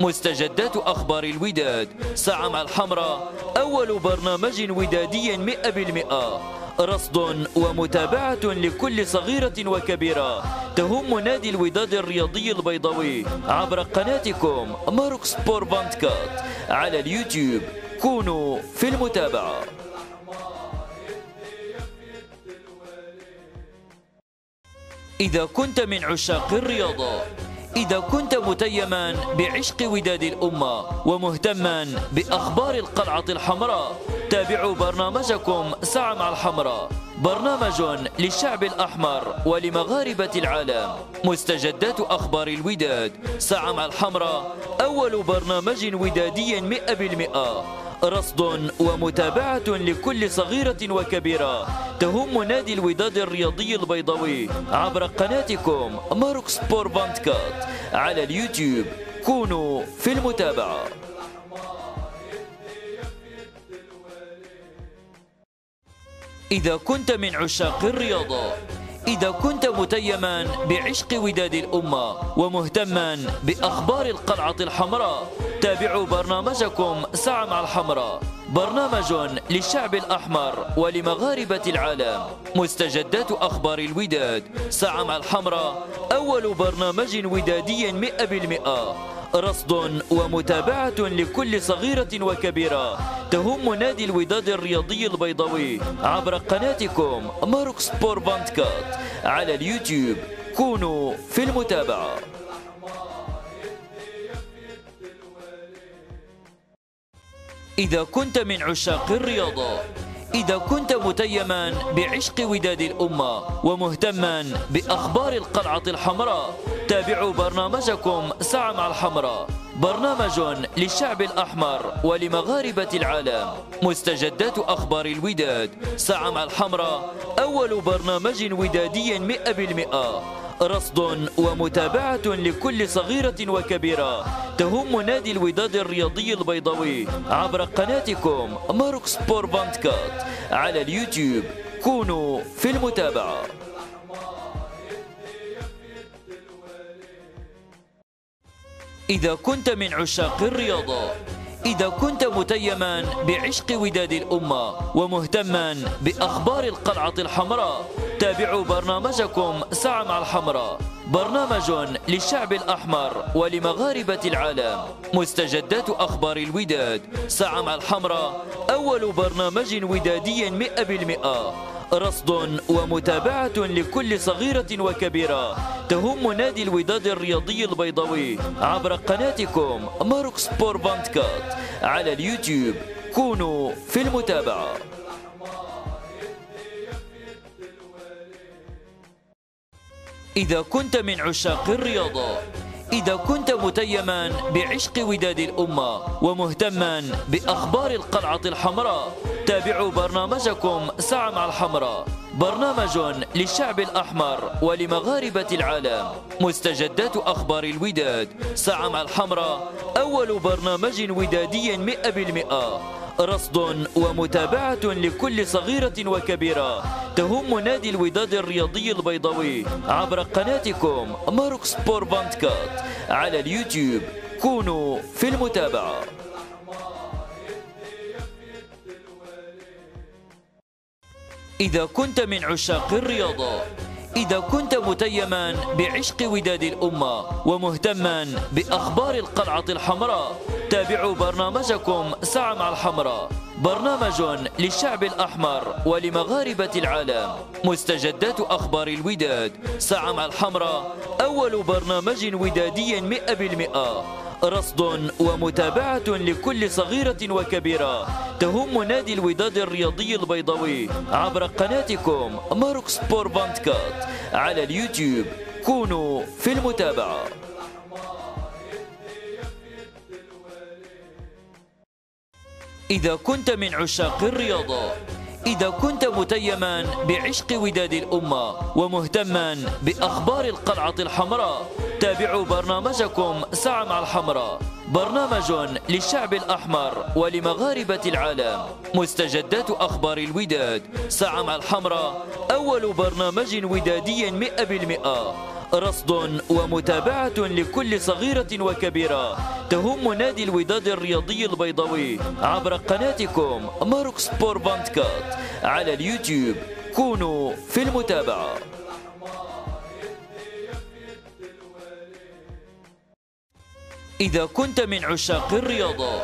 مستجدات أخبار الوداد. ساعة مع الحمراء. أول برنامج ودادي مئة بالمئة. رصد ومتابعة لكل صغيرة وكبيرة. تهم نادي الوداد الرياضي البيضاوي. عبر قناتكم Maroc Sport Vingt-Quatre. على اليوتيوب. كونوا في المتابعة. إذا كنت من عشاق الرياضة إذا كنت متيما بعشق وداد الأمة ومهتما بأخبار القلعة الحمراء تابعوا برنامجكم ساعة مع الحمراء. برنامج للشعب الأحمر ولمغاربة العالم. مستجدات أخبار الوداد. ساعة مع الحمراء أول برنامج ودادي مئة بالمئة. رصد ومتابعة لكل صغيرة وكبيرة. تهم نادي الوداد الرياضي البيضاوي عبر قناتكم Maroc Sport Vingt-Quatre على اليوتيوب. كونوا في المتابعة. إذا كنت من عشاق الرياضة إذا كنت متيما بعشق وداد الأمة ومهتما بأخبار القلعة الحمراء تابعوا برنامجكم ساعة مع الحمراء. برنامج للشعب الأحمر ولمغاربة العالم مستجدات أخبار الوداد. ساعة مع الحمراء أول برنامج ودادي مئة بالمئة. رصد ومتابعة لكل صغيرة وكبيرة. تهم نادي الوداد الرياضي البيضاوي عبر قناتكم Maroc Sport Vingt-Quatre على اليوتيوب. كونوا في المتابعة. إذا كنت من عشاق الرياضة إذا كنت متيما بعشق وداد الأمة ومهتما بأخبار القلعة الحمراء تابعوا برنامجكم ساعة مع الحمراء. برنامج للشعب الأحمر ولمغاربة العالم. مستجدات أخبار الوداد. ساعة مع الحمراء أول برنامج ودادي مئة بالمئة. رصد ومتابعة لكل صغيرة وكبيرة تهم نادي الوداد الرياضي البيضاوي عبر قناتكم Maroc Sport Vingt-Quatre على اليوتيوب. كونوا في المتابعة. إذا كنت من عشاق الرياضة إذا كنت متيما بعشق وداد الأمة ومهتما بأخبار القلعة الحمراء تابعوا برنامجكم ساعة مع الحمراء. برنامج للشعب الأحمر ولمغاربة العالم. مستجدات أخبار الوداد. ساعة مع الحمراء أول برنامج ودادي مئة بالمئة. رصد ومتابعة لكل صغيرة وكبيرة تهم نادي الوداد الرياضي البيضاوي عبر قناتكم Maroc Sport Vingt-Quatre على اليوتيوب. كونوا في المتابعة. إذا كنت من عشاق الرياضة إذا كنت متيما بعشق وداد الأمة ومهتما بأخبار القلعة الحمراء تابعوا برنامجكم ساعة مع الحمراء. برنامج للشعب الأحمر ولمغاربة العالم. مستجدات أخبار الوداد. ساعة مع الحمراء أول برنامج ودادي مئة بالمئة. رصد ومتابعة لكل صغيرة وكبيرة تهم نادي الوداد الرياضي البيضاوي عبر قناتكم Maroc Sport Vingt-Quatre على اليوتيوب. كونوا في المتابعة. إذا كنت من عشاق الرياضة إذا كنت متيما بعشق وداد الأمة ومهتما بأخبار القلعة الحمراء تابعوا برنامجكم ساعة مع الحمراء. برنامج للشعب الأحمر ولمغاربة العالم. مستجدات أخبار الوداد. ساعة مع الحمراء أول برنامج ودادي مئة بالمئة. رصد ومتابعة لكل صغيرة وكبيرة. تهم نادي الوداد الرياضي البيضاوي عبر قناتكم Maroc Sport Vingt-Quatre على اليوتيوب. كونوا في المتابعة. إذا كنت من عشاق الرياضة إذا كنت متيما بعشق وداد الأمة ومهتما بأخبار القلعة الحمراء تابعوا برنامجكم ساعة مع الحمراء. برنامج للشعب الأحمر ولمغاربة العالم. مستجدات أخبار الوداد. ساعة مع الحمراء أول برنامج ودادي مئة بالمئة. رصد ومتابعة لكل صغيرة وكبيرة تهم نادي الوداد الرياضي البيضاوي عبر قناتكم Maroc Sport Vingt-Quatre على اليوتيوب. كونوا في المتابعة. إذا كنت من عشاق الرياضة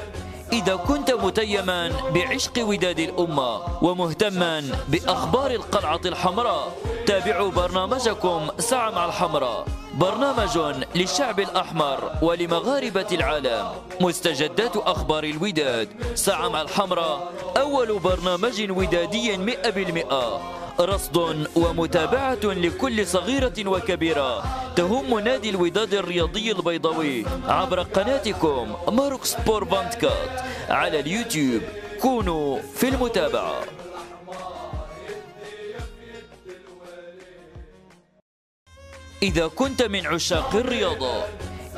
إذا كنت متيما بعشق وداد الأمة ومهتما بأخبار القلعة الحمراء تابعوا برنامجكم ساعة مع الحمراء. برنامج للشعب الأحمر ولمغاربة العالم. مستجدات أخبار الوداد. ساعة مع الحمراء أول برنامج ودادي مئة بالمئة. رصد ومتابعة لكل صغيرة وكبيرة تهم نادي الوداد الرياضي البيضاوي عبر قناتكم Maroc Sport Vingt-Quatre على اليوتيوب. كونوا في المتابعة. إذا كنت من عشاق الرياضة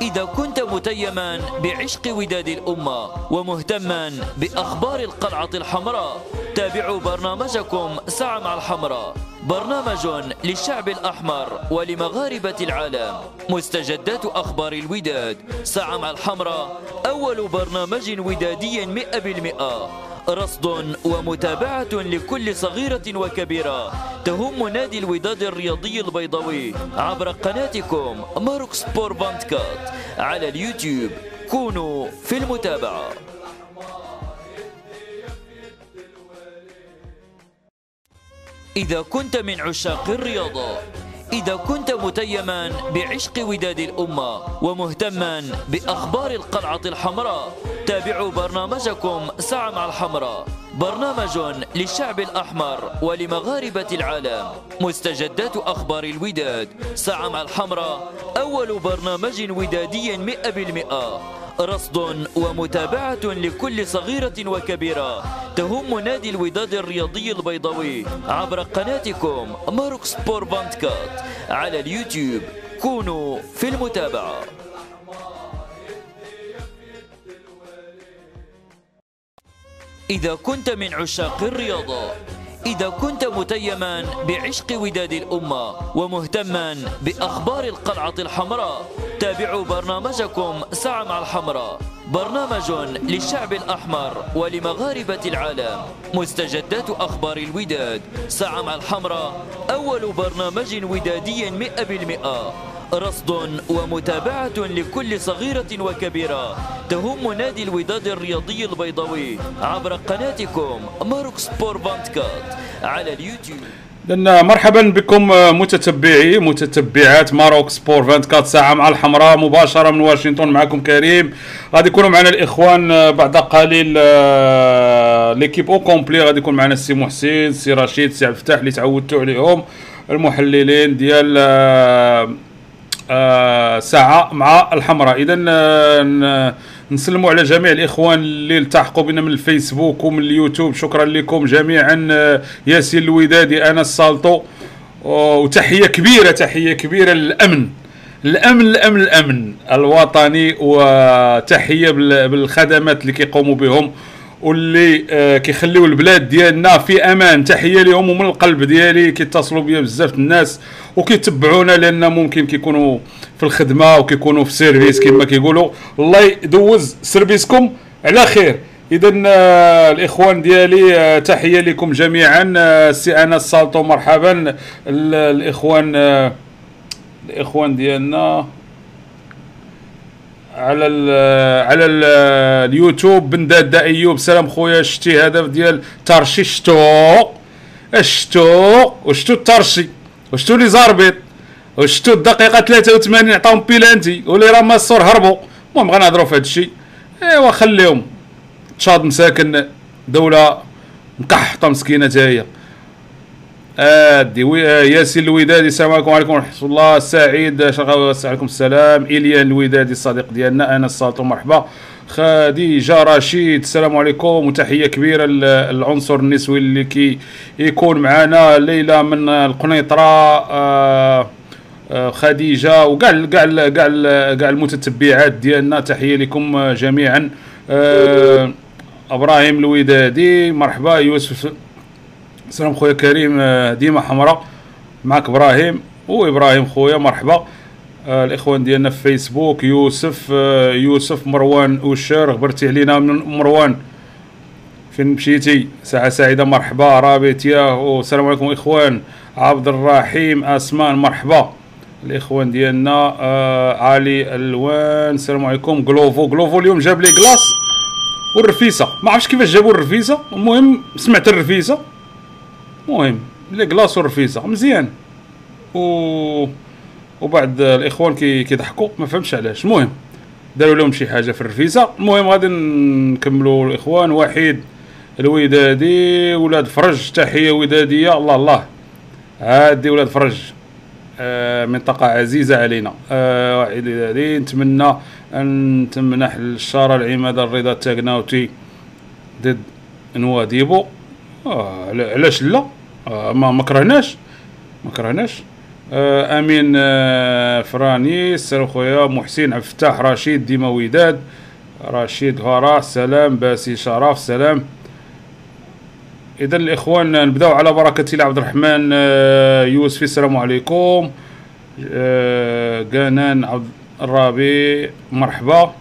إذا كنت متيما بعشق وداد الأمة ومهتما بأخبار القلعة الحمراء تابعوا برنامجكم ساعة مع الحمراء. برنامج للشعب الأحمر ولمغاربة العالم. مستجدات أخبار الوداد. ساعة مع الحمراء أول برنامج ودادي مئة بالمئة. رصد ومتابعة لكل صغيرة وكبيرة تهم نادي الوداد الرياضي البيضاوي عبر قناتكم Maroc Sport Vingt-Quatre على اليوتيوب. كونوا في المتابعة. إذا كنت من عشاق الرياضة إذا كنت متيما بعشق وداد الأمة ومهتما بأخبار القلعة الحمراء تابعوا برنامجكم ساعة مع الحمراء. برنامج للشعب الأحمر ولمغاربة العالم. مستجدات أخبار الوداد. ساعة مع الحمراء أول برنامج ودادي مئة بالمئة. رصد ومتابعة لكل صغيرة وكبيرة تهم نادي الوداد الرياضي البيضاوي عبر قناتكم Maroc Sport Vingt-Quatre على اليوتيوب. كونوا في المتابعة. إذا كنت من عشاق الرياضة إذا كنت متيما بعشق وداد الأمة ومهتما بأخبار القلعة الحمراء تابعوا برنامجكم ساعة مع الحمراء. برنامج للشعب الأحمر ولمغاربة العالم. مستجدات أخبار الوداد. ساعة مع الحمراء أول برنامج ودادي مئة بالمئة. رصد ومتابعة لكل صغيرة وكبيرة تهم نادي الوداد الرياضي البيضاوي عبر قناتكم Maroc Sport Vingt-Quatre على اليوتيوب. لأن مرحبا بكم متتبعي متتبعات Maroc Sport 24 ساعة مع الحمراء مباشرة من واشنطن معكم كريم. غادي يكونوا معنا الإخوان بعد قليل آه، l'équipe au complet غادي يكون معنا السي محسن السي رشيد السي عبد الفتاح اللي تعودتوا عليهم المحللين ديال آه، آه، ساعة مع الحمراء. إذا نسلموا على جميع الإخوان اللي التحقوا بنا من الفيسبوك ومن اليوتيوب. شكرا لكم جميعا آه، ياسين الودادي أنا السالطو وتحية كبيرة تحية كبيرة للأمن. الأمن الأمن الأمن الوطني وتحية بالخدمات اللي كيقوموا بهم. واللي آه كيخليو البلاد ديالنا في أمان. تحية لهم ومن القلب ديالي. كيتصلوا بيا بزاف الناس وكيتبعونا لأن ممكن كيكونوا في الخدمة وكيكونوا في service كما كيقولوا. الله يدوز service كم. على خير. اذا آه الإخوان ديالي آه تحية لكم جميعا. سي أنس سالطو مرحبا. الإخوان الإخوان ديالنا. على ال على ال اليوتيوب. بن داد ايوب سلام خويا شتي هدف ديال ترشي شتو؟ شتو وشتو الترشي وشتو لي زاربيط؟ وشتو الدقيقة 83 عطاهم بيلانتي. ولي راه ماسور هربوا. المهم غنهضروا في هذا الشيء ايوا خليهم. تشاد مساكن دولة مكحطه مسكينة تاهي آدي آه ياسين الودادي السلام عليكم وعليكم ورحمة الله. سعيد شغال عليكم السلام. اليان الودادي الصديق ديالنا أنا السلطو مرحبا. خديجة رشيد السلام عليكم. وتحية كبيرة للعنصر النسوي اللي كي يكون معنا ليلى من القنيطرة آه آه خديجة وكاع كاع كاع كاع المتتبعات ديالنا. تحية لكم جميعا. آه إبراهيم الودادي مرحبا. يوسف السلام خويا كريم آه، ديما حمراء. معك إبراهيم. وابراهيم خويا مرحبا. آه الإخوان ديالنا في فيسبوك يوسف آه يوسف مروان وشار غبرتي علينا من مروان. فين مشيتي؟ ساعة سعيدة مرحبا. رابطيا والسلام عليكم إخوان. عبد الرحيم أسمان مرحبا. الإخوان ديالنا آه علي ألوان السلام عليكم. جلوفو جلوفو اليوم جاب لي كلاص والرفيسة. ما عرفتش كيفاش جابوا الرفيسة. المهم سمعت الرفيسة. المهم لي كلاص والرفيسه مزيان. و وبعد الإخوان كي كيضحكوا ما فهمتش علاش. المهم داروا لهم شي حاجة في الرفيسه المهم غادي نكملوا الإخوان. وحيد الودادي ولاد فرج. تحية ودادية. الله الله. هادي ولاد فرج. آه منطقة عزيزة علينا. آه واحد الودادي نتمنى أن تمنح الشارع العمادة الرضا التاكناوتي ضد نواديبو. آه علاش لا؟ آه ما ما كرهناش. ما كرهناش. آه أمين آه فراني السلام خويا محسن عبد الفتاح رشيد ديما وداد. رشيد غرا سلام. باسي شرف سلام. اذا الإخوان نبداو على بركة الله عبد الرحمن. آه يوسفي السلام عليكم. آه قانان عبد الربيع مرحبا.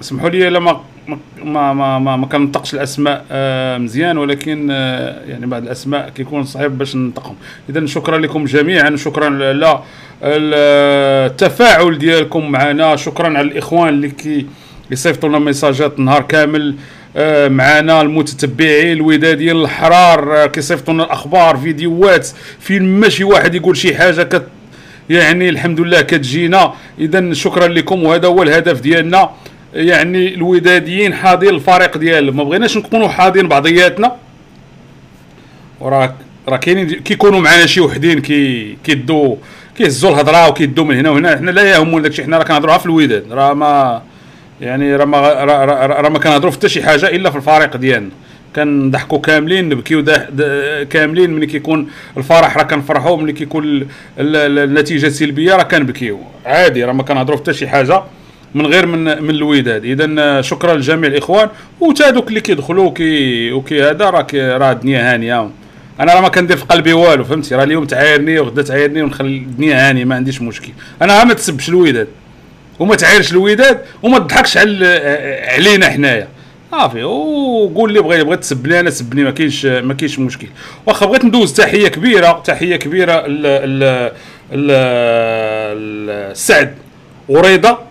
اسمحوا لي لما ما ما ما, ما كنطقش الأسماء آه مزيان ولكن آه يعني بعض الأسماء كيكون صعيب باش ننطقهم. اذا شكرا لكم جميعا شكرا على التفاعل ديالكم معنا شكرا على الإخوان اللي كي يصيفطوا لنا ميساجات نهار كامل آه معنا المتتبعين الوداديين الحرار كيصيفطوا لنا الأخبار فيديوهات فين ماشي واحد يقول شي حاجة كت يعني الحمد لله كتجينا. اذا شكرا لكم وهذا هو الهدف ديالنا. يعني الوداديين حاضين الفريق ديالهم ما بغيناش نكونوا حاضين بعضياتنا. وراك راه كاينين كيكونوا معنا شي وحدين كي كيدوا كيهزوا الهضرة وكيدوا من هنا وهنا. حنا لا يهمنا داكشي. حنا راه كنهضروا في الوداد. راه ما يعني راه ما راه ما كنهضروا حتى شي حاجة إلا في الفريق ديالنا. كنضحكوا كاملين نبكيو كاملين. ملي كيكون الفرح راه كنفرحوا. ملي كيكون النتيجة سلبيه راه كنبكيو. عادي. راه ما كنهضروا حتى شي حاجة. من غير من من الوداد اذا شكرا لجميع الإخوان. وتا دوك اللي كيدخلوا كي وكي هذا راه راه الدنيا هانية. أنا راه ما كندير في قلبي والو فهمتي؟ راه اليوم تعايرني وغدا تعايرني ونخلي الدنيا هانية ما عنديش مشكل. أنا ما تسبش الوداد وما تعايرش الوداد وما تضحكش على علينا حنايا. صافي. وقول اللي بغيت بغيت تسبني أنا سبني ما كاينش ما كاينش مشكل. واخا بغيت ندوز تحية كبيرة تحية كبيرة ل سعد ورضا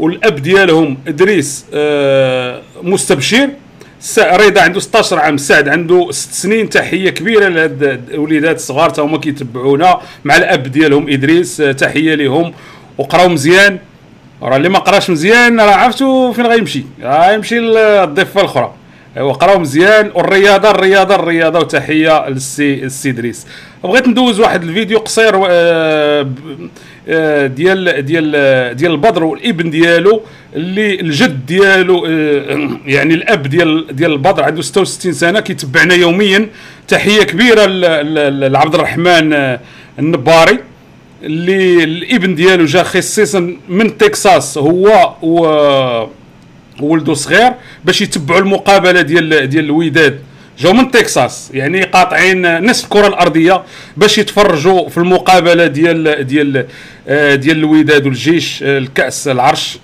والأب ديالهم إدريس آه مستبشر رضا عنده 16 عام سعد عنده 6 سنين تحية كبيرة لهاد الوليدات الصغار تا هما كيتبعونا مع الأب ديالهم إدريس آه تحية لهم وقراو مزيان. راه اللي ما قراش مزيان راه عرفتو فين غيمشي؟ راه يمشي للضفة الأخرى. أيوا قراو مزيان والرياضة الرياضة الرياضة وتحية للسي السي إدريس. بغيت ندوز واحد الفيديو قصير آه ديال ديال ديال البدر والإبن ديالو اللي الجد ديالو يعني الأب ديال ديال البدر عنده 66 سنة كيتبعنا يوميا. تحية كبيرة لعبد الرحمن النباري اللي الإبن ديالو جا خصيصا من تكساس هو و ولده صغير باش يتبعوا المقابلة ديال ديال الوداد. جاو من تكساس يعني قاطعين نصف الكره الأرضية باش يتفرجوا في المقابلة ديال ديال ديال الوداد والجيش الكأس العرش.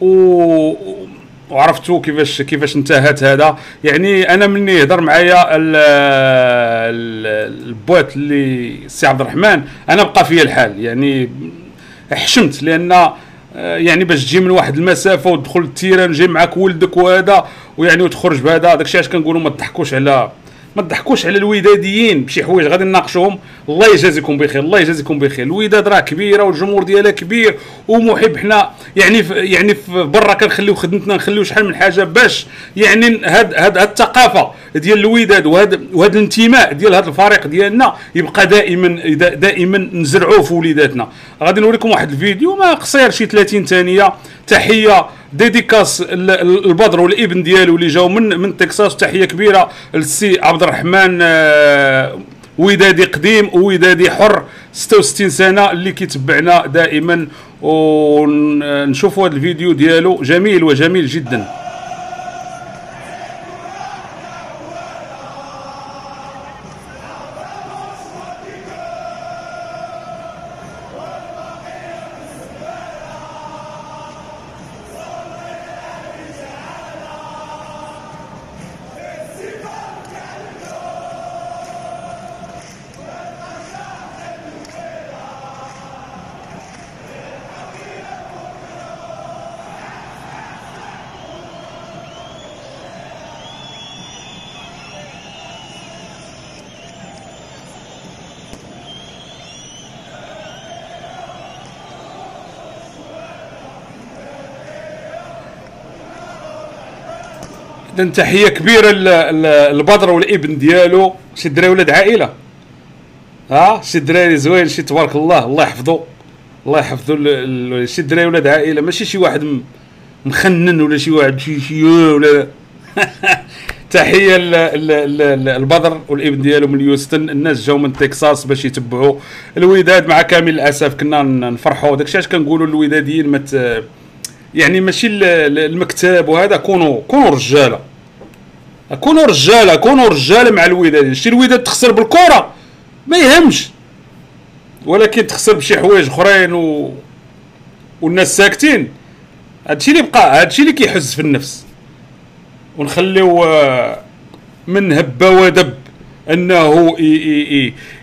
و وعرفتوا كيفاش كيفاش انتهت هذا. يعني أنا مني يهضر معايا البوات اللي سي عبد الرحمن أنا بقى فيا الحال. يعني حشمت لأن يعني باش تجي من واحد المسافة وتدخل ال terrain جاي معاك ولدك وهذا ويعني وتخرج بهذا. داكشي علاش كنقولوا ما تضحكوش على ما تضحكوش على الوداديين بشي حوايج غادي نناقشوهم. الله يجازيكم بخير الله يجازيكم بخير. الوداد راه كبيرة والجمهور ديالها كبير ومحب حنا. يعني في يعني في برا كنخليو خدمتنا نخليو شحال من حاجة باش يعني هاد هاد, هاد الثقافة ديال الوداد وهذا وهذا الانتماء ديال هذا الفريق ديالنا يبقى دائما دائما نزرعوه في وليداتنا. غادي نوريكم واحد الفيديو ما قصير شي 30 ثانية. تحية ديديكاس البدر والابن ديالو اللي جاو من من تكساس تحية كبيرة للسي عبد الرحمن آه، ودادي قديم وودادي حر 66 سنة اللي كيتبعنا دائما. ونشوفوا هذا الفيديو ديالو. جميل وجميل جدا. تحية كبيرة للبدر والابن ديالو شي دراري ولاد عائلة. ها شي دراري زوين شي تبارك الله الله يحفظو الله يحفظو شي دراري ولاد عائلة ماشي شي واحد مخنن ولا شي واحد شي شي ولا تحية للبدر والابن ديالو من يوستن الناس جاو من تكساس باش يتبعوا الوداد مع كامل الأسف كنا نفرحوا داكشي علاش كنقولوا الوداديين ما يعني ماشي المكتب وهذا كونوا كونوا رجالة. كونوا رجاله كونوا رجاله مع الوداد شي الوداد تخسر بالكرة ما يهمش. ولكن تخسر بشي حوايج أخرين و... والناس ساكتين. هادشي اللي بقى هادشي اللي كيحز في النفس. ونخليو آه، من هب ودب أنه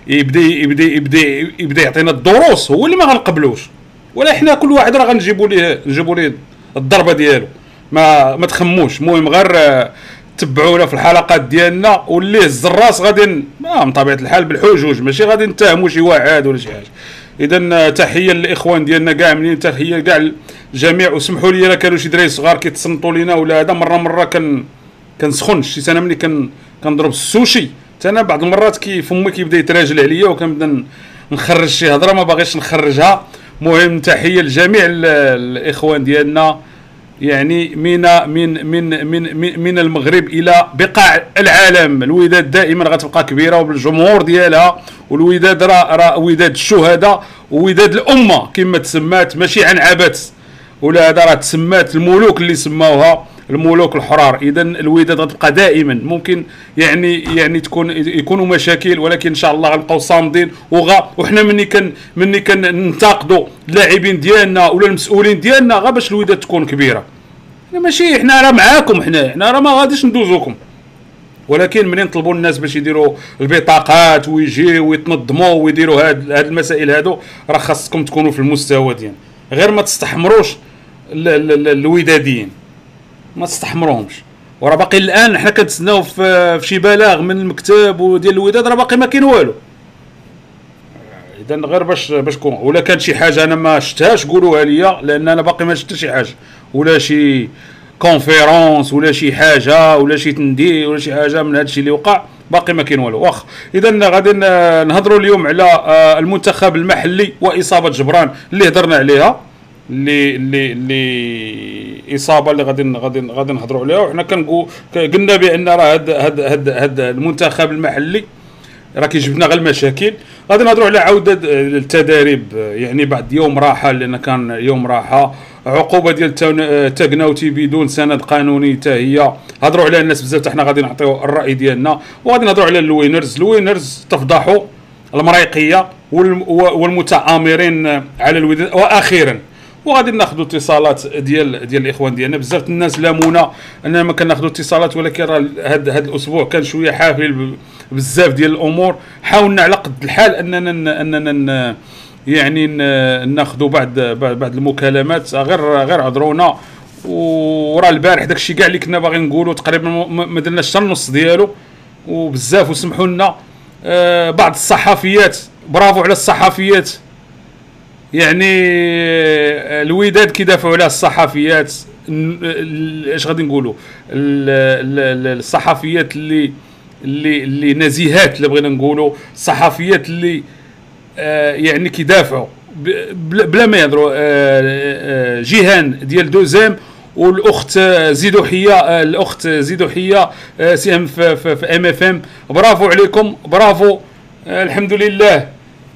يبدأ يبدأ يبدأ يبدأ يعطينا الدروس. هو اللي ما غنقبلوش. ولا حنا كل واحد راه غنجيبوا ليه نجيبوا ليه الضربة ديالو. ما ما تخموش. المهم غير آه، تبعونا في الحلقات ديالنا واللي هز الراس غادي من طبيعة الحال بالحجوج ماشي غادي نتهموا شي واحد ولا شي حاجة. اذا آه، تحية للاخوان ديالنا كاع منين تحية كاع الجميع وسمحوا لي راه كانوا شي دراري صغار كيتصنتوا لينا ولا هذا مرة مرة كان كنسخن شي أنا ملي كان كنضرب السوشي أنا بعض المرات كي فمي كيبدا يتراجل عليا وكنبدا نخرج شي هضرة ما باغيش نخرجها. مهم تحية لجميع الإخوان ديالنا. يعني من من من من من المغرب إلى بقاع العالم. الوداد دائما غتبقى كبيرة وبالجمهور ديالها والوداد راه راه وداد الشهداء ووداد الأمة كما تسمات ماشي عن عبث. ولا هذا راه تسمات الملوك اللي سماوها الملوك الحرار. اذا الوداد غتبقى دائما. ممكن يعني يعني تكون يكونوا مشاكل ولكن إن شاء الله غنبقاو صامدين. وغا وحنا مني كان مني كننتقدوا اللاعبين ديالنا ولا المسؤولين ديالنا غا باش الوداد تكون كبيرة. ماشي حنا راه معاكم حنا. حنا راه ما غاديش ندوزوكم. ولكن منين طلبوا الناس باش يديروا البطاقات ويجيو ويتنظموا ويديروا هاد هاد المسائل هادو؟ راه خاصكم تكونوا في المستوى ديال غير ما تستحمروش الوداديين. ما تستحمروهمش وراه باقي الآن حنا كنتسناو في, في شي بلاغ من المكتب وديال الوداد راه باقي ما كاين والو. اذا غير باش باش كون ولا كان شي حاجة أنا ما شفتهاش قولوها ليا لأن أنا باقي ما شفت شي حاجة. ولا شي conférence ولا شي حاجة ولا شي تنديد ولا شي حاجة من هذا الشيء اللي وقع باقي ما كاين والو. واخ اذا غادي نهضروا اليوم على آه، المنتخب المحلي وإصابة جبران اللي هضرنا عليها. اللي اللي اللي إصابة اللي غادي غادي غادي نهضروا عليها. وحنا كنقول قلنا بأن راه هاد هاد هاد هاد المنتخب المحلي راه كيجيب لنا غير المشاكل. غادي نهضروا على عودة التدريب. يعني بعد يوم راحة لأن كان يوم راحة. عقوبة ديال تاكناوتي بدون سند قانوني حتى هي. هضروا عليها الناس بزاف حنا غادي نعطيو الرأي ديالنا. وغادي نهضروا على ال Winners. ال Winners تفضحوا المرايقية والمتآمرين على الوداد وأخيرا وغادي ناخذوا اتصالات ديال ديال الاخوان ديالنا. بزاف الناس لامونا اننا ما كناخذوا اتصالات ولكن راه هذا هذا الأسبوع كان شوية حافل بزاف ديال الأمور. حاولنا على قد الحال اننا اننا يعني ناخذوا بعض بعض المكالمات. غير غير عذرونا. وراه البارح داك الشيء كاع اللي كنا باغيين نقولوا تقريبا ما درناش حتى النص ديالو. وبزاف وسمحوا لنا آه بعض الصحفيات. برافو على الصحفيات. يعني الوداد كيدافعوا على الصحفيات. اش غادي نقولوا؟ الصحفيات اللي اللي اللي نزيهات اللي بغينا نقولوا. الصحفيات اللي آه يعني كيدافعوا بلا ما يهضروا آه آه جيهان ديال دوزام والأخت زيدوحية الأخت زيدوحية سهم في, في, في إم إف إم. برافو عليكم برافو. الحمد لله.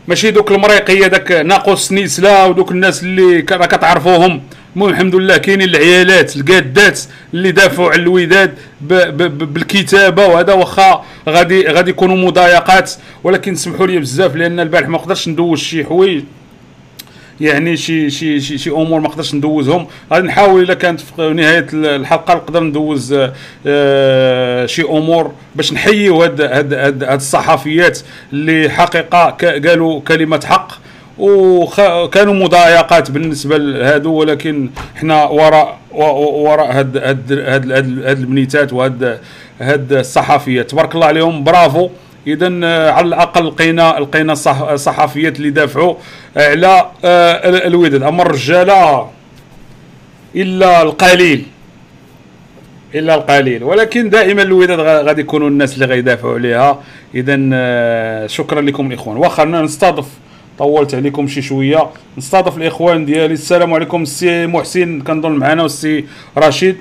ماشي دوك المريقيه داك ناقوس نيسلا ودوك الناس اللي كتعرفوهم المهم الحمد لله كاينين العيالات القادات اللي دافعوا على الوداد بالكتابة وهذا واخا غادي غادي يكونوا مضايقات. ولكن سمحوا لي بزاف لأن البارح ما قدرتش ندوز شي حوايج. يعني شي شي شي, شي أمور ما نقدرش ندوزهم. غادي نحاول إلا كانت في نهاية الحلقة نقدر ندوز آه شي أمور باش نحييو هاد هاد هاد, هاد الصحفيات اللي حقيقة قالوا كلمة حق وكانوا مضايقات بالنسبة لهادو ولكن حنا وراء وراء هاد هاد هاد, هاد البنيتات وهاد هاد الصحفيات. تبارك الله عليهم. برافو. اذا آه، على الأقل لقينا لقينا صحفيات اللي دافعوا على آه، الوداد أما الرجاله إلا القليل. إلا القليل. ولكن دائما الوداد غادي يكونوا الناس اللي غيدافعوا عليها. اذا آه، شكرا لكم الإخوان. واخا نستضف طولت عليكم شي شوية. نستضف الإخوان ديالي. السلام عليكم السي محسن. كنظن معنا والسي رشيد.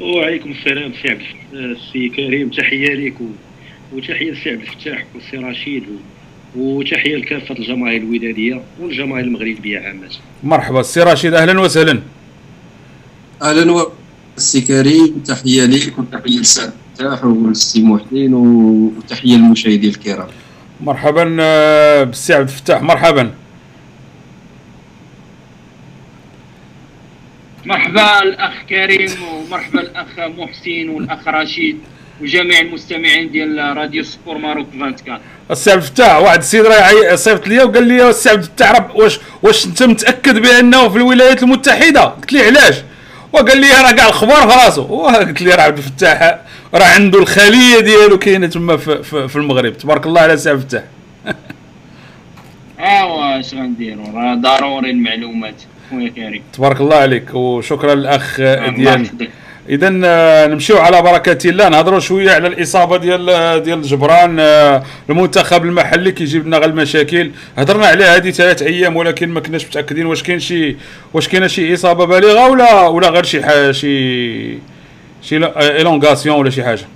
وعليكم السلام سي عبد السي كريم تحية لك وتحية للسي عبد الفتاح والسي رشيد وتحية لكافة الجماهير الودادية والجماهير المغربية عامة. مرحبا السي رشيد أهلا وسهلا. أهلا السي كريم تحية لك وتحيه للسي عبد الفتاح والسي محسن وتحية للمشاهدين الكرام. مرحبا آه، بالسي عبد الفتاح مرحبا. مرحبا الأخ كريم ومرحبا الأخ محسن والأخ رشيد وجميع المستمعين ديال Radio Sport Maroc 24 السي عبد الفتاح واحد السيد راه صيفط لي وقال لي السي عبد الفتاح واش واش انت متأكد بأنه في الولايات المتحدة؟ قلت لي علاش؟ وقال لي راه كاع الخبار في راسو قلت لي راه عبد الفتاح راه عنده الخلية ديالو كاينة تما في, في, في المغرب. تبارك الله على سي عبد الفتاح ايوا اش غنديروا راه ضروري المعلومات. خويا كريم. تبارك الله عليك وشكرا للأخ ديال اذا آه، نمشيو على بركة الله نهضروا شوية على الإصابة ديال ديال جبران آه، المنتخب المحلي كيجيب لنا غير المشاكل. هضرنا عليها هذه ثلاث أيام ولكن ما كناش متأكدين واش كاين شي واش كاينة شي إصابة بالغة ولا ولا غير شي حاجة شي شي إلونغاسيون ولا شي حاجة.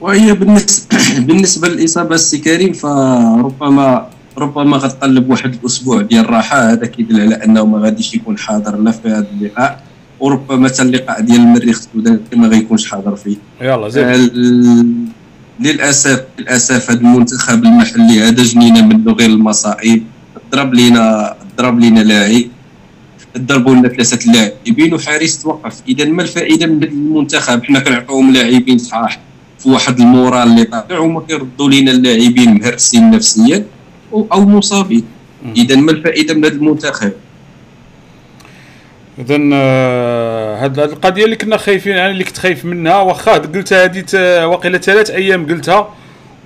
وهي بالنسبة بالنسبة للإصابة السي كريم فربما ربما غتطلب واحد الأسبوع ديال الراحة هذا كيدل على أنه ما غاديش يكون حاضر لا في هذا اللقاء وربما حتى اللقاء ديال المريخ ما غيكونش حاضر فيه. يلا زين. آه، للاسف للأسف هذا المنتخب المحلي هذا جنينا منه غير المصائب. ضرب لينا ضرب لينا لاعب. ضربوا لنا ثلاثة لاعبين وحارس توقف. إذا ما الفائدة من المنتخب؟ حنا كنعطيوهم لاعبين صحاح في واحد ال moral اللي طالع وما كيردوا لينا اللاعبين مهرسين نفسيا. أو مصابين. اذا ما الفائدة من هذا المنتخب؟ اذا هذه القضية اللي كنا خايفين يعني اللي كنت خايف منها واخا قلتها هذه واقيلا ثلاث أيام قلتها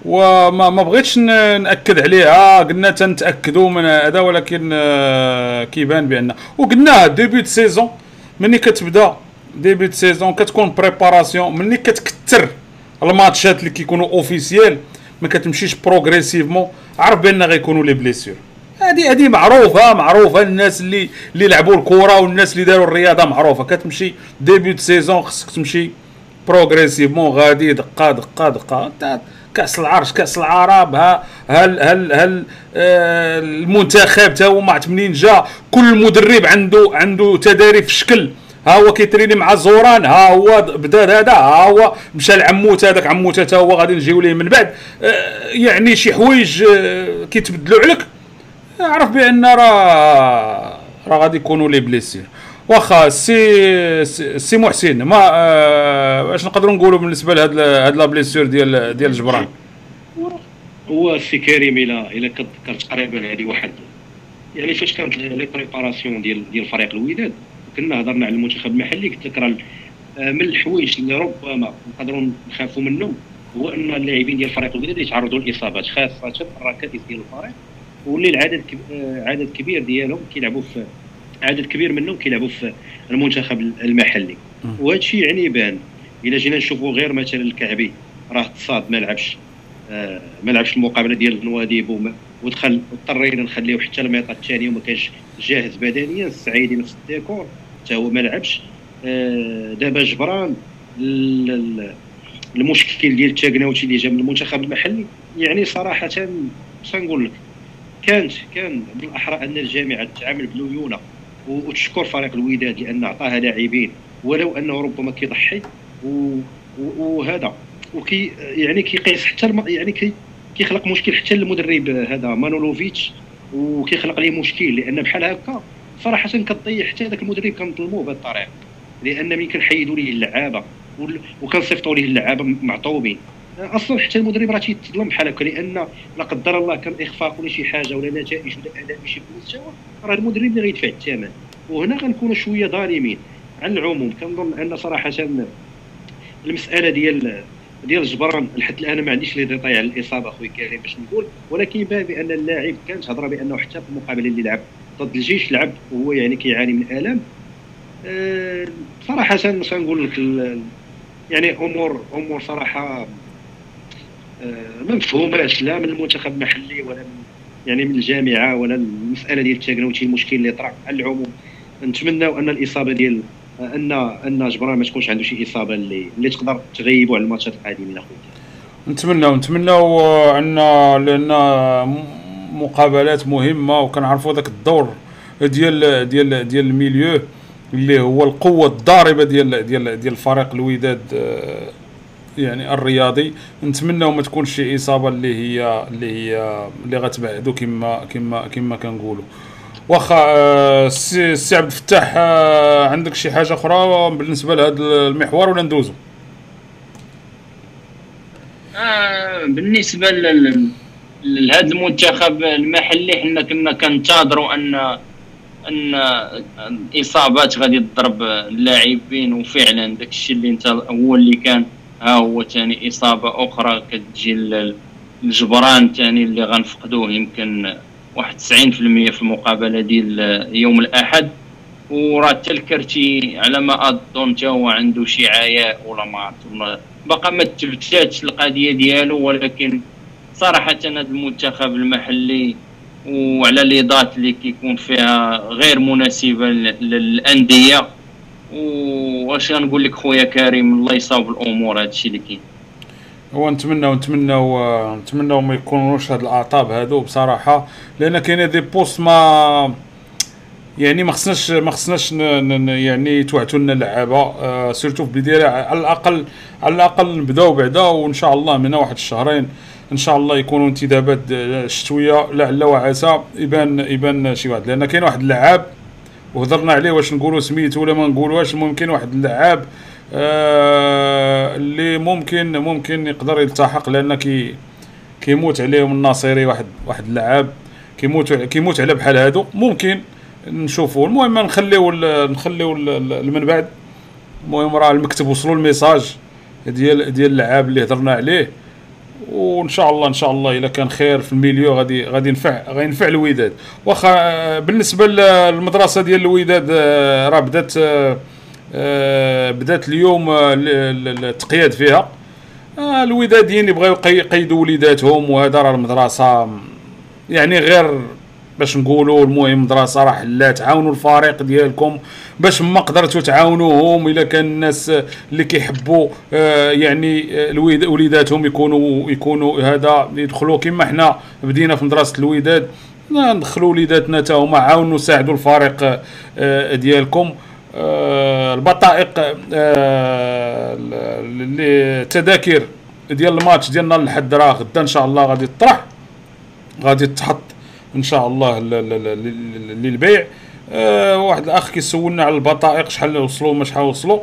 وما ما بغيتش نأكد عليها. قلنا تنتأكدوا من هذا ولكن آه، كيبان بأن. وقلنا début saison ملي كتبدا début saison كتكون préparation ملي كتكثر الماتشات اللي كيكونوا officiel ما كتمشيش progressivement عرف بأن غيكونوا les blessures هذه هذه معروفة معروفة. الناس اللي اللي لعبوا الكره والناس اللي داروا الرياضة معروفة. كتمشي début saison خصك تمشي progressivement غادي دقة دقة دقة. كأس العرش كأس العرب ها هل هل هل آه المنتخب تا هو ما عرفت منين جا. كل مدرب عنده عنده تداريب في شكل ها هو كيتريني مع زوران ها هو بدا هذا ها هو مشى لعموتة هذاك عموتة حتى هو غادي نجيو ليه من بعد. آه يعني شي حوايج آه كيتبدلوا عليك؟ عرف بأن راه راه غادي يكونوا les blessures واخا سي سي محسن ما آه اش نقدروا نقولوا بالنسبة لهاد هاد la blessure ديال ديال جبران؟ هو سي كريم إلى إلى كتذكر تقريبا هذه واحد. يعني فاش كانت les préparations ديال ديال فريق الوداد. كنا هضرنا على المنتخب المحلي قلت لك راه من الحوايج اللي ربما نقدروا نخافوا منهم هو أن اللاعبين ديال فريق الوداد يتعرضوا للاصابات خاصة الركائز ديال الفريق واللي العدد عدد كبير ديالهم كيلعبوا في عدد كبير منهم كيلعبوا في المنتخب المحلي. وهذا الشيء يعني يبان. إلا جينا نشوفوا غير مثلا الكعبي راه تصاد ما لعبش آه ما لعبش المقابلة ديال نواديب ودخل اضطرينا نخليه حتى الميطه الثانية وما كانش جاهز بدنيا السعيدي نفس الديكور. حتى هو ما لعبش. آه دابا جبران المشكل ديال التاكناوتي اللي جا من المنتخب المحلي يعني صراحة نقول لك كانت كان بالاحرى أن الجامعة تتعامل بليونه وتشكر فريق الوداد لأن عطاها لاعبين ولو أنه ربما كيضحي وهذا. وكي يعني كيقيس حتى الم... يعني كي كيخلق مشكل حتى للمدرب هذا مانولوفيتش وكيخلق ليه مشكل لأن بحال هكا صراحة كتضيع حتى ذاك المدرب كنظلموه بهذه الطريقة لأن ملي كنحيدوا ليه اللعابة وكنصيفطوا ليه اللعابة معطوبين أصلا حتى المدرب راه تيتظلم بحال هكا لأن لا قدر الله كان إخفاق ولا شي حاجة ولا نتائج ولا أداء ماشي في المستوى راه المدرب اللي غيدفع الثمن. وهنا غنكونوا شوية ظالمين على العموم. كنظن أن صراحة المسألة ديال ديال جبران لحد الآن ما عنديش لي ديتاي على الإصابة خويا كريم باش نقول. ولكن يبان بأن اللاعب كانت هضره بأنه حتى في المقابله اللي لعب ضد الجيش لعب وهو يعني كيعاني من آلام. آه، صراحة سنقول لك يعني امور أمور صراحة آه، ما مفهوماش. لا من المنتخب المحلي ولا من يعني من الجامعة ولا المسألة ديال التكنوتي المشكل اللي طرا على العموم. نتمناو أن الإصابة ديال ان أن جبران ما تكونش عنده شي إصابة اللي اللي تقدر تغيبوا على الماتشات القادمين اخويا نتمناو نتمناو ان لأن مقابلات مهمة وكنعرفوا ذاك الدور ديال ديال ديال الميليو اللي هو القوة الضاربة ديال ديال ديال فريق الوداد يعني الرياضي. نتمنى ما تكونش شي إصابة اللي هي اللي هي اللي غتبعدو كما كما كما كنقولوا واخا آه، السي عبد الفتاح آه، عندك شي حاجة أخرى بالنسبة لهذا المحور ولا ندوزو؟ آه بالنسبة لهذا المنتخب المحلي حنا كنا كنتظروا أن أن الاصابات غادي تضرب اللاعبين وفعلا داك الشيء اللي أنت هو اللي كان ها هو ثاني إصابة أخرى كتجي الجبران ثاني اللي غنفقدوه يمكن واحد 90% في المقابلة ديال يوم الأحد. وراه حتى الكرتي على ما أظن حتى هو عنده شي عياء ولا ما عرفت. بقى ما تثبتاتش القضية ديالو ولكن صراحة هذا المنتخب المحلي وعلى ليضات اللي كيكون فيها غير مناسبة للأندية. وأش غنقول لك خويا كريم؟ الله يصاوب الأمور هذا الشيء اللي كاين. هو نتمنى نتمنى نتمنى ما يكونوش هاد الأعطاب هادو بصراحة لأن كاين des postes ما يعني ما خصناش ما خصناش يعني تعطبوا لنا اللعابة آه surtout في البدايه على الاقل على الأقل نبداو بعدا وإن شاء الله من واحد الشهرين إن شاء الله يكونوا انتدابات الشتويه لعل وعسى يبان يبان شي واحد. لأن كاين واحد اللعاب وهضرنا عليه واش نقولوا سميتو ولا ما نقولوهاش المهم كاين واحد اللعاب آه اللي ممكن ممكن يقدر يلتحق لأن كي كيموت عليهم الناصري واحد واحد اللعاب كيموت كيموت على بحال هادو. ممكن نشوفوا المهم نخليو نخليو من بعد. المهم راه المكتب وصلوا ال message ديال ديال اللعاب اللي هضرنا عليه. وإن شاء الله إن شاء الله اذا كان خير في ال milieu غادي غادي ينفع غينفع الوداد. واخا آه، بالنسبة للمدرسة ديال الوداد آه، راه بدات آه، بدات اليوم التقياد فيها. الوداديين اللي بغاو يقيدوا وليداتهم وهذا راه المدرسة يعني غير باش نقولوا المهم مدرسة راه حلات عاونوا الفريق ديالكم باش ما قدرتوا تعاونوهم إلا كان الناس اللي كيحبوا آه يعني آه، وليداتهم يكونوا يكونوا هذا يدخلوا. كما حنا بدينا في مدرسة الوداد ندخلوا وليداتنا حتى هما عاونوا ساعدوا الفريق آه ديالكم. آه البطائق آه التذاكر ديال الماتش ديالنا لحد راه غدا إن شاء الله غادي تطرح غادي تحط إن شاء الله للبيع. أه واحد الأخ كيسولنا على البطائق شحال وصلوا ما شحال وصلوا.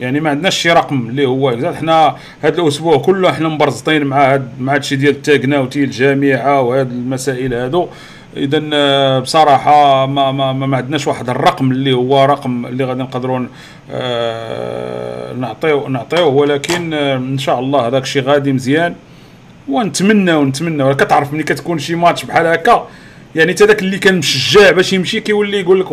يعني ما عندناش شي رقم اللي هو حنا هذا الأسبوع كله حنا مبرزطين مع هاد مع هادشي ديال التاكناوتي الجامعة وهاد المسائل هادو. اذا آه، بصراحة ما ما ما عندناش واحد الرقم اللي هو رقم اللي غادي نقدروا آه نعطيو نعطيوه. ولكن آه إن شاء الله هذاك الشيء غادي مزيان. ونتمنى ونتمنى. كتعرف ملي كتكون شي ماتش بحال هكا يعني حتى داك اللي كان مشجع باش يمشي كيولي يقول لك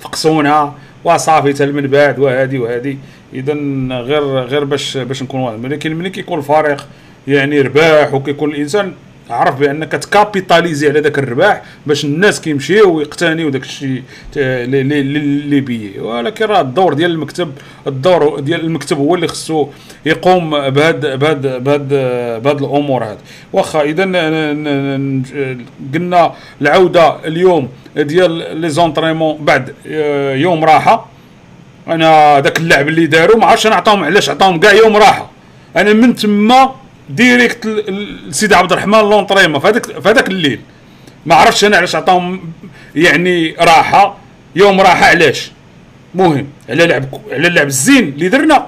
فقسونا. وصافي حتى من بعد وهادي وهادي. اذا غير غير باش باش نكون واحد ولكن ملي كيكون الفريق يعني رباح وكيكون الإنسان عرف بأنك تكابيتاليزي على ذاك الرباح باش الناس كيمشيو ويقتنيو داك الشيء اللي بيه ولكن راه الدور ديال المكتب الدور ديال المكتب هو اللي خصو يقوم بهاد بهاد بهاد بهاد الأمور هاد. واخا إذا قلنا العودة اليوم ديال لي زونطريمون بعد آه، يوم راحة. أنا داك اللعب اللي داروا ما عرفتش أنا عطاهم علاش عطاهم كاع يوم راحة. أنا من تما ديريكت لسيدي عبد الرحمن لونطريما في هذاك في هذاك الليل. ما عرفتش أنا علاش عطاهم يعني راحة يوم راحة علاش؟ مهم على لعب على اللعب الزين اللي درنا.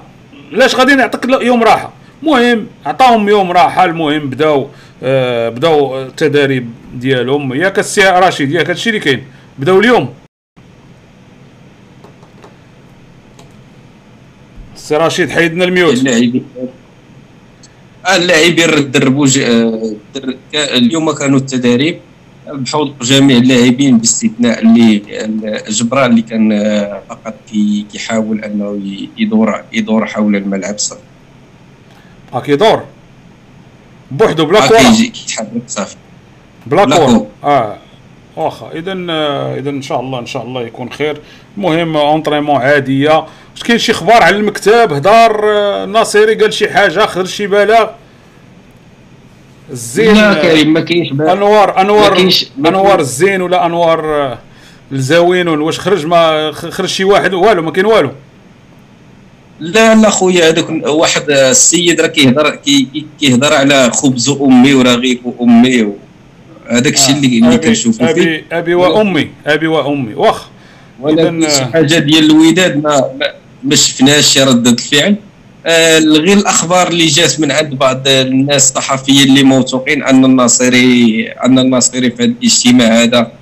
علاش غادي نعطيك يوم راحة؟ المهم عطاهم يوم راحة المهم بداو آه بداو التداريب ديالهم. ياك السي رشيد ياك هادشي اللي كاين. بداو اليوم. السي رشيد حيدنا ال mute اللاعبين دربوا اليوم كانوا التدريب بحضور جميع اللاعبين باستثناء اللي جبران اللي كان آه، فقط كي- كيحاول أنه يدور يدور حول الملعب صافي. ها كيدور بوحدو بلا آه، كره كيجي كيتحرك صافي. بلا كره كورة. آه. واخا اذا اذا إن شاء الله إن شاء الله يكون خير. المهم entraînement عاديه واش كاين شي إخبار على المكتب؟ هدار آه، الناصيري قال شي حاجة خرج شي بلاغ الزين لا آه، كريم ما كاينش أنوار أنوار ما أنوار الزين ولا أنوار آه، الزاوين واش خرج ما خرج شي واحد؟ والو ما كاين والو. لا لا خويا هذاك واحد السيد راه كيهضر كي- كي- كيهضر على خبز أمي ورغيف أمي هذاك الشيء اللي اللي أبي- كنشوفو فيه. ابي أبي وأمي أبي وأمي. واخ ولكن إذن- شي حاجة ديال الوداد ما ما, شفناش شي ردة الفعل. آه غير الأخبار اللي جات من عند بعض الناس الصحفيين اللي موثوقين أن الناصري أن الناصري في هذا الاجتماع هذا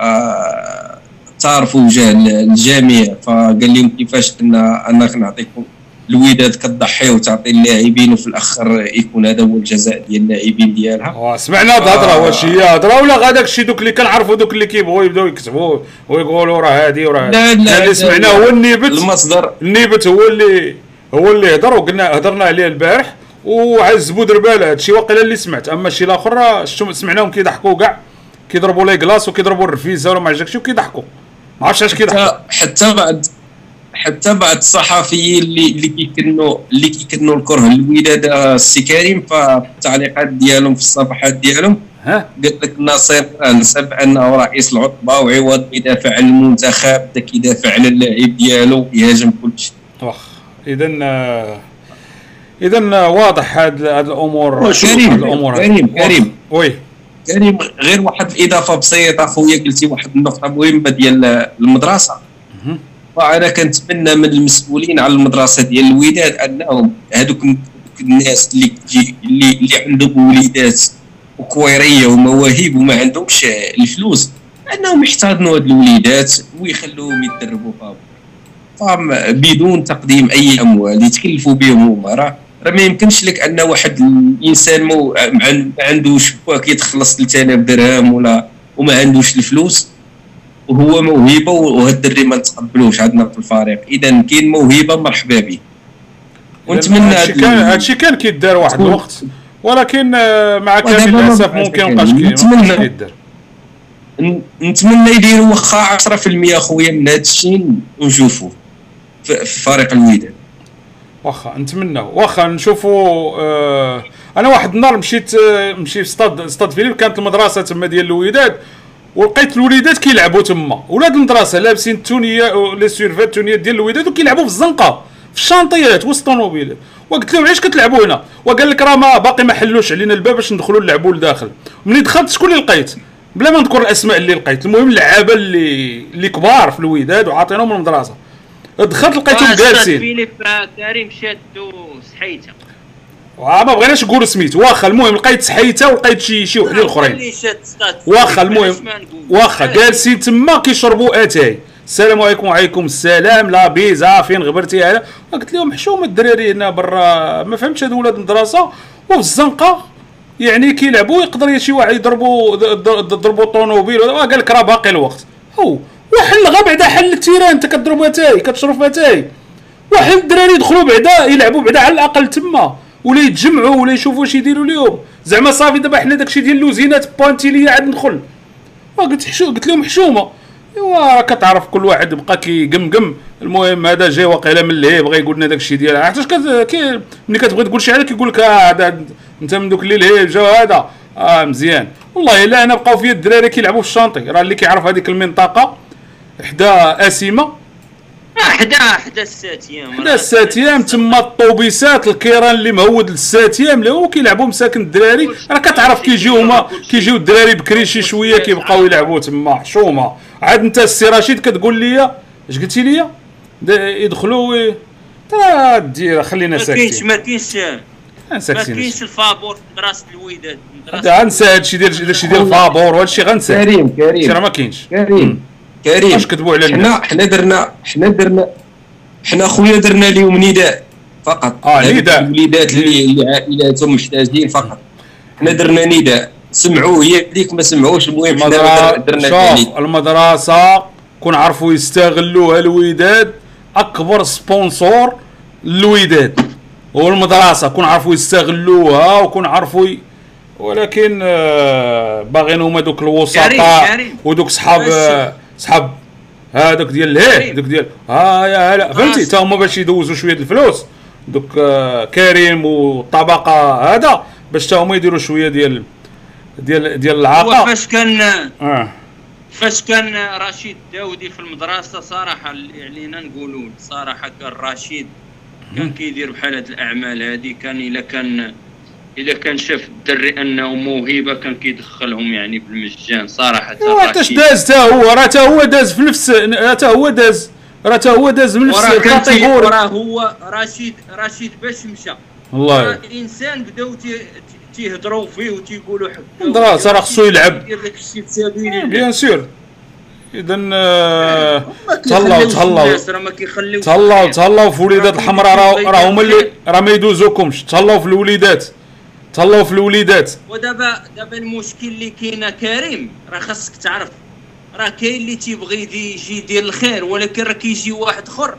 آه تعرفوا وجه الجميع فقال لهم كيفاش ان أنك نعطيكم الوداد كتضحي وتعطي اللاعبين وفي الآخر يكون هذا هو الجزاء ديال اللاعبين ديالها آه، سمعنا هاد الهضره آه. واش هي هضرة ولا هذاك الشيء دوك اللي كنعرفوا دوك اللي كيبغوا يبداو يكتبوا ويقولوا راه هادي وراه لا،. لا، اللي لا، سمعناه. هو النيبت المصدر النيبت هو اللي هو اللي هضر وقلنا هضرنا عليه البارح وعزبوا درباله هادشي واقيلا اللي سمعت أما الشيء الآخر سمعناهم كيضحكوا كاع كيضربوا لي كلاص وكيضربوا الرفيزة ولا ما عرفتش وكيضحكوا ما عرفتش علاش كيضحكوا حتى بعد حتى بعض الصحفيين اللي اللي كيكنوا اللي كيكنوا الكره للوداد السي كريم فالتعليقات ديالهم في الصفحات ديالهم. قال لك الناصر نسب انه رئيس العطبه وعوض يدافع عن المنتخب بدا كيدافع على اللاعب ديالو يهاجم كل شيء. واخ. اذا اذا واضح هاد هاد الأمور. كريم، الأمور. كريم، كريم. وي. كريم غير واحد الإضافة بسيطة خويا قلتي واحد النقطة مهمة ديال المدرسة. فانا كنتمنى من المسؤولين على المدرسة ديال الوداد أنهم هذوك الناس اللي اللي اللي عندهم وليدات وكويرية ومواهب وما عندهمش الفلوس أنهم يحتضنوا هاد الوليدات ويخلوهم يتدربوا فهم بدون تقديم أي أموال يتكلفوا بهم هما. راه راه ما يمكنش لك أن واحد الإنسان ما عندوش باك يتخلص 3000 درهم ولا وما عندوش الفلوس. وهو موهبة وهاد الدري ما نتقبلوش عندنا في الفريق. اذا كاين موهبة مرحبا به ونتمنى هادشي هاد كان كيدار واحد الوقت ولكن آه، مع كامل الأسف ممكن. مابقاش كيدار. نتمنى يديروا واخا 10% خويا من هاد الشيء ونشوفوه في في فريق الوداد واخا نتمنى. واخا نشوفوا آه أنا واحد النهار مشيت آه مشيت في ستاد ستاد فيليب كانت المدرسة تما ديال الوداد. ولقيت الوليدات كيلعبوا تما. ولاد المدرسة لابسين التونية لي سيرفات التونيات ديال الوداد وكيلعبوا في الزنقة في الشانطيات وسط الطوموبيلات وقلت لهم علاش كتلعبوا هنا؟ وقال لك راه ما باقي ما حلوش علينا الباب باش ندخلوا نلعبوا لداخل. ملي دخلت شكون اللي لقيت؟ بلا ما نذكر الأسماء اللي لقيت. المهم اللعابة اللي اللي كبار في الوداد وعاطينهم المدرسة. دخلت لقيتهم جالسين. فيليب آه، كريم شادو سحيته آه، ما بغيناش نقول سميت واخا المهم لقيت سحيته ولقيت شي شي وحدين اخرين واخا المهم؟ واخا جالسين تما كيشربوا آتاي. السلام عليكم وعليكم السلام. لاباس فين غبرتي هذا قلت لهم حشومه الدراري هنا برا. ما فهمتش هادو ولاد المدرسة. وفي الزنقة يعني كيلعبوا يقدر شي واحد يضربوا ضربوا طونوبيل ولا- قال لك راه باقي الوقت. هو وحل غا بعدا حل ال terrain. انت كضرب آتاي كتشرب آتاي. واحد الدراري يدخلوا بعدا يلعبوا بعدا على الأقل تما. ولا يتجمعوا ولا يشوفوا واش يديروا اليوم. زعما صافي دابا حنا داكشي ديال اللوزينات pointer ليا عاد ندخل. قلت حشو قلت لهم حشومة. ايوا راه كتعرف كل واحد بقى كيقمقم. المهم هذا جاي واقيلا من اللي بغى يقول لنا داك الشيء ديال كت... كي... ملي كتبغي تقول شي حاجة كيقول لك آه هذا انت من دوك اللي الهيب جا هذا. آه مزيان. والله إلا أنا بقاو فيا الدراري كيلعبوا في ال chantier. راه اللي كيعرف هذيك المنطقة حدا أسيمة. حدا حدا ال CTM. حدا ال CTM تما الطوبيسات الكيران اللي مهود لل CTM اللي هو كيلعبوا مساكن الدراري. راه كتعرف كيجيو هما كيجيو الدراري بكري شي شوية كيبقاو يلعبوا تما حشومة. عاد انت السي رشيد كتقول لي اش قلتي لي يدخلوا وي- ترى دير خلينا ما كاينش ساكتين. ما كاينش ما ساكتين. كاينش الفابور في مدرسة الوداد هذا غنسى هادشي ديال هادشي ديال الفابور وهادشي غنسى. كريم راه كريم ما كاينش. كريم. كريم. واش كتبوا على الناس حنا حنا درنا حنا درنا حنا خويا درنا لهم نداء فقط. هذوك نداء. الوليدات اللي اللي عائلاتهم محتاجين فقط. حنا درنا نداء. سمعوا هي هذيك ما سمعوش المهم درنا شوف ذلك المدرسة كون عرفوا يستغلوها الوداد أكبر sponsor للوداد هو المدرسة كون عرفوا يستغلوها وكون عرفوا ي... ولكن آه، باغيين هما دوك الوسطاء. ودوك صحاب آه، صحاب هذوك ديال الهيه كريم. دوك ديال ها يا هلا فهمتي. تا هما باش يدوزوا شوية الفلوس. دوك آه، كريم والطبقه هذا باش تا هما يديروا شوية ديال ديال ديال هو العاقه فاش كان آه. فاش كان رشيد داودي في المدرسة صراحة اللي علينا نقولوا صراحة كان رشيد كان كيدير بحال هاد الأعمال هادي كان إلا كان إذا كان شاف الدري أنه موهبة كان كيدخلهم يعني بالمجان صراحة. تاش رشيد. داز تا هو راه تا هو داز في نفس راه تا هو داز. راه تا هو داز من نفس ال catégorie. وراه هو رشيد رشيد باش مشى. والله. راه إنسان بداو تي- تي- تيهضروا فيه وتيقولوا حكا مدرسة راه خصو يلعب. يدير داك الشيء في سبيل الله. bien sûr. اذا آه، تهلاو تهلاو. راه تهلاو. تهلاو في وليدات الحمراء راه راه هما اللي راه ما يدوزوكمش. تهلاو في الوليدات. تهلاو في الوليدات. ودابا دابا المشكل اللي كاينة كريم راه خاصك تعرف. راه كاين اللي تيبغي يجي يدير الخير ولكن راه كيجي واحد آخر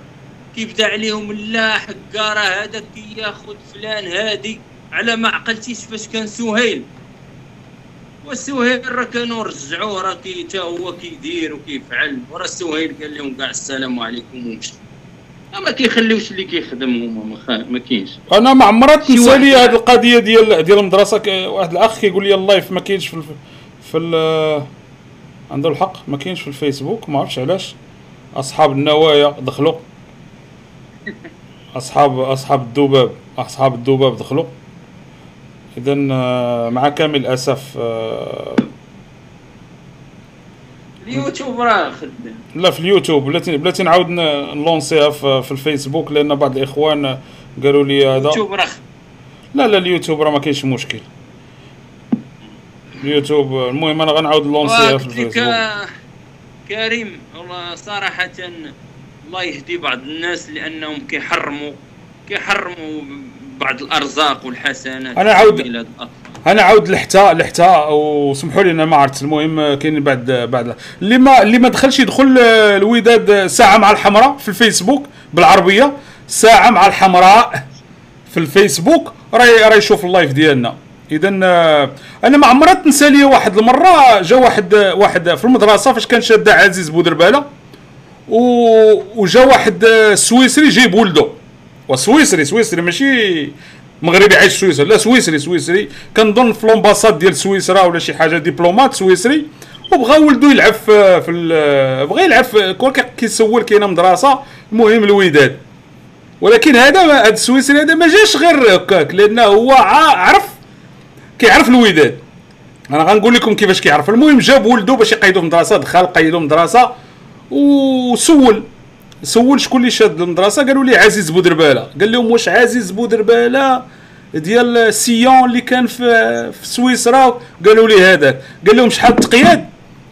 كيبدا عليهم لا حكا راه هذا كياخذ فلان هادي. على ما عقلتيش فاش كان سهيل. وسهيل راه كانوا رجعوه راه تا هو كيدير وكيفعل. وراه سهيل قال لهم كاع السلام عليكم. ومشى ما كيخليوش اللي كيخدم هما ما, كاينش. أنا ما عمرها تنسى واحد. لي يلعب. هذه القضية ديال ديال المدرسة. واحد الأخ كيقول لي ال live ما كاينش في. في ال... عنده الحق؟ ما كاينش في الفيسبوك؟ ما عرفتش علاش. أصحاب النوايا دخلوا. اصحاب أصحاب الذباب أصحاب الذباب دخلوا. اذا مع كامل الأسف آه، اليوتيوب راه خدام. لا في اليوتيوب. بلاتي بلاتي نعاود نلونسيها في, في الفيسبوك لأن بعض الإخوان قالوا لي هذا. اليوتيوب راه. لا لا اليوتيوب راه ما كاينش مشكل. اليوتيوب المهم أنا غنعاود نلونسيها في الفيسبوك. كريم والله صراحة الله يهدي بعض الناس لأنهم كيحرموا كيحرموا بعض الأرزاق والحسنات. أنا عاود- أنا عاود لحتى لحتى وسمحوا لي أنا ما عرفت. المهم كاين بعد بعد اللي ما اللي ما دخلش يدخل آه، الوداد ساعة مع الحمراء في الفيسبوك بالعربية. ساعة مع الحمراء في الفيسبوك. راه راه يشوف اللايف ديالنا. اذا آه، أنا ما عمرها تنسى لي واحد المرة جا واحد واحد في المدرسة فاش كان شاد عزيز بودربالة. وجا واحد آه، سويسري جايب ولده وسويسري سويسري ماشي مغربي عايش في سويسرا. لا سويسري سويسري. كنظن في l'ambassade ديال سويسرا ولا شي حاجة diplomate سويسري. وبغى ولدو يلعب في, في بغى يلعب في كون كي- كيسول كاينة مدرسة المهم الوداد. ولكن هذا هذا السويسري هذا ما جاش غير هكاك لأنه هو عرف كيعرف الوداد. أنا غنقول لكم كيفاش كيعرف. المهم جاب ولده باش يقيدو في المدرسة دخل قيدو المدرسة وسول. سول شكون اللي شاد المدرسة قالوا لي عزيز بودربالة. قال لهم واش عزيز بودربالة؟ ديال سيون اللي كان في في سويسرا. قالوا لي هذاك. قال لهم شحال التقياد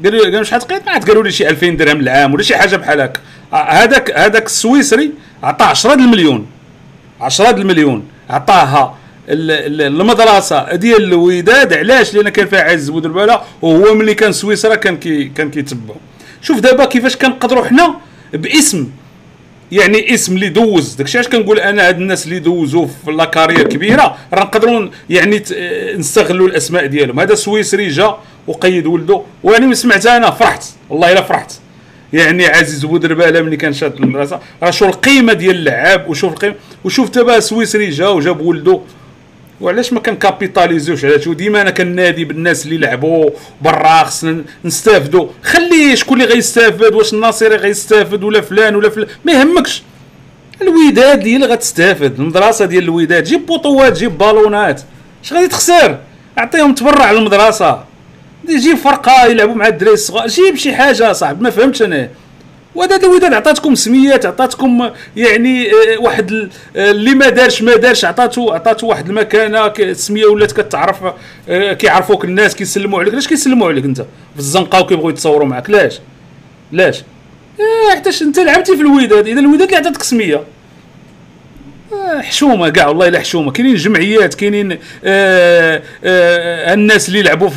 قالوا قالوا شحال التقياد ما عرفت قالوا لي شي 2000 درهم العام ولا شي حاجة بحال هكا. هذاك هذاك السويسري عطاه 10 المليون. 10 المليون. عطاها ال- ال- المدرسة ديال الوداد. علاش؟ لأن كان فيها عزيز بودربالة وهو ملي كان سويسرا كان كي كان كيتبعو. شوف دابا كيفاش كنقدروا حنا باسم يعني اسم اللي دوز. داكشي علاش كنقول أنا هاد الناس اللي دوزوا في la carrière كبيرة راه نقدروا يعني نستغلوا الأسماء ديالهم. هذا سويسري جا وقيد ولده ويعني من سمعت أنا فرحت. والله إلا فرحت. يعني عزيز بودرباله ملي كان شاد المدرسة. راه شوف القيمة ديال اللعاب وشوف القيمة. وشوف دابا سويسري جا وجاب ولده وعلاش ما كنكابيتاليزيوش؟ على شو ديما أنا كنادي بالناس اللي لعبوا برا خصنا نستافدوا. خلي شكون اللي غيستافد واش الناصري غيستافد ولا فلان ولا فلان. ما يهمكش. الوداد هي اللي غتستافد. المدرسة ديال الوداد. جيب بطولات جيب بالونات. اش غادي تخسر؟ اعطيهم تبرع للمدرسه جيب فرقة يلعبوا مع الدراري الصغار جيب شي حاجة صاحبي. ما فهمتش أنا. وهذا الوداد عطاتكم سميات عطاتكم يعني آه، واحد آه، اللي ما دارش ما دارش عطاتو عطاتو واحد المكانة السميه ولات كتعرف آه، كيعرفوك الناس كيسلموا عليك. علاش كيسلموا عليك انت؟ في الزنقه وكيبغيو يتصوروا معك علاش علاش آه، حتىش انت لعبتي في الوداد إذا الوداد اللي عطاتك سميه حشومة كاع والله إلا حشومة. كاينين جمعيات كاينين الناس اللي لعبوا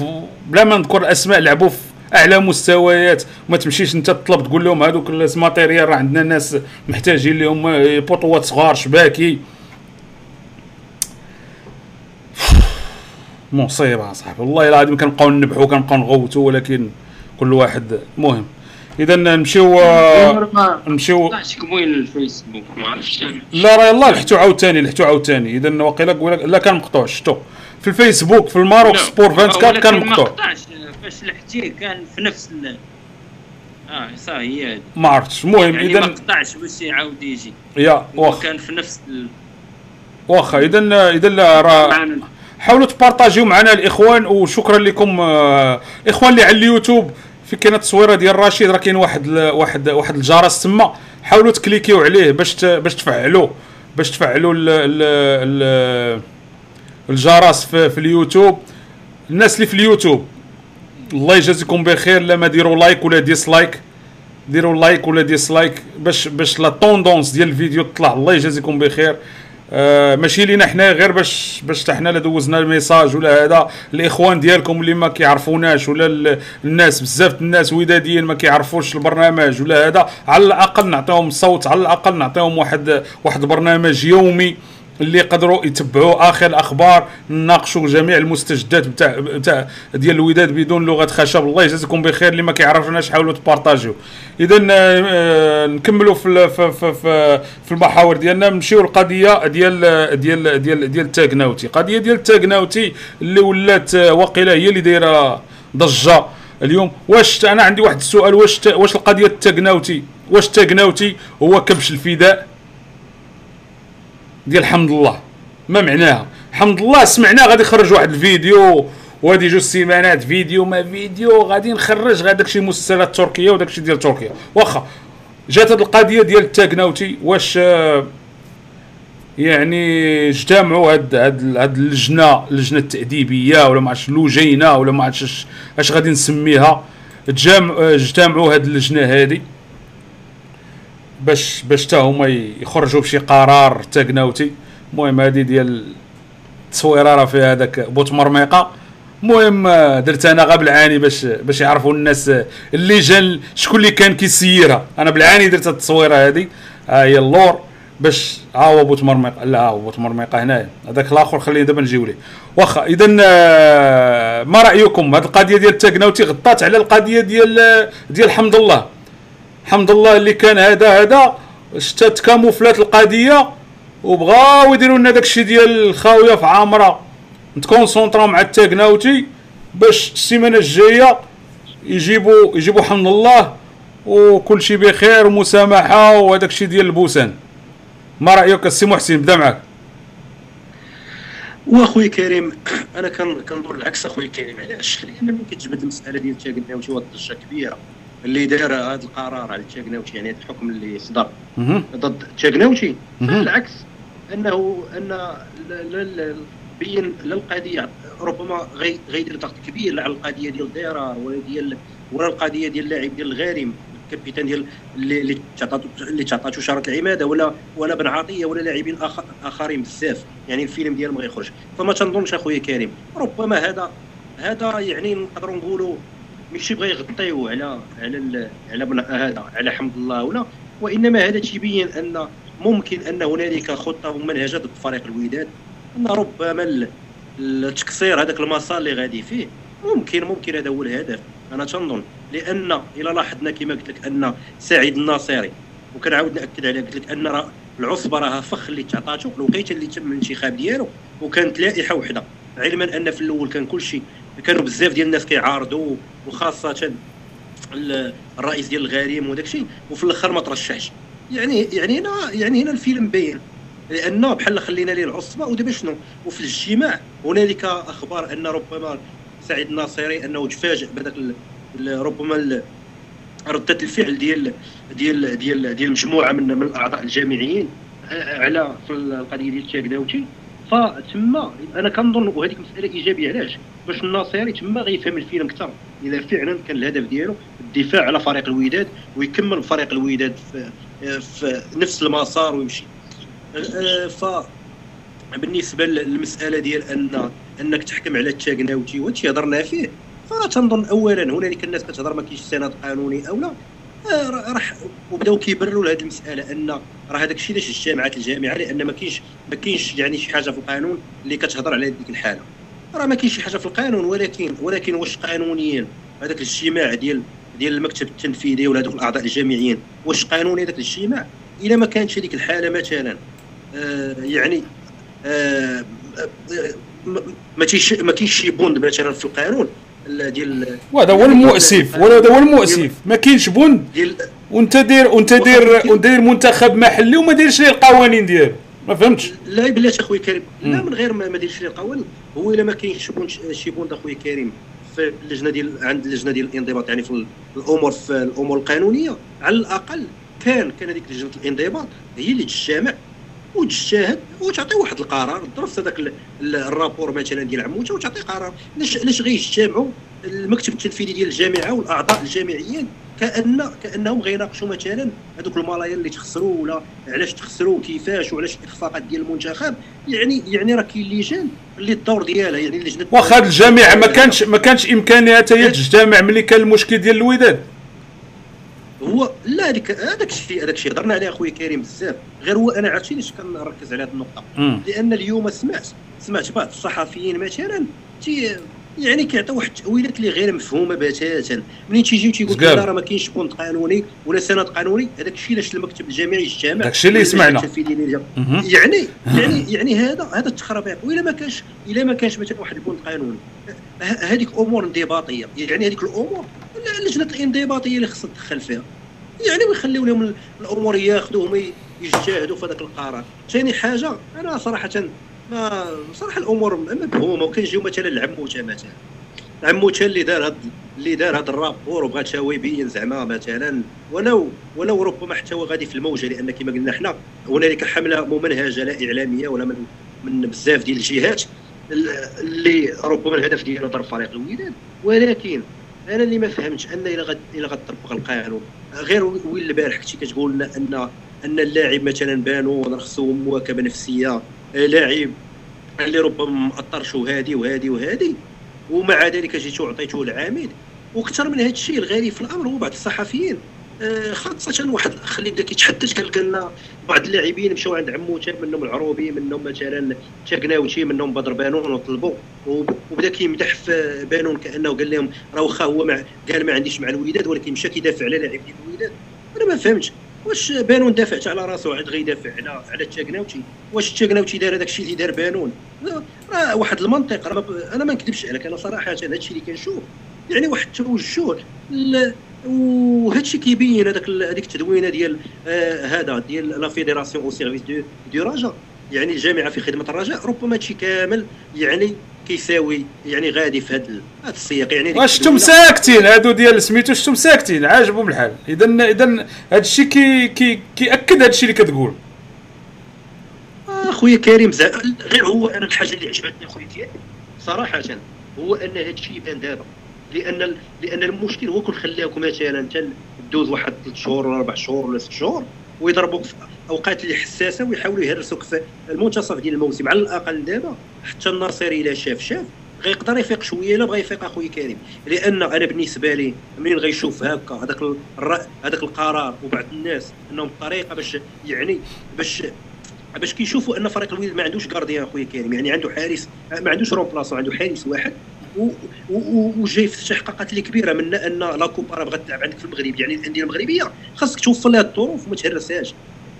بلا ما نذكر الأسماء لعبوا في أعلى مستويات. ما تمشيش أنت تطلب تقول لهم هذوك الماتيريال راه عندنا ناس محتاجين لهم آه، بوطوات صغار شباكي. مصيبة صاحبي والله العظيم كنبقاو نبحوا كنبقاو نغوتوا ولكن كل واحد مهم. إذا نمشيو آه، نمشيو. الفيسبوك ما عرفتش. لا راه يلاه لحتو عاوتاني لحتو عاوتاني. إذا واقيلا لا كان مقطوع شتو في الفيسبوك في الماروك سبور 24 ولكن كان مقطوع فاش لحتيه كان في نفس ال آه صح هي هذه ما عرفتش. المهم يعني ما اذا قطعش باش يعاود يجي. يا هو واخا كان في نفس ال... واخا اذا اذا راه حاولوا تpartageيو معنا الإخوان وشكرا لكم آه، الاخوان اللي على اليوتيوب. في كاينة التصويره ديال رشيد راه كاين واحد واحد واحد الجرس تما. حاولوا تcliquيو عليه باش باش تفعلوه باش تفعلوا ال ال ال الجرس في, في اليوتيوب. الناس اللي في اليوتيوب. الله يجازيكم بخير لما ديروا like ولا dislike ديروا like ولا dislike باش باش la tendance ديال الفيديو تطلع الله يجازيكم بخير. آه ماشي لينا حنا غير باش باش حنا لا دوزنا ال message ولا هذا. الإخوان ديالكم اللي ما كيعرفوناش ولا ال- الناس بزاف الناس وداديين ما كيعرفوش البرنامج ولا هذا على الأقل نعطيهم صوت على الأقل نعطيهم واحد واحد برنامج يومي. اللي يقدروا يتبعوا آخر الاخبار نناقشوا جميع المستجدات بتاع بتاع ديال الوداد بدون لغة خشب. الله يجازيكم بخير اللي ما كيعرفناش حاولوا تبارطاجيو اذا آه، نكملوا في في في في, المحاور ديالنا. نمشيو للقضية ديال ديال ديال ديال تاغناوتي قضية ديال تاغناوتي اللي ولات آه، واقيلا هي اللي دايرة ضجة اليوم. واش أنا عندي واحد السؤال. واش واش القضية تاغناوتي واش تاغناوتي هو كبش الفداء؟ ديال حمد الله ما معناها؟ حمد الله سمعنا غادي يخرج واحد الفيديو وهادي جوج سيمانات فيديو ما فيديو غادي نخرج غير داكشي مسلسلات تركية وداكشي ديال تركيا. واخا جات هاد القضية ديال التاكناوتي واش آه، يعني اجتمعوا هاد هاد هاد اللجنة اللجنة التأديبية ولا ما عرفتش لوجينه ولا ما عرفتش اش- غادي نسميها. آه، اجتمعوا هاد اللجنة هادي. باش باش حتى هما يخرجوا بشي قرار تاكناوتي. المهم هادي ديال التصويرة راه فيها هذاك بوت مرميقة. المهم آه، درت أنا غا بالعاني باش باش يعرفوا الناس آه، اللي جا شكون اللي كان كيسيرها. أنا بالعاني درت التصويرة هادي. ها هي اللور باش ها هو بوت مرميقة. لا ها هو بوت مرميقة هنايا. هذاك الآخر خلينا دابا نجيو ليه. واخا اذا ما رأيكم؟ هاد القضية ديال التاكناوتي غطات على القضية ديال آه، ديال حمد الله. حمد الله اللي كان هذا هذا شتا تكاموفلات القضية وبغاو يديروا لنا داكشي ديال الخاوية في عامرة. نتكونسونطراو مع التاكناوتي باش السيمانة الجاية يجيبوا يجيبوا حمد الله وكل شيء بخير ومسامحة وهذاك الشيء ديال البوسان. ما رأيك السي محسن؟ بدا معك واخويا كريم أنا كنظن العكس اخويا كريم. علاش؟ لأن ملي كتجبد المسألة ديال تاكناوتي واحد الضجه كبيرة. اللي دار هذا القرار على تاكناوتي يعني الحكم اللي صدر. ضد مهم. بالعكس انه إن بين للقضية ربما غي- غيدير ضغط كبير على القضية ديال ضرار ولا ديال ولا القضية ديال اللاعب ديال الغارم الكابيتان ديال اللي اللي تعطاتو اللي تعطاتو شاره العماده ولا ولا بن عطية ولا لاعبين آخرين بزاف. يعني الفيلم ديالهم غيخرج. فما تنظنش أخويا كريم. ربما هذا هذا يعني نقدروا نقولوا ماشي بغا يغطيو على على على هذا على حمد الله ولا. وإنما هذا تيبين أن ممكن أن هنالك خطة ومنهجه ضد فريق الوداد أن ربما ال- التكسير هذاك المسار اللي غادي فيه ممكن ممكن هذا هو الهدف. أنا تنظن لأن إلى لاحظنا كما قلت لك أن سعيد الناصري وكنعاود نأكد عليها قلت لك أن راه العصبة راه فخ اللي تعطاتو الوقيتة اللي تم الانتخاب ديالو وكانت لائحة وحدة. علما أن في الأول كان كل شيء كانوا بزاف ديال الناس كيعارضوا وخاصة ال- الرئيس ديال الغريم وداك الشيء وفي الأخر ما ترشحش. يعني يعني هنا يعني هنا الفيلم باين لأنه بحال خلينا ليه العصبه ودابا شنو؟ وفي الاجتماع هنالك أخبار أن ربما سعيد الناصري أنه تفاجئ بهذاك ربما ردة الفعل ديال ديال ديال ديال مجموعة من من الأعضاء الجامعيين آه، على في القضية ديال التاكداوتي فتما أنا كنظن وهذيك مسألة إيجابية. علاش؟ باش الناصري تما غيفهم الفيلم أكثر. إذا فعلا كان الهدف ديالو الدفاع على فريق الوداد ويكمل فريق الوداد في, في نفس المسار ويمشي. ف بالنسبة للمسألة ديال ان أنك تحكم على التاكناوتي وهادشي هضرنا فيه فتنظن اولا هنالك الناس كتهضر ما كاينش سند قانوني أو لا. آه، راح وبداو كيبرروا لهذه المسألة أن راه هذاك الشيء علاش الجامعات الجامعة؟ لأن ما كاينش ما كاينش يعني شي حاجة في القانون اللي كتهضر على ديك الحالة. راه ما كاينش شي حاجة في القانون ولكن ولكن واش قانونيا؟ هذاك الاجتماع ديال ديال المكتب التنفيذي ولا هذوك الأعضاء الجامعيين واش قانوني هذاك الاجتماع؟ إلا ما كانتش هذيك الحالة مثلا آه يعني آه ما تيش ما كاينش شي بند مثلا في القانون. ديال وهذا هو المؤسف وهذا هو المؤسف. ما كاينش ديال وانت دير وانت دير ودير منتخب محلي وما ديرش ليه القوانين ديالو. ما فهمتش؟ لا بلاتي اخويا كريم. لا. من غير ما ما ديرش لي القوانين هو إلا ما كاينش شي بند أخويا كريم في اللجنة ديال عند اللجنة ديال الانضباط يعني في الأمور في الأمور القانونية على الأقل كان كان هذيك لجنة الانضباط هي اللي تجتمع وتجتهد وتعطي واحد القرار ظرف هذاك ال- ال- الرابور مثلا ديال عموتة وتعطي قرار. علاش غيجتمعوا المكتب التنفيذي ديال الجامعة والأعضاء الجامعيين كان كأنهم غيناقشوا مثلا هذوك الملايين اللي تخسروا ولا علاش تخسروا كيفاش وعلاش الاخفاقات ديال المنتخب؟ يعني يعني راه كاين لجان اللي الدور ديالها يعني لجنه واخا الجامعة ما كانش ما كانش امكانيه حتى هي تجتمع ملي كان المشكل ديال الوداد. هو لا هذيك هذاك الشيء هذاك الشيء هضرنا عليه اخويا كريم بزاف. غير هو أنا عرفتي علاش كنركز على هذه النقطة؟ مم. لأن اليوم سمعت سمعت بعض الصحفيين مثلا تي يعني كيعطيو واحد التأويلات اللي غير مفهومة بتاتا. منين تيجيو تيقول. لا راه ما كاينش بند قانوني ولا سند قانوني. هذاك الشيء علاش المكتب الجامعي يجتمع داك الشيء اللي سمعنا. يعني يعني يعني هذا هذا التخربيق. وإلا ما كانش إلا ما كانش مثلا واحد البونت قانوني. هذيك امور انضباطيه يعني هذيك الأمور لا- لجنة الانضباطية اللي خصها تدخل فيها. يعني ويخليو لهم ال- الأمور ياخذوهم يجتهدوا في هذاك القرار. ثاني حاجة أنا صراحة ما صراحة الأمور مفهومه وكنجيو مثلا العموته مثلا. العموته اللي دار هاد اللي دار هذا الرابور وبغى تا هو يبين زعما مثلا. ولو ولو ربما حتى هو غادي في الموجة لأن كما قلنا حنا هنالك حملة ممنهجة لا إعلامية ولا من من بزاف ديال الجهات ال- اللي ربما الهدف ديالها ضرب فريق الوداد ولكن أنا اللي ما فهمتش أن إلى غد إلى غتطبق القانون. غير وين البارح كنتي كتقول لنا ان أن اللاعب مثلا بانون خصو مواكبه نفسية آه، لاعب اللي ربما مأطرش وهادي وهادي وهادي ومع ذلك جيتو عطيتوه العامد وأكثر من هذا الشيء الغريب في الأمر هو بعض الصحفيين. آه، خاصة واحد الاخ اللي بدا كيتحدث قال لنا بعض اللاعبين مشاو عند عموته منهم العروبي منهم مثلا تاكناوتي منهم بدر بانون وطلبوا وب- وبدا كيمدح في بانون كأنه قال لهم راه واخا هو مع قال ما عنديش مع الوداد ولكن مشى كيدافع على لاعب ديال الوداد أنا ما فهمتش. واش بانون دافع على راسه عاد غيدافع على على التاكناوتي واش التاكناوتي دار هذاك الشيء اللي دار بانون؟ راه واحد المنطق أنا ما نكذبش عليك أنا صراحة هذا الشيء اللي كنشوف. يعني واحد التوجه وهذا الشيء كيبين هذاك هذيك التدوينة ديال آه هذا ديال la fédération au service de de رجاء يعني الجامعة في خدمة الرجاء ربما هادشي كامل يعني كيساوي يعني غادي في هذا هذا السياق. يعني وشفتم التدوينة- ساكتين؟ هادو ديال سميتو شفتم ساكتين؟ عاجبهم الحال. اذا اذا هادشي كي كي كيأكد هادشي اللي كتقول. آخويا كريم زع... غير هو أنا الحاجة اللي عجبتني أخويا كريم صراحة هو أن هذا الشيء يبان دابا. لأن. لأن المشكل هو كون خلاوك مثلا انت دوز واحد ثلاث شهور ولا أربع شهور ولا ست شهور ويضربوك في أوقات اللي حساسة ويحاولوا يهرسوك في المنتصف ديال الموسم على الأقل دابا حتى الناصري إلا شاف شاف غيقدر يفيق شوية الا بغى يفيق اخويا كريم لأن أنا بالنسبة لي منين غيشوف هكا هذاك. هذاك القرار وبعض الناس أنهم بطريقه باش يعني باش باش كيشوفوا أن فريق الوداد ما عندوش gardien اخويا كريم يعني عنده حارس ما عندوش remplaçant عنده حارس واحد وجاي في استحقاقات اللي كبيرة من أن لا coupe راه بغات تلعب عندك في المغرب. يعني الأندية المغربية خاصك توفر لها الظروف وما تهرسهاش.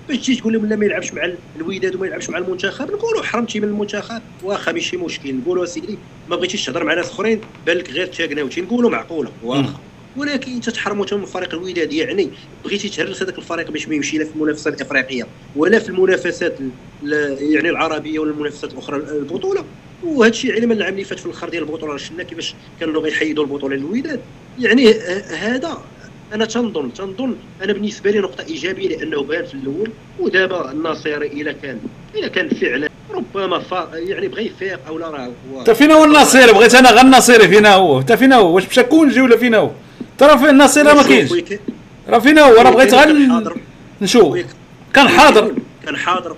باش تجي تقول لهم لا ما يلعبش مع الوداد وما يلعبش مع المنتخب نقولوا حرمتي من المنتخب واخا ماشي مشكل. نقولوا اسيدي ما بغيتيش تهضر مع ناس اخرين بالك غير تاكناوتي نقولوا معقولة. واخا ولكن أنت تحرموا من فريق الوداد يعني بغيتي تهرس هذاك الفريق باش ما يمشي لا في المنافسة الإفريقية ولا في المنافسات ال- يعني العربية ولا المنافسات الأخرى البطولة. وهذا الشيء علما العام اللي فات في الآخر ديال البطولة شفنا كيفاش كانوا غيحيدوا البطولة للوداد يعني ه- هذا أنا تنظن تنظن أنا بالنسبة لي نقطة إيجابية لأنه بان في الأول ودابا الناصري إلى كان إلى كان فعلا ربما فا يعني بغى يفيق أو لا راه هو انت فينا هو الناصيري بغيت أنا غير الناصيري فينا هو. انت فينا هو واش مشى كونجي ولا فينا هو؟ ترى في الناصيري ما كاينش. راه فينا هو راه بغيت غير نشوف. كان حاضر. كان حاضر.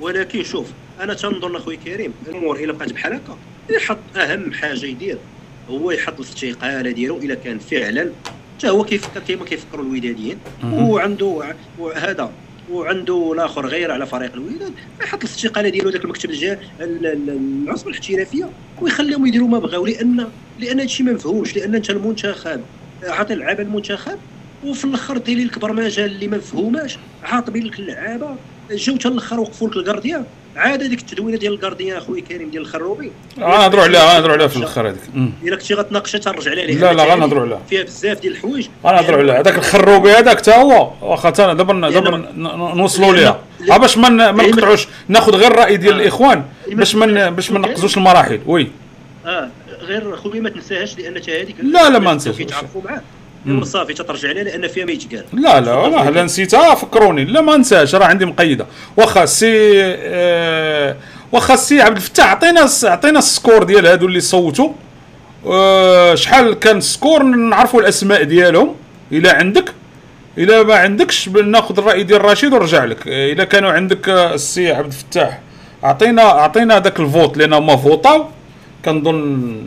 ولكن شوف أنا تنظن أخوي كريم الأمور إلا بقات بحال هكا. يحط أهم حاجة يدير. هو يحط الاستقاله ديالو إلا كان فعلا. حتى هو كيفكر كيما كيفكروا الوداديين وعنده هذا وعنده الآخر غير على فريق الوداد يحط الاستقاله ديالو ذاك المكتب الجا ال- ال- العصبة الاحترافية. ويخليهم يديروا ما بغاو. لأن لأن هادشي ما مفهومش لأن أنت المنتخب. عاطي اللعابه المنتخب. وفي الأخر دير لك برمجه اللي ما مفهوماش. عاطيين لك اللعابة. جاو حتى الآخر وقفوا لك ال gardien عاد هذيك التدوينة ديال ال gardien أخوي كريم ديال الخروبي. غنهضروا عليها غنهضروا عليها في الأخر هذيك. إلا كنتي غتناقشها ترجع عليها. لا، لا، غنهضروا عليها. فيها بزاف ديال الحوايج. غنهضروا عليها. هذاك الخروبي هذاك حتى هو. واخا تا دابا دابا نوصلوا ليها. ها باش ما نقطعوش. ناخذ غير الرأي ديال آه. الإخوان باش ما باش ما نقصوش المراحل. oui. آه غير خويا ما تنساهاش لأن حتى هذيك لا، لا، ما ننساش. كيتعرفوا معاه. مم. صافي تترجع عليها لأن فيها ما يتقال. لا لا لا لا نسيتها فكروني لا ما نساش راه عندي مقيدة. واخا سي آه واخا سي عبد الفتاح عطينا عطينا ال score ديال هادو اللي صوتوا آه شحال كان ال score نعرفوا الأسماء ديالهم. إلا عندك إلا ما عندكش ناخذ الرأي ديال رشيد ونرجع لك. آه، إلا كانوا عندك آه، السي عبد الفتاح اعطينا اعطينا هذاك ال vote لأن هما فوطاو كنظن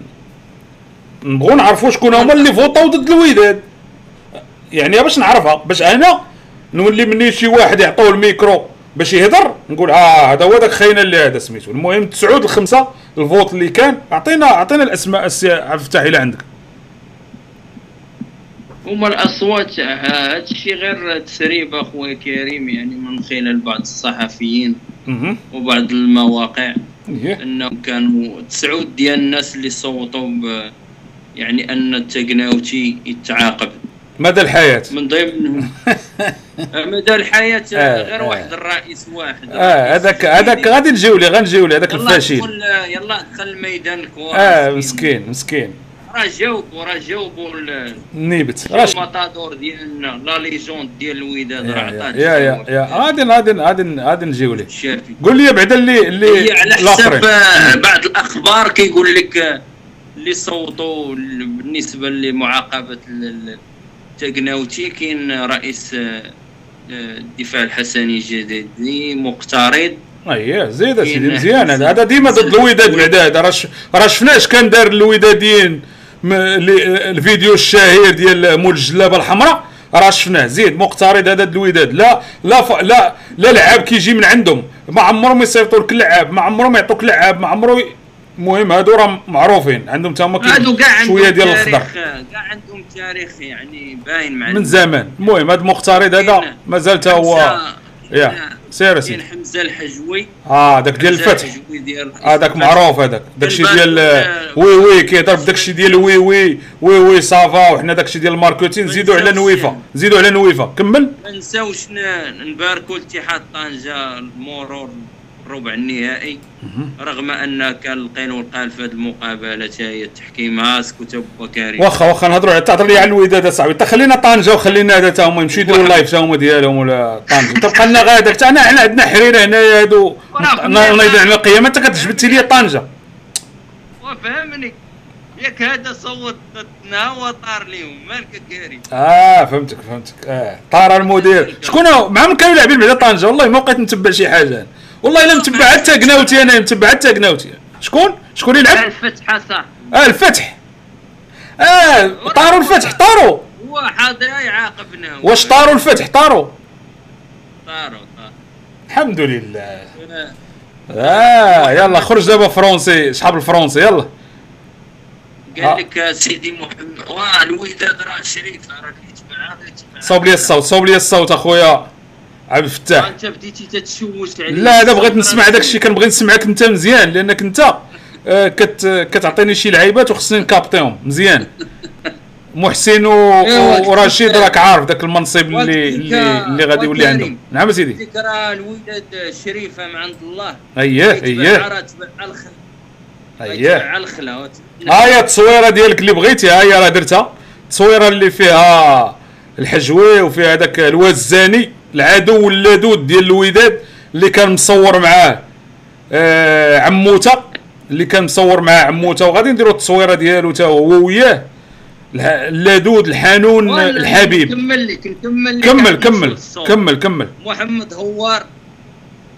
نبغوا نعرفوا شكون هما اللي فوطاو ضد الوداد يعني باش نعرفها باش أنا نولي مني شي واحد يعطوه الميكرو باش يهضر نقول آه هذا هو داك خينا اللي هذا سميتو. المهم تسعود الخمسة ال vote اللي كان اعطينا أعطينا الأسماء السي عبد الفتاح إلى عندك. هما الأصوات هذا الشيء غير تسريب أخويا كريم يعني من خلال بعض الصحفيين وبعض المواقع إيه. إنهم كانوا تسعود ديال الناس اللي صوتوا يعني أن التقناوتي يتعاقب. مدى الحياة؟ من ضمنهم. مدى الحياة آه، غير آه. واحد الرئيس واحد. آه هذاك هذاك. غادي نجيو ليه غنجيو ليه هذاك الفاشل. يلا دخل الميدان الكورة آه مسكين مسكين. راه جاوبوا راه جاوبوا ال- نيبت. راش الماتادور ديالنا la légende ديال الوداد راه يا عطات يا يا. يا. غادي غادي غادي غادي نجيو ليه قول لي بعدا اللي اللي على حسب آه، بعض الأخبار كيقول لك آه، اللي صوتوا بالنسبة لمعاقبة ال- ال- التقناوتي كاين رئيس آه، آه، الدفاع الحسني الجديدي مقترض. اييه زيد أسيدي كاين مزيان. هذا ديما ضد الوداد. بعدا هذا راه شفنا اش كان دار الوداديين اللي- الفيديو الشهير ديال مول الجلابة الحمراء. راه شفناه زيد مقترض هذا الوداد. لا لا ف... لا لا لعاب كيجي من عندهم. ما عمرهم يصيفطوا لك لعاب ما عمرهم يعطوك لعاب ما عمرو ي- المهم هادو راه معروفين عندهم تما شوية ديال الخضر. كاع عندهم تاريخ يعني باين مع من زمان. المهم هذا مقترض هذا كاين مازال تا هو يا كاين- سير كاين سيدي. حمزة الحجوي. آه داك ديال الفتح. هذاك معروف هذاك. داكشي ديال آه، وي وي كيهضر بداكشي ديال وي وي وي وي صافا وحنا داكشي ديال الماركتين زيدوا على نويفا زيدوا على نويفا كمل. ما نساوش نباركوا لاتحاد طنجة المرور. الربع النهائي رغم أن كان القيل والقال في هذه المقابلة هي التحكيم. هاسك وتبقى كريم واخا واخا نهضروا على تهضر لي على الوداد اصاحبي تا خلينا طنجة وخلينا هذا تا هما يمشيو يديروا ال live تا هما ديالهم ولا طنجة. تبقى لنا غير هذاك تا أنا حنا عندنا حريرة هنايا هادو. نايضين على القيامة. أنت كتجبدتي لي طنجة. وفهمني. ياك هذا صوت ضدنا وطار ليهم مالك كريم آه فهمتك فهمتك. آه طار المدير. شكون مع من كانوا لاعبين بعدا طنجة. والله ما بقيت نتبع شي حاجة. والله إلا متبع حتى قناوتي أنا متبع حتى قناوتي شكون؟ شكون يلعب؟ الفتح صح آه الفتح. آه طاروا الفتح طاروا. هو حاضر يعاقبنا واش طاروا الفتح؟ طاروا. طاروا طاروا. الحمد لله. آه. يلا خرج دابا فرونسي شحال الفرونسي يلا. آه. قال لك سيدي محمد واه الوداد راه شريف راه اللي يتبع راه يتبع صوب لي الصوت صوب لي الصوت أخويا. عبد الفتاح أنت بديتي تتشوش عليه لا أنا بغيت نسمع داك الشيء كنبغي نسمعك أنت مزيان لأنك أنت آه، كت كتعطيني شي لعيبات وخصني نكابطيهم مزيان. محسن ورشيد راك عارف ذاك المنصب اللي اللي اللي غادي يولي. عندهم. نعم سيدي. ذكرى الوداد شريفة من عند الله. اييه اييه اييه تبع الخلا ها هي التصويرة ديالك اللي بغيتي ها هي راه درتها. التصويرة اللي فيها الحجوي وفيها هذاك الوزاني العدو اللدود ديال الوداد اللي كان مصور معاه آه عموتة اللي كان مصور معاه عموتة وغادي نديروا التصويرة ديالو تا هو وياه. اللدود الحنون الحبيب. لك نكمل كمل كمل الصوت. كمل كمل. محمد هوار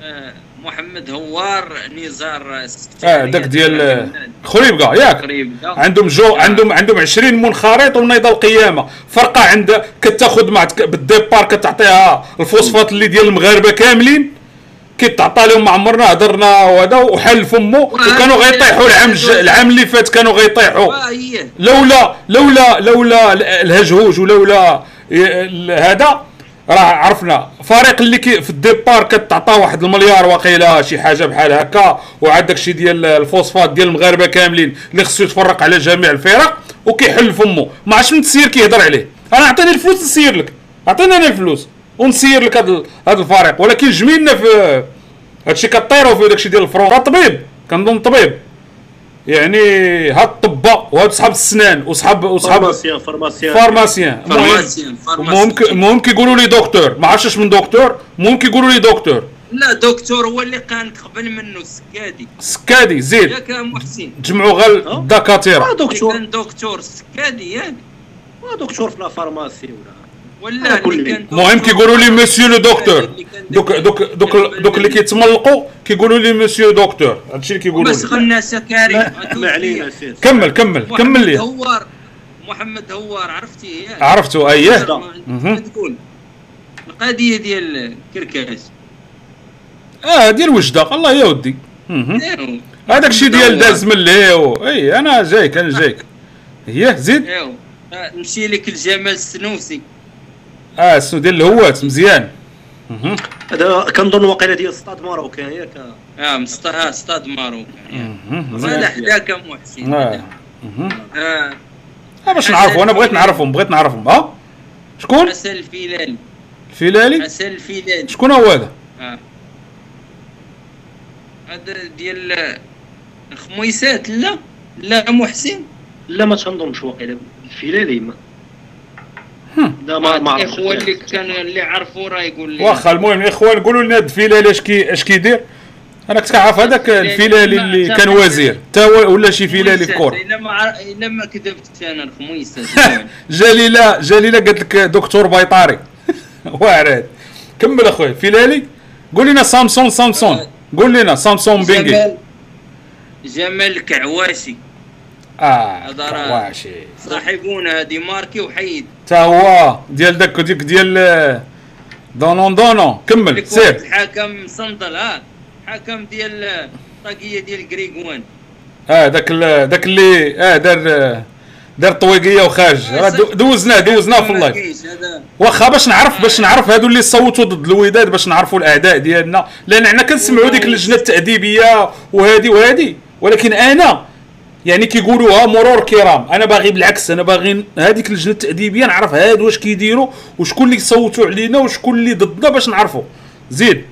آه، محمد هوار نزار آه داك ديال خريبكا ياك. عندهم جو عندهم عندهم 20 منخرط ونيض القيامة. فرقة عند كتاخذ مع بالديبار كتعطيها الفوسفات اللي ديال المغاربة كاملين. كيتعطى لهم ما عمرنا هضرنا وهذا وحل فمه. وكانوا غيطيحوا العام العام اللي فات كانوا غيطيحوا. هي. لولا لولا لولا ال- الهجهوج ولولا هذا راه عرفنا فريق اللي كي في ال départ كتعطى واحد المليار واقيلا شي حاجة بحال هكا وعاد داكشي ديال الفوسفات ديال المغاربة كاملين اللي خصو يتفرق على جميع الفرق وكيحل فمه ما عرفتش من تسير كيهضر عليه. أنا عطيني الفلوس نسير لك. عطيني أنا الفلوس ونسير لك هذا الفريق. ولكن جميلنا في هادشي كطيروا فيه داكشي ديال الفرون طبيب كنظن طبيب. يعني هاد الطباء وهاد صحاب السنان وصحاب وصحاب pharmacien pharmacien. pharmacien. المهم pharmacien المهم pharmacien المهم كيقولوا لي دكتور. ما عرفتش من دكتور. المهم كيقولوا لي دكتور. لا دكتور هو اللي كان قبل منه السكادي سكادي زيد. ياك يا محسن. تجمعوا غير؟ الدكاترة. دكتور. كان دكتور السكادي ياك. دكتور في la pharmacie ولا ولا المهم كيقولوا لي monsieur le docteur دوك دوك دوك دوك اللي كيتملقوا كيقولوا لي monsieur docteur هادشي اللي كيقولوا مسخ لي. الناس يا كريم ما علينا سير كمل كمل كمل لي. هوار محمد هوار عرفتي؟ ياك عرفتو اييه. تقول. القضية ديال كركاس آه ديال وجدة. الله يا ودي. ايوا هذاك الشيء ديال هو. داز من الليو أي أنا جايك أنا جايك. هي زيد. ايوا آه، نمشي لك الجمال السنوسي. آه السو ديال الهوات مزيان. هذا كنظن واقيلا ديال ستاد ماروك ياك آه مست... آه ستاد ماروك مهم. هذا حداك محسن. آه. مهم. آه. آه، باش نعرفوا أنا بغيت نعرفهم بغيت نعرفهم ها شكون؟ حسن الفيلالي. فيلالي حسن الفيلالي. شكون هو هذا؟ آه. هذا ديال خميسات لا؟ لا محسن؟ لا ما تنظنش واقيلا الفيلالي لا ما ما عرفتش الاخوه اللي كانوا اللي عرفوا راه يقول لي. واخا المهم الإخوان قولوا لنا الفيلالي اش كي اش كيدير أنا كنت كنعرف هذاك الفيلالي اللي كان وزير. تا هو ولا شي فيلالي في. كور. إلا ما عر... إلا ما كذبت أنا الخميسات جليله جليلة قالت لك دكتور بيطاري واعر كمل أخويا فيلالي قول لنا سامسون سامسون. قول لنا سامسون بينجي. جمال جمال كعواشي. آه كواشي صاحبونا هادي ماركي وحيد. تا هو ديال داك ديك ديال آه، Danone Danone. كمل سير. الحكم صندل ها. حكم ديال الطاقيه ديال كريغوان آه داك ال- داك اللي آه دار آه، دار طويقية وخارج. راه دو- دوزناه دوزناه في ال live. واخا باش نعرف باش نعرف هادو اللي صوتوا ضد الوداد باش نعرفوا الأعداء ديالنا. لأن حنا كنسمعوا ديك اللجنة التأديبية وهادي وهادي. ولكن أنا يعني كيقولوها مرور كرام. أنا باغي بالعكس أنا باغي هذيك اللجنه التأديبية نعرف هادو واش كيديروا وشكون اللي صوتوا علينا وشكون اللي ضدنا باش نعرفوا. زيد.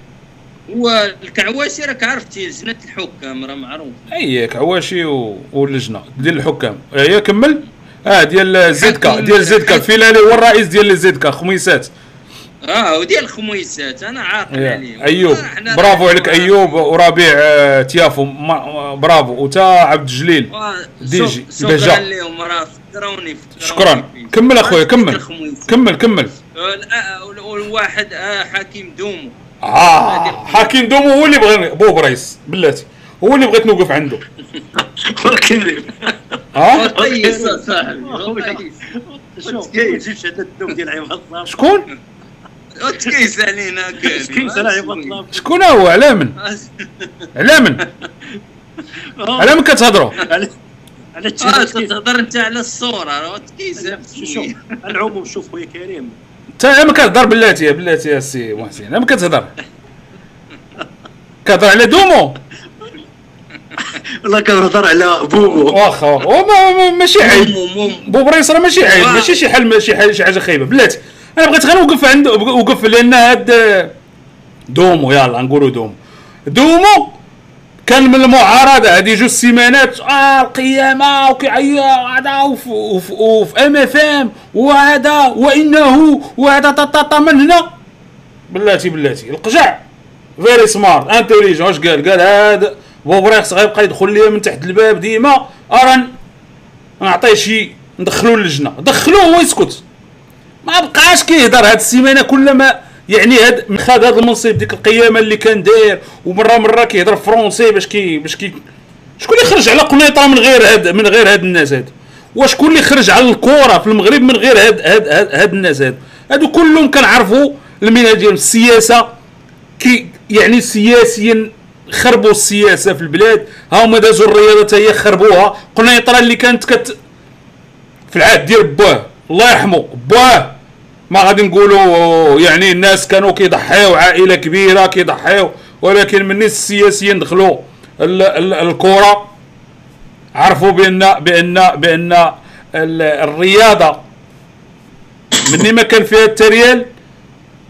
هو الكعواشي راك عرفتي لجنه الحكام راه معروف. أي كعواشي و... واللجنة ديال الحكام. هي كمل. آه ديال زيدكا ديال زيدكا. الفيلالي هو الرئيس ديال زيدكا خميسات. آه وديال الخميسات أنا عاقل يا. عليهم. أيوب آه، برافو عليك أيوب وربيع آه، تيافو ما- برافو. وتا عبد الجليل آه، ديجي،. شكرا لهم راه فكروني شكرا. كمل أخويا كمل. كمل كمل. والواحد آه حكيم دومو. آه حكيم دومو هو اللي بغى بوب رئيس بلاتي. هو اللي بغيت نوقف عنده. صاحبي طيس. شوف ما تجيبش هذا الدوم ديال عباد الله شكون؟ وتكيس علينا كيف على شكون هو على من على من على من كتهضروا على على آه التشيك تهضر أنت على الصورة تكيس شوف على العموم شوف خويا كريم. انت ما كتهضر بلاتي يا بلاتي يا سي محسن. ما كتهضر. كتهضر على دومو. والله كنهضر على بومو. واخا ما- ماشي عيب. موم بوب رئيس راه ماشي عيب. ماشي شي حل ماشي حل شي حاجة خايبة. بلاتي. أنا بغيت غير نوقف عند وقف لأن هاد دومو يلا نقولوا دومو. دومو كان من المعارضة هذه جوج سيمانات آه القيامة وكيعيط هذا وف- وف- وفي ام اف ام وهذا وإنه وهذا طاطا من هنا؟ بلاتي بلاتي. القجع. فيري سمارت انتليجون واش قال؟ قال هذا بوبريكس غيبقى يدخل ليا من تحت الباب ديما. ارا نعطيه شي ندخلو اللجنه دخلوه هو يسكت. ما بقاش كيهضر هاد السيمانة كل ما يعني هاد خد هذا المنصب ديك القيامة اللي كان داير ومرة مرة كيهضر فرونسي باش كي باش كي شكون اللي خرج على قنيطرة من غير هاد من غير هاد الناس هاد؟ وشكون اللي خرج على الكره في المغرب من غير هاد هاد هاد, هاد الناس هاد؟ هادو كلهم كنعرفوا المهنه ديالهم السياسة كي يعني سياسيا خربوا السياسة في البلاد. ها هما دازوا الرياضة حتى هي خربوها. قنيطرة اللي كانت كت في العهد ديال باه الله يرحمه. باه ما غادي نقولوا يعني الناس كانوا كيضحيو عائلة كبيرة كيضحيو ولكن من السياسيين دخلوا ال- ال- الكره عرفوا بان بان بأن ال- الرياضة مني ما كان فيها التريال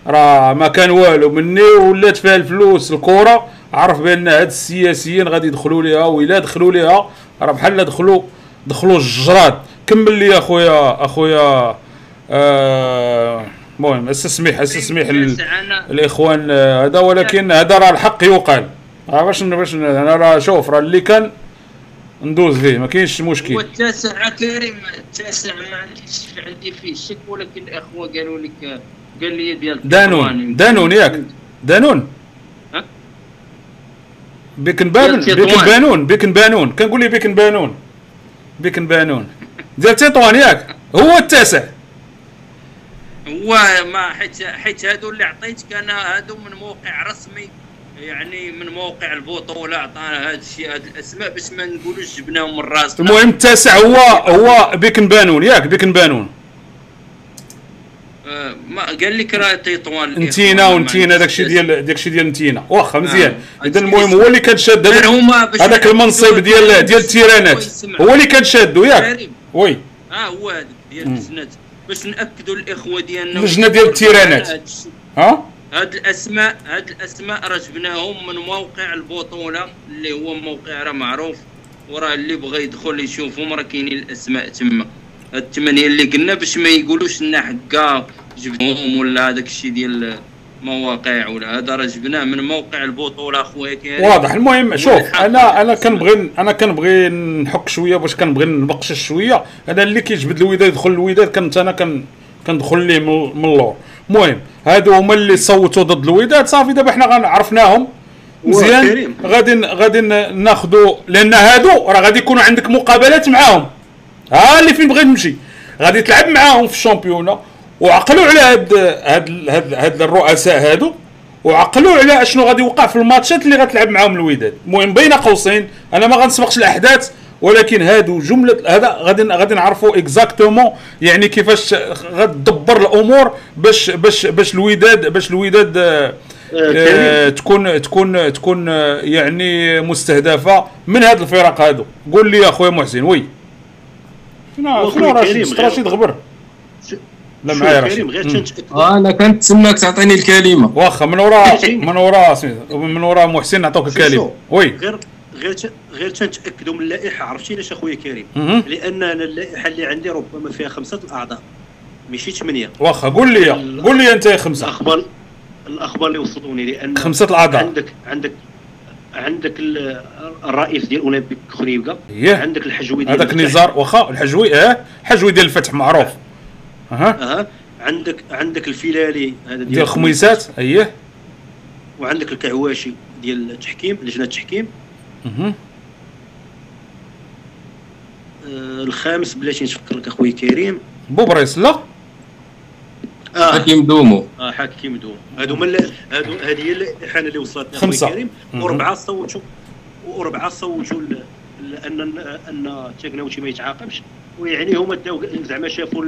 راه ما كان والو. مني ولات فيها الفلوس الكره عرف بأن هاد السياسيين غادي يدخلوا ليها وإلا دخلوا ليها راه بحال دخلوا دخلوا الجراد. كمل لي أخويا أخويا آه، المهم استسمح ال- أنا- الاخوان آه، هذا ولكن هذا راه الحق يقال راه باش باش أنا راه شوف راه اللي كان ندوز فيه ما كاينش مشكل والتاسع كريم التاسع ما عنديش عندي فيه شك ولكن الأخوة قالوا لك قال لي ديال دانون. دانون ياك دانون؟ بيكن بيكن. بانون بيكن بانون كنقول لي بيكن بانون بيكن بانون ديال تطوان ياك. هو التاسع. هو ما حيت حيت هادو اللي عطيتك أنا هادو من موقع رسمي يعني من موقع البطوله عطانا هاد الشيء هاد الأسماء باش ما نقولوش جبناهم من راسنا. المهم التاسع هو هو بيكن بانون. ياك بيكن بانون. آه، ما قال لك راه تطوان نتينا ونتينا داكشي ديال داكشي ديال نتينا. واخا مزيان. آه. اذا المهم هو اللي كان شاد هذاك المنصب ديال ديال التيرانات. هو اللي كان شادو ياك. oui. آه هو هذا ديال اللجنات باش نأكدوا الإخوة ديالنا اللجنة ديال التيرانات. ها؟ هاد الاسماء هاد الأسماء راه جبناهم من موقع البطولة اللي هو موقع راه معروف وراه اللي بغى يدخل يشوفهم راه كاينين الأسماء تما. هاد الثمانيه اللي قلنا باش ما يقولوش لنا حكا جبناهم ولا هذاك الشيء ديال مواقع ولا هذا راه جبناه من موقع البطولة أخويا كريم. واضح. المهم شوف أنا أنا. كنبغي أنا كنبغي نحك شوية باش كنبغي نبقشش شوية. أنا اللي كيجبد الوداد يدخل الوداد كنت أنا كن كندخل ليه من اللور. المهم هادو هما اللي صوتوا ضد الوداد صافي دابا حنا عرفناهم. مزيان. غادي غادي ناخذوا لأن هادو راه غادي يكونوا عندك مقابلات معاهم. ها اللي فين بغيت نمشي. غادي تلعب معاهم في ال championnat. وعقلوا على هاد هاد هاد, هاد الرؤساء هادو وعقلوا على أشنو غادي يوقع في الماتشات اللي غتلعب معاهم الوداد. المهم بين قوسين أنا ما غنسبقش الأحداث ولكن هادو جمله هذا غادي غادي نعرفوا exactement يعني كيفاش غتدبر الأمور باش باش باش الوداد باش الوداد آه، آه، تكون تكون تكون آه، يعني مستهدفة من هاد الفرق هادو. قول لي يا خويا محسن وي. شنو شنو رشيد؟ رشيد غبر. لا معايا كريم رشيد غير مم. تنتاكد أنا كنتسناك تعطيني الكلمة واخا من ورا من ورا من ورا محسن نعطوك الكلمة. وي غير غير غير تنتاكدوا من اللائحة عرفتي علاش أخويا كريم. لأن أنا اللائحة اللي عندي ربما فيها خمسة الأعضاء ماشي ثمانية واخا قول لي قول لي أنت يا خمسة الاخبار الأخبار اللي وصلوني لأن خمسة الأعضاء عندك عندك عندك ال- الرئيس ديال أولمبيك خريبكا إيه. عندك الحجوي ديال هذاك. نزار واخا الحجوي آه الحجوي ديال الفتح معروف أها. أها. عندك عندك الفيلالي هذا ديال الخميسات اييه وعندك الكعواشي ديال التحكيم لجنة التحكيم مهم. آه الخامس بلاتي لك اخويا كريم. بوبريس لا. آه. حكيم دومو. آه حاكم دوم هادو ال- هادو هذه هي اللائحه اللي وصلتني خمسة. اخويا كريم. وربعه صوتوا وربعه صوتوا لأن ان التكناوتي ما يتعاقبش. ويعني هما داو زعما شافوا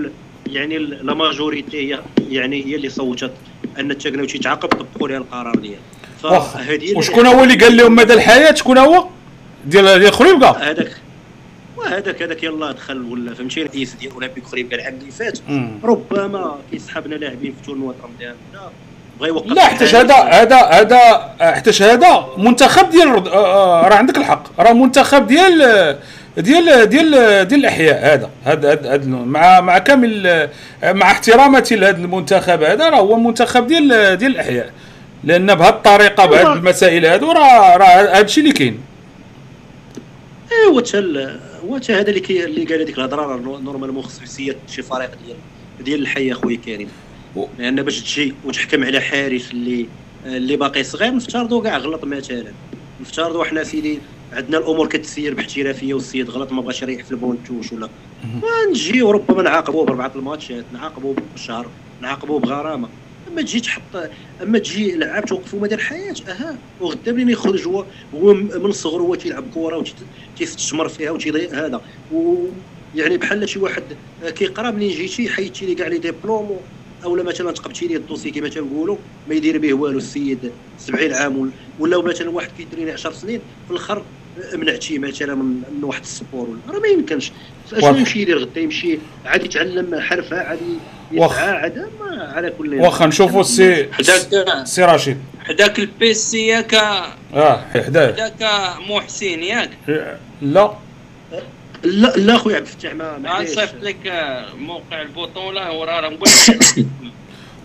يعني لا ماجوريتي هي يعني هي اللي صوتت أن التكناوتي يتعاقب طبقوا لها القرار ديالها. وشكون هو اللي قال لهم مدى الحياة؟ شكون هو؟ ديال ديال خريبكا هذاك وهذاك هذاك يلاه دخل ولا فهمتي؟ الرئيس ديال أولمبيك خريبكا العام اللي فات. ربما كيسحبنا لاعبين في تورنوا ديالنا بغا يوقف لا حتى هذا هذا هذا حتى هذا منتخب ديال آه، آه، راه عندك الحق. راه منتخب ديال ديال ديال ديال الأحياء هذا. هذا هذا مع مع كامل مع احتراماتي لهذا المنتخب هذا راه هو منتخب ديال ديال الأحياء. لأن بهذه الطريقة بهذه المسائل هذو راه راه هذا الشيء اللي كاين. ايوا هو تا هذا اللي كي اللي قال هذيك الهضرة راه normalement خصو يسير شي فريق ديال ديال الحي اخويا كريم. لأن باش تجي وتحكم على حارس اللي اللي باقي صغير نفترضوا كاع غلط مثلا. نفترضوا حنا سيدي عندنا الأمور كتسير باحترافية والسيد غلط ما بغاش يريح في ال banc de touche ولا. نجيو ربما نعاقبوه بربعه الماتشات نعاقبوه بشهر نعاقبوه بغرامة. أما تجي تحط أما تجي لعاب توقفوا مدى الحياة أها. وغدا منين يخرج هو هو من صغره هو تيلعب كره وتيستثمر فيها وتيضيع هذا. يعني بحال شي واحد كيقرا منين جيتي حيدتي لي كاع les diplômes اولا مثلا تقبتي لي ال dossier كما تنقولوا ما يدير به والو السيد 70 عام ولا مثلا واحد كيدريني 10 سنين في الأخر منعتيه مثلا من من واحد ال sport ولا راه ما يمكنش. اشنو يمشي يدير غدا؟ يمشي عاد يتعلم حرفة عاد يسعى عاد ما على كل واخا نشوفوا السي حداك سي رشيد. حداك البيسي ياك آه حداه حداك محسن ياك؟ لا. لا لا خويا عبد الفتاح ما غنصيفط لك موقع البطوله وراه راه نقول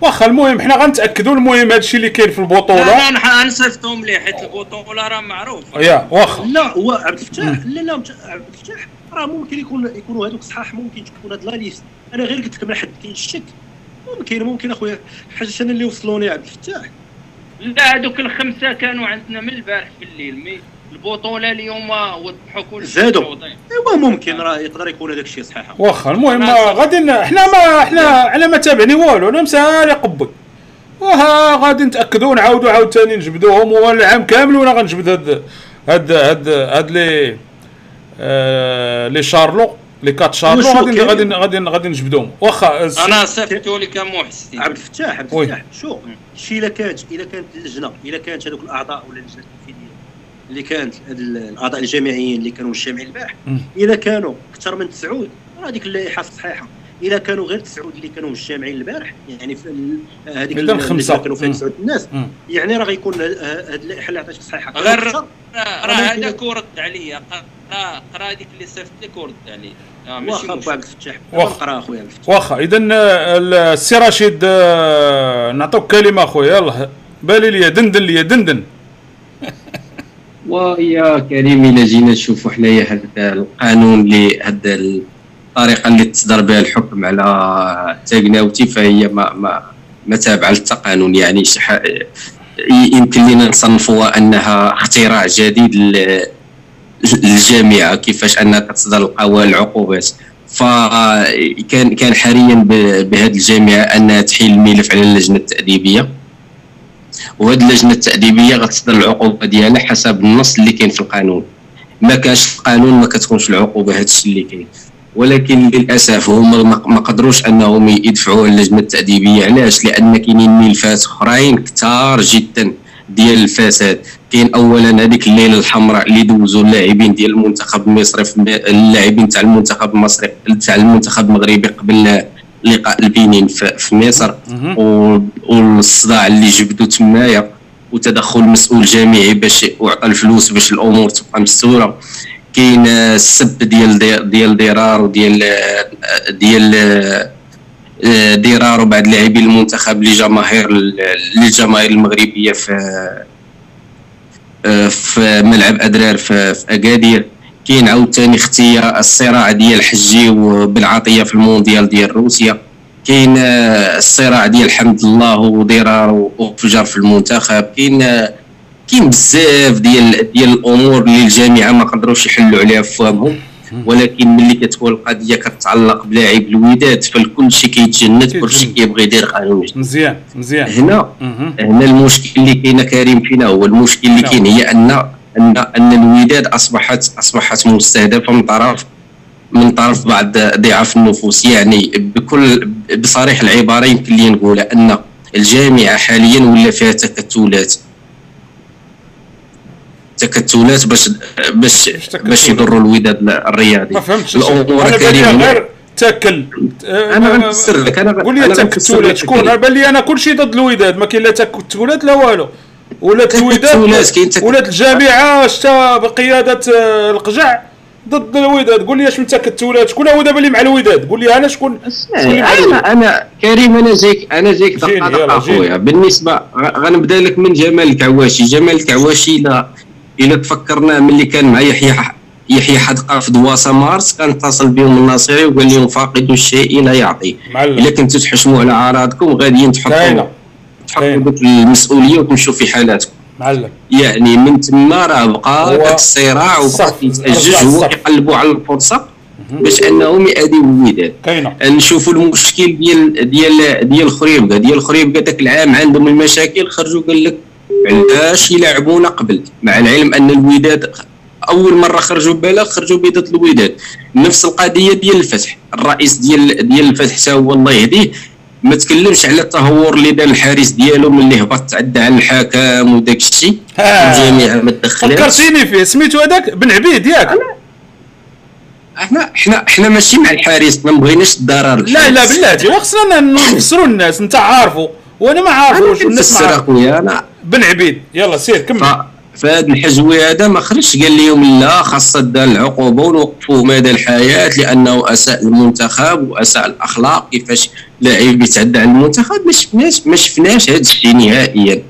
واخا المهم حنا غنتأكدوا المهم هادشي اللي كاين في لا البطولة. لا نح- نصيفطهم ليه حيت البطولة راه معروف. يا واخا. لا هو عبد الفتاح لا لا عبد الفتاح راه ممكن يكون يكونوا هذوك صحاح ممكن تكون هاد لا ليست. أنا غير قلت لك ما حد كاين الشك. ممكن ممكن أخويا. حاجة أنا اللي وصلوني عبد الفتاح. لا هذوك الخمسة كانوا عندنا من البارح في الليل مي البطولة اليوم وضحوا كل زادوا. أيوا ممكن راه يقدر يكون هذاك الشيء صحيح واخا المهم غادي حنا ما حنا أنا ما تابعني والو أنا مسالي قبل وها غادي نتاكدوا ونعاودوا عاوتاني نجبدوهم هو العام كامل وأنا غنجبد هاد هاد هاد هاد لي آه لي شارلو لي كات شارلو غادي؟ غادي غادي غادي نجبدوهم واخا أنا صيفطوا لك محسن عبد الفتاح عبد. الفتاح شوف شي إلا كانت إلا كانت اللجنة إلا كانت هذوك الأعضاء ولا اللجنة التنفيذية اللي كانت هاد الأعضاء الجامعيين اللي كانوا مجتمعين البارح مم. الا كانوا أكثر من تسعود راه هذيك اللائحة صحيحه الا كانوا غير تسعود اللي كانوا مجتمعين البارح يعني في ال- هذيك إذا ال- خمسة. اللجنة كانوا فيها. تسعود الناس. مم. يعني راه غيكون هذه اللائحة اللي عطاتك صحيحة. غير. راه هذاك ورد عليا. قرا قرا هذيك اللي صيفط لك ورد عليا. آه، واخا عبد الفتاح واخا. أخويا عبد الفتاح. واخا. اذا السي رشيد آه، نعطوك كلمة أخويا. يلاه بالي ليا دندن ليا دندن. ويا كريم إلى جينا نشوفوا حنايا هذا القانون اللي هذا الطريقة اللي تصدر بها الحكم على تاكناوتي فهي ما ما ما تابعة للتقانون يعني. يمكن لنا نصنفوها أنها اختراع جديد لل- للجامعه كيفاش أنها تصدر القوانين العقوبات فكان كان حريا بهذه الجامعة أنها تحيل الملف على اللجنة التأديبية وهذه اللجنة التأديبية غتصدر العقوبة ديالها حسب النص اللي كاين في القانون. ما كانش في القانون ما كتكونش العقوبة هذا الشيء اللي كاين. ولكن للأسف هما ما قدروش أنهم يدفعوا اللجنة التأديبية علاش؟ لأن كاينين ملفات أخرين كثار جدا ديال الفساد. كاين اولا هذيك الليلة الحمراء اللي دوزوا اللاعبين ديال المنتخب المصري اللاعبين تاع المنتخب المصري تاع المنتخب المغربي قبل لقاء البنين في مصر. والصداع اللي جبدوا تمايا وتدخل مسؤول جامعي باش وعطى الفلوس باش الأمور تبقى مستورة. كاين السب ديال دي- ديال ضرار وديال ديال آه، آه، ضرار وبعد لاعبي المنتخب لجماهير للجماهير المغربية في في ملعب أدرار في في أكادير. كاين عاوتاني اختيار الصراع ديال حجي وبالعطيه في المونديال ديال روسيا كاين آه، الصراع ديال حمد الله وضرار وفجر في المنتخب كاين آه، كاين بزاف ديال ديال الأمور اللي الجامعة ما قدروش يحلوا عليها فهمهم ولكن ملي كتكون القضية كتتعلق بلاعب الوداد فالكل شيء كيتجند كل شيء كيبغي يدير قانون. مزيان مزيان هنا. هنا المشكل اللي كاين كريم فينا هو المشكل اللي نعم. كاين هي أن ان أن الوداد اصبحت أصبحت مستهدفة من طرف من طرف بعض ضعاف النفوس. يعني بكل بصريح العبارة يمكن لي نقول أن الجامعة حاليا ولا فيها تكتلات. تكتلات باش باش؟ باش يضروا الوداد الرياضي. ما فهمتش. الأمور كريم غير تاكل. آه، أنا غنفسر لك. أنا قول لي تكتلات. شكون. أنا بان لي أنا كلشي ضد الوداد. ما كاين لا تكتلات لا والو. ولات الوداد ولات الجامعة شتا بقيادة آه، القجع. ضد الوداد قول لي اش من تكتلات شكون هو دابا اللي مع الوداد قول لي أنا شكون. أنا أنا كريم أنا جايك أنا جيني، دقه دقه. أخويا. بالنسبة غ- غنبدأ لك من جمال الكعواشي جمال الكعواشي الا الا تفكرنا ملي كان مع يحيى يحيى حدقة في دواسه مارس كان اتصل بهم الناصري وقال لهم فاقد الشيء لا يعطي. إلا كنتوا تحشموا على أعراضكم غاديين تحطوا كاينة. ديك المسؤولية وتمشوا في حالاتكم. معلم. يعني من تما راه بقى داك الصراع وبقى رجع هو الصف. يقلبوا على الفرصة باش انهم يأديوا الوداد كاينة. نشوفوا المشكل ديال ديال ديال خريبكا ديال خريبكا ذاك العام عندهم المشاكل. خرجوا قال لك علاش يلعبونا قبل؟ مع العلم أن الوداد أول مرة خرجوا ببلاغ خرجوا بيضة الوداد. نفس القضية ديال الفتح. الرئيس ديال ديال الفتح حتى هو الله يهديه. ما تكلمش على التهور اللي دار الحارس ديالو ملي هبط تعدى على الحكم وداك الشيء. آه. الجميع ما تدخلش. فكرتيني فيه سميتو هذاك بن عبيد ياك. إحنا إحنا أحنا ماشي مع الحارس ما بغيناش الضرر. لا لا بلاتي وخصنا نفسروا الناس انت عارفه وأنا ما عارفوش والناس ما. اخويا أنا بن عبيد يلا سير كمل. ف- فهاد الحجوي هذا ما خرجش قال لهم لا خاص دار العقوبة ونوقفوه مدى الحياة لأنه أساء المنتخب وأساء الأخلاق كيفاش لاعب يتعدى على المنتخب ما شفناش ما شفناش هذا الشيء نهائيا.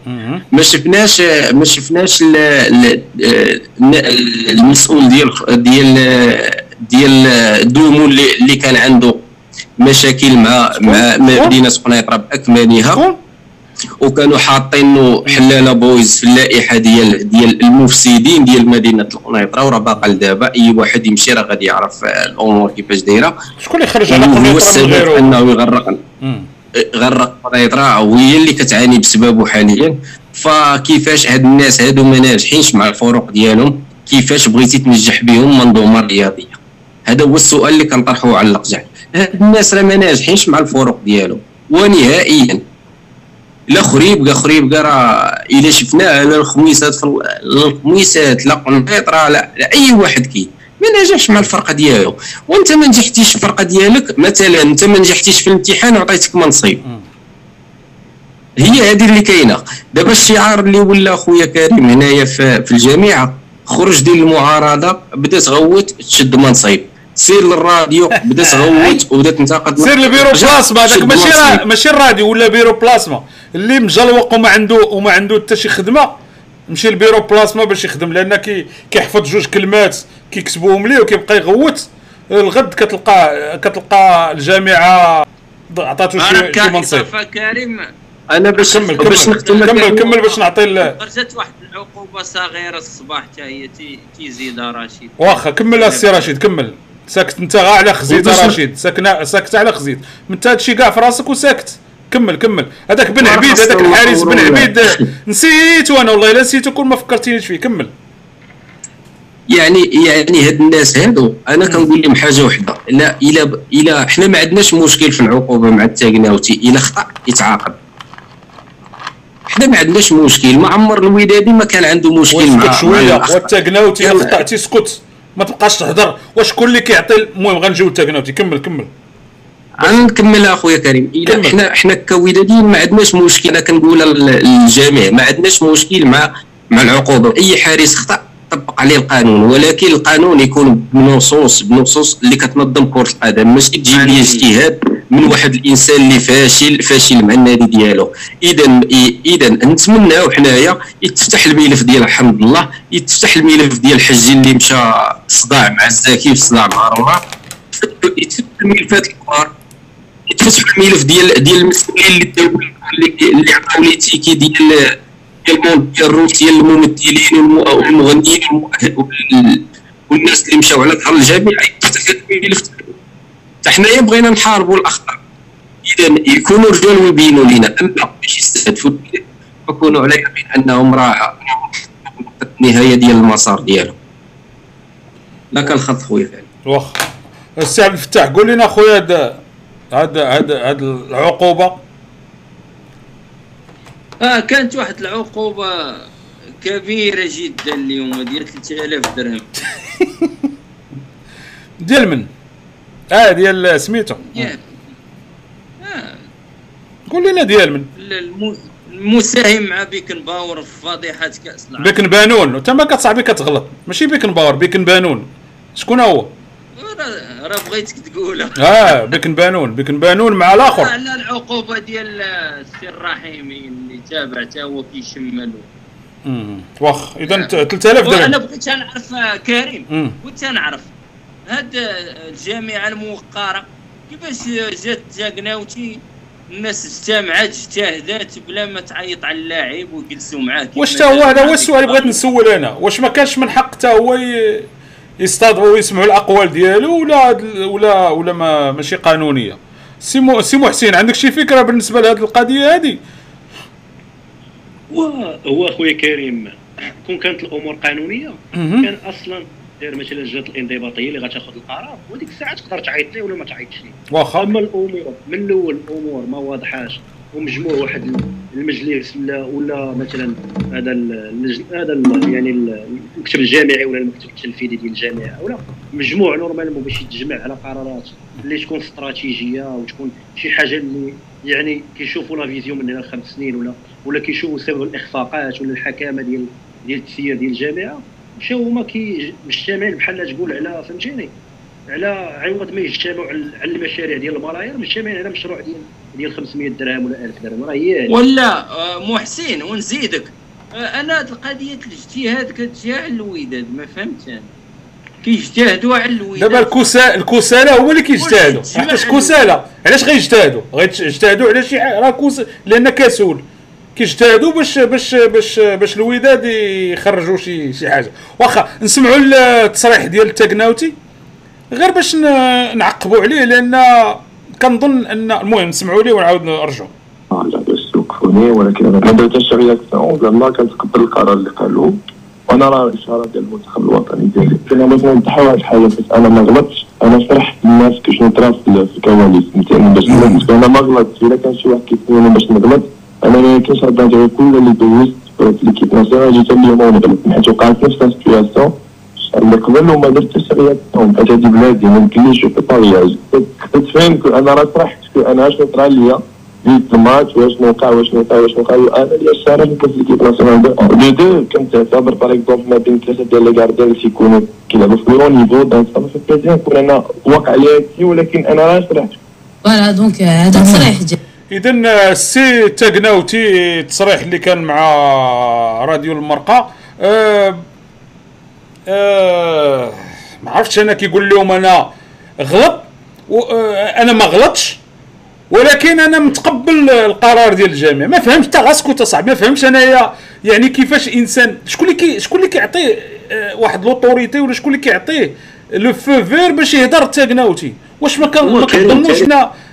ما شفناش ما شفناش ال- ال- ال- المسؤول ديال ديال ديال دومو اللي, كان عنده مشاكل مع مع؟ مدينة قنيطره باكملها وكانوا حاطينه حلاله بويز في اللائحة ديال ديال المفسدين ديال مدينة القنيطرة وراه باقا لدابا أي واحد يمشي راه غادي يعرف الأمور كيفاش دايرة. شكون اللي خرج على هو السبب أنه يغرق. غرق قنيطره وهي اللي كتعاني بسببه حاليا. فكيفاش هاد الناس هادو ما ناجحينش مع الفروق ديالهم؟ كيفاش بغيتي تنجح بهم منظومة رياضية؟ هذا هو السؤال اللي كنطرحوه على القجع هاد الناس راه ما ناجحينش مع الفروق ديالهم. ونهائيا لا خريبكا خريبكا راه الا شفناه لا الخميسات في الخميسات لا قنيطره لا, لا أي واحد كي ما نجحش مع الفرقة ديالو. وأنت ما نجحتيش في الفرقة ديالك مثلا أنت ما نجحتيش في الامتحان وعطيتك منصب. هي هذه اللي كاينة. دابا الشعار اللي ولا خويا كريم هنايا في, في الجامعة خرج ديال المعارضة بدا تغوت تشد منصب. سير للراديو بدا تغوت وبدا تنتقد سير لبيرو بلاسما هذاك ماشي. را... ماشي الراديو ولا بيرو بلاسما اللي مجلوق وما عنده وما عنده حتى شي خدمة مشي لبيرو بلاسما باش يخدم لأن كي كيحفظ جوج كلمات كيكتبوهم ليه وكيبقى يغوت. الغد كتلقى كتلقى الجامعة عطاتو شي, منصب. كريم. أنا باش كمل باش كمل نختم كمل كمل باش نعطي خرجت واحد العقوبة صغيرة الصباح حتى هي تي- تيزيدها رشيد. واخا كمل السي رشيد كمل. ساكت. انت غا على خزيت رشيد. ساكنه ساكت على خزيت. انت هادشي كاع في راسك وساكت. كمل كمل. هذاك بن عبيد هذاك الحارس بن. عبيد. نسيتو أنا والله إلا نسيتو كل ما فكرتينيش فيه. كمل. يعني يعني هاد الناس هادو أنا كنقول لهم حاجة وحدة. لا إلا إلا حنا ما عندناش مشكل في العقوبة مع التاكناوتي إلا خطأ يتعاقب. حنا ما عندناش مشكل. ما عمر الودادي ما كان عنده مشكل مع شوية. يلا. خطاتي اسكت ما تبقاش تهضر. وشكون اللي كيعطي المهم غنجيو التاكناوتي كمل. كمل غنكملها أخويا كريم. إلا. حنا حنا كوداديين ما عندناش مشكل. أنا كنقولها لل- للجميع. ما عندناش مشكل مع مع العقوبة. أي حارس خطأ طبق عليه القانون. ولكن القانون يكون بنصوص بنصوص اللي كتنظم كرة القدم. ماشي تجيب لي اجتهاد. من واحد الإنسان اللي فاشل فاشل مع النادي ديالو. اذا اذا نتمناو حنايا يتفتح الملف ديال الحمد الله يتفتح الملف ديال الحجي اللي مشى صداع مع الزاكي وصداع مع روما. يتفتح الملفات الكبار. يتفتح الملف ديال ديال المسؤولين اللي اللي عطاو لي تيكي ديال ديال المون- ديال الروس ديال الممثلين والم- والمغنيين والم- وال- والناس اللي مشاو على ظهر الجميع. يتفتح الملف. حنايا بغينا نحاربوا الأخطاء؟ اذا يكونوا رجال ويبينوا لنا اما باش يستهدفوا؟ فكونوا على يقين أنهم راه النهايه ديال المسار ديالهم. لك الخط خويا واخا. السي عبد الفتاح قول لنا خويا هاد هاد هاد هاد العقوبة. آه كانت واحد العقوبة كبيرة جدا اليوم ديال 3000 درهم. ديال من؟ آه ديال سميتو. يا- آه. قول لنا ديال من؟ الم- المساهم مع بيكن باور في فضيحة كأس العالم. بيكن بانون. وانت ما كتصاحبي كتغلط. ماشي بيكن باور بيكن بانون. شكون هو؟ راه بغيتك تقولها آه بيكن بانون. بيكن بانون مع الآخر. على العقوبة ديال السي الرحيمي اللي تابع تا هو كيشمل. واخ اذا 3000 وأنا درهم. بغيت نعرف آه، كريم. بغيت نعرف. هاد الجامعة الموقرة. كيفاش جات تاكناوتي الناس اجتمعت اجتهدت بلا ما تعيط على اللاعب ويجلسوا معاه واش تا هو هذا؟ هو السؤال اللي بغيت نسول أنا؟ واش ما كانش من حق تا هو ي- يستدعوا ويسمعوا الأقوال ديالو ولا ولا ولا ما ماشي قانونية؟ سي مو سي محسن عندك شي فكرة بالنسبة لهذه القضية هذه هو هو أخويا كريم كون كانت الأمور قانونية. كان أصلا داير مثلا جات الانضباطية اللي غتاخذ القرار وديك الساعة تقدر تعيط ليه ولا ما تعيطش ليه واخا. أما الأمور من الأول الأمور ما واضحاش ومجموع واحد المجلس ولا ولا مثلا هذا هذا يعني ال- المكتب الجامعي ولا المكتب التنفيذي ديال الجامعة ولا مجموع نورمالمون باش يتجمع على قرارات اللي تكون استراتيجية وتكون شي حاجة اللي يعني كيشوفوا la vision من هنا لخمس سنين ولا ولا كيشوفوا سبب الإخفاقات ولا الحكامة ديال ديال التسيير ديال الجامعة. مشاو هما كي مجتمعين بحال تقول على فهمتيني؟ على عوض ما يجتمعوا على المشاريع ديال الملايير مجتمعين على مشروع ديال ديال 500 درهم ولا 1000 درهم. راه هي. ولا آه، محسن ونزيدك. آه، أنا القضية الاجتهاد كتجي على الوداد ما فهمت أنا. كيجتهدوا على الوداد دابا الكسا الكسالى هما اللي كيجتهدوا. عليه؟ كسالى؟ علاش غيجتهدوا؟ غيجتهدوا على شي حاجة. راه كوس لأن كسول. كيجتهدوا باش باش باش باش الوداد يخرجوا شي شي حاجة. واخا نسمعوا التصريح ديال التاكناوتي غير باش ن- نعقبوا عليه لأن كنظن ان المهم نسمعوا ليه ونعاود نرجعوا. لا باش توقفوني ولكن أنا ما درتش réaction زعما كنتقبل القرار اللي قالوه. وأنا راه الإشارة ديال المنتخب الوطني ديالي. كنا باش نوضحوا واحد الحاجة بس أنا ما غلطتش. أنا شرحت للناس شنو طرا في ال- في الكواليس فهمتيني باش نغلط. أنا ما غلطتش. إلا كان شي واحد كيسولني باش نغلط أنا يمكنش رد كل اللي دوزت في ليكيب ناسيونال جيت اليوم حيت وقعت نفس السيتياسيون اللي قبل وما درتش رياكسيون حيت هادي بلادي ما يمكنليش جو با رياج تفهم أنا راه شرحت أنا شنو طرا ليا؟ ديت الماتش واش وقع واش وقع واش وقع وأنا اللي الشارع اللي كنت ليكيب ناسيونال دو دو كنت تعتبر باغ اكزومبل ما بين ثلاثة ديال لي غارديان اللي تيكونوا كيلعبوا في le niveau donc في كون أنا واقع لي ولكن أنا راه شرحت voilà donc هذا تصريح اذا السي تاكناوتي التصريح اللي كان مع راديو المرقه أه أه ما عرفتش أنا كيقول لهم أنا غلط آه، أنا ما غلطش ولكن أنا متقبل القرار ديال الجامع ما فهمتش حتى غاسكوت اصاحبي ما فهمتش انايا يعني كيفاش إنسان شكون اللي كي شكون اللي كيعطيه آه، واحد l'autorité ولا شكون اللي كيعطيه le feu vert باش يهضر التاكناوتي واش ما كنظنوش كريم.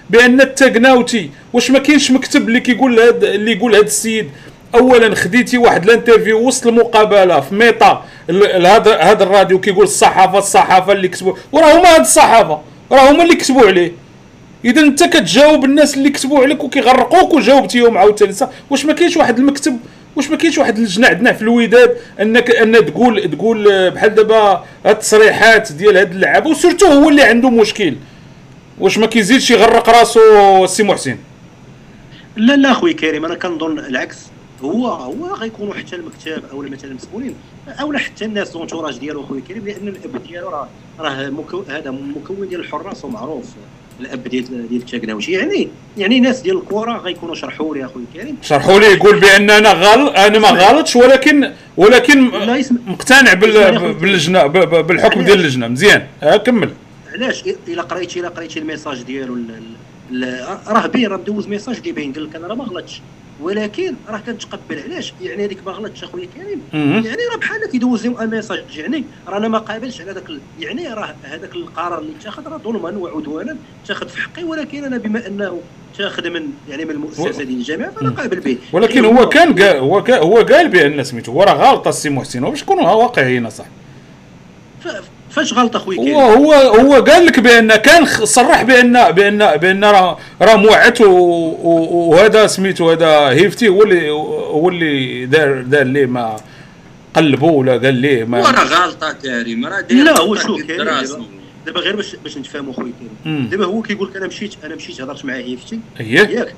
بأن التاكناوتي واش ما كاينش مكتب اللي كيقول هاد اللي يقول هاد السيد؟ اولا خديتي واحد ال interview وسط المقابلة في mi-temps هذا هذا الراديو كيقول الصحافة الصحافة اللي كتبوا وراه هما هاد الصحافة راه هما اللي كتبوا عليه. إذا أنت كتجاوب الناس اللي كتبوا عليك وكيغرقوك وجاوبتيهم عاوتاني صح واش ما كاينش واحد المكتب واش ما كاينش واحد اللجنه عندنا في الوداد انك ان تقول تقول بحال دابا التصريحات ديال هاد اللعابه و surtout هو اللي عنده مشكل. واش ما كيزيدش يغرق راسو السي محسن؟ لا لا أخوي كريم أنا كنظن العكس. هو هو غيكونوا حتى المكتب أو مثلا المسؤولين أو حتى الناس l'entourage ديالو اخويا كريم لأن الأب ديالو راه راه مكو هذا مكون ديال الحراس ومعروف الأب ديال ديال التاكناوتي يعني يعني ناس ديال الكره غيكونوا شرحوا لي اخويا كريم. شرحوا لي يقول بأن أنا غلط أنا ما غلطش ولكن ولكن مقتنع بال. باللجنه بالحكم؟ ديال اللجنه مزيان. كمل. علاش؟ إلا قريتي إلا قريتي ال message ديالو ال- ال- ال- راه باين راه مدوز message اللي باين قال لك أنا راه ما غلطش ولكن راه كنتقبل علاش؟ يعني هذيك ما غلطش أخويا كريم. يعني راه بحال كيدوز لهم message. يعني راه أنا ما قابلش على ذاك ال- يعني راه هذاك القرار اللي اتخذ راه ظلما وعدوانا اتخذ في حقي. ولكن أنا بما أنه اتخذ من يعني من المؤسسة ديال الجامعة فأنا قابل به. ولكن يعني هو كان قال هو هو قال بأن سميتو هو راه غلط السي محسن باش نكونوا واقعيين صح فاش غلط أخويا هو هو هو قال لك بأن كان خ- صرح بان بان بأن راه راه موعت وهذا سميتو هذا هيفتي هو اللي هو اللي دار دار ليه ما قلبه ولا قال ليه ما راه غلطة كريم راه داير لا هو شوف. دابا- غير باش باش نتفاهموا خويا كريم. دابا هو كيقول لك أنا مشيت أنا مشيت هضرت معاه هيفتي. ياك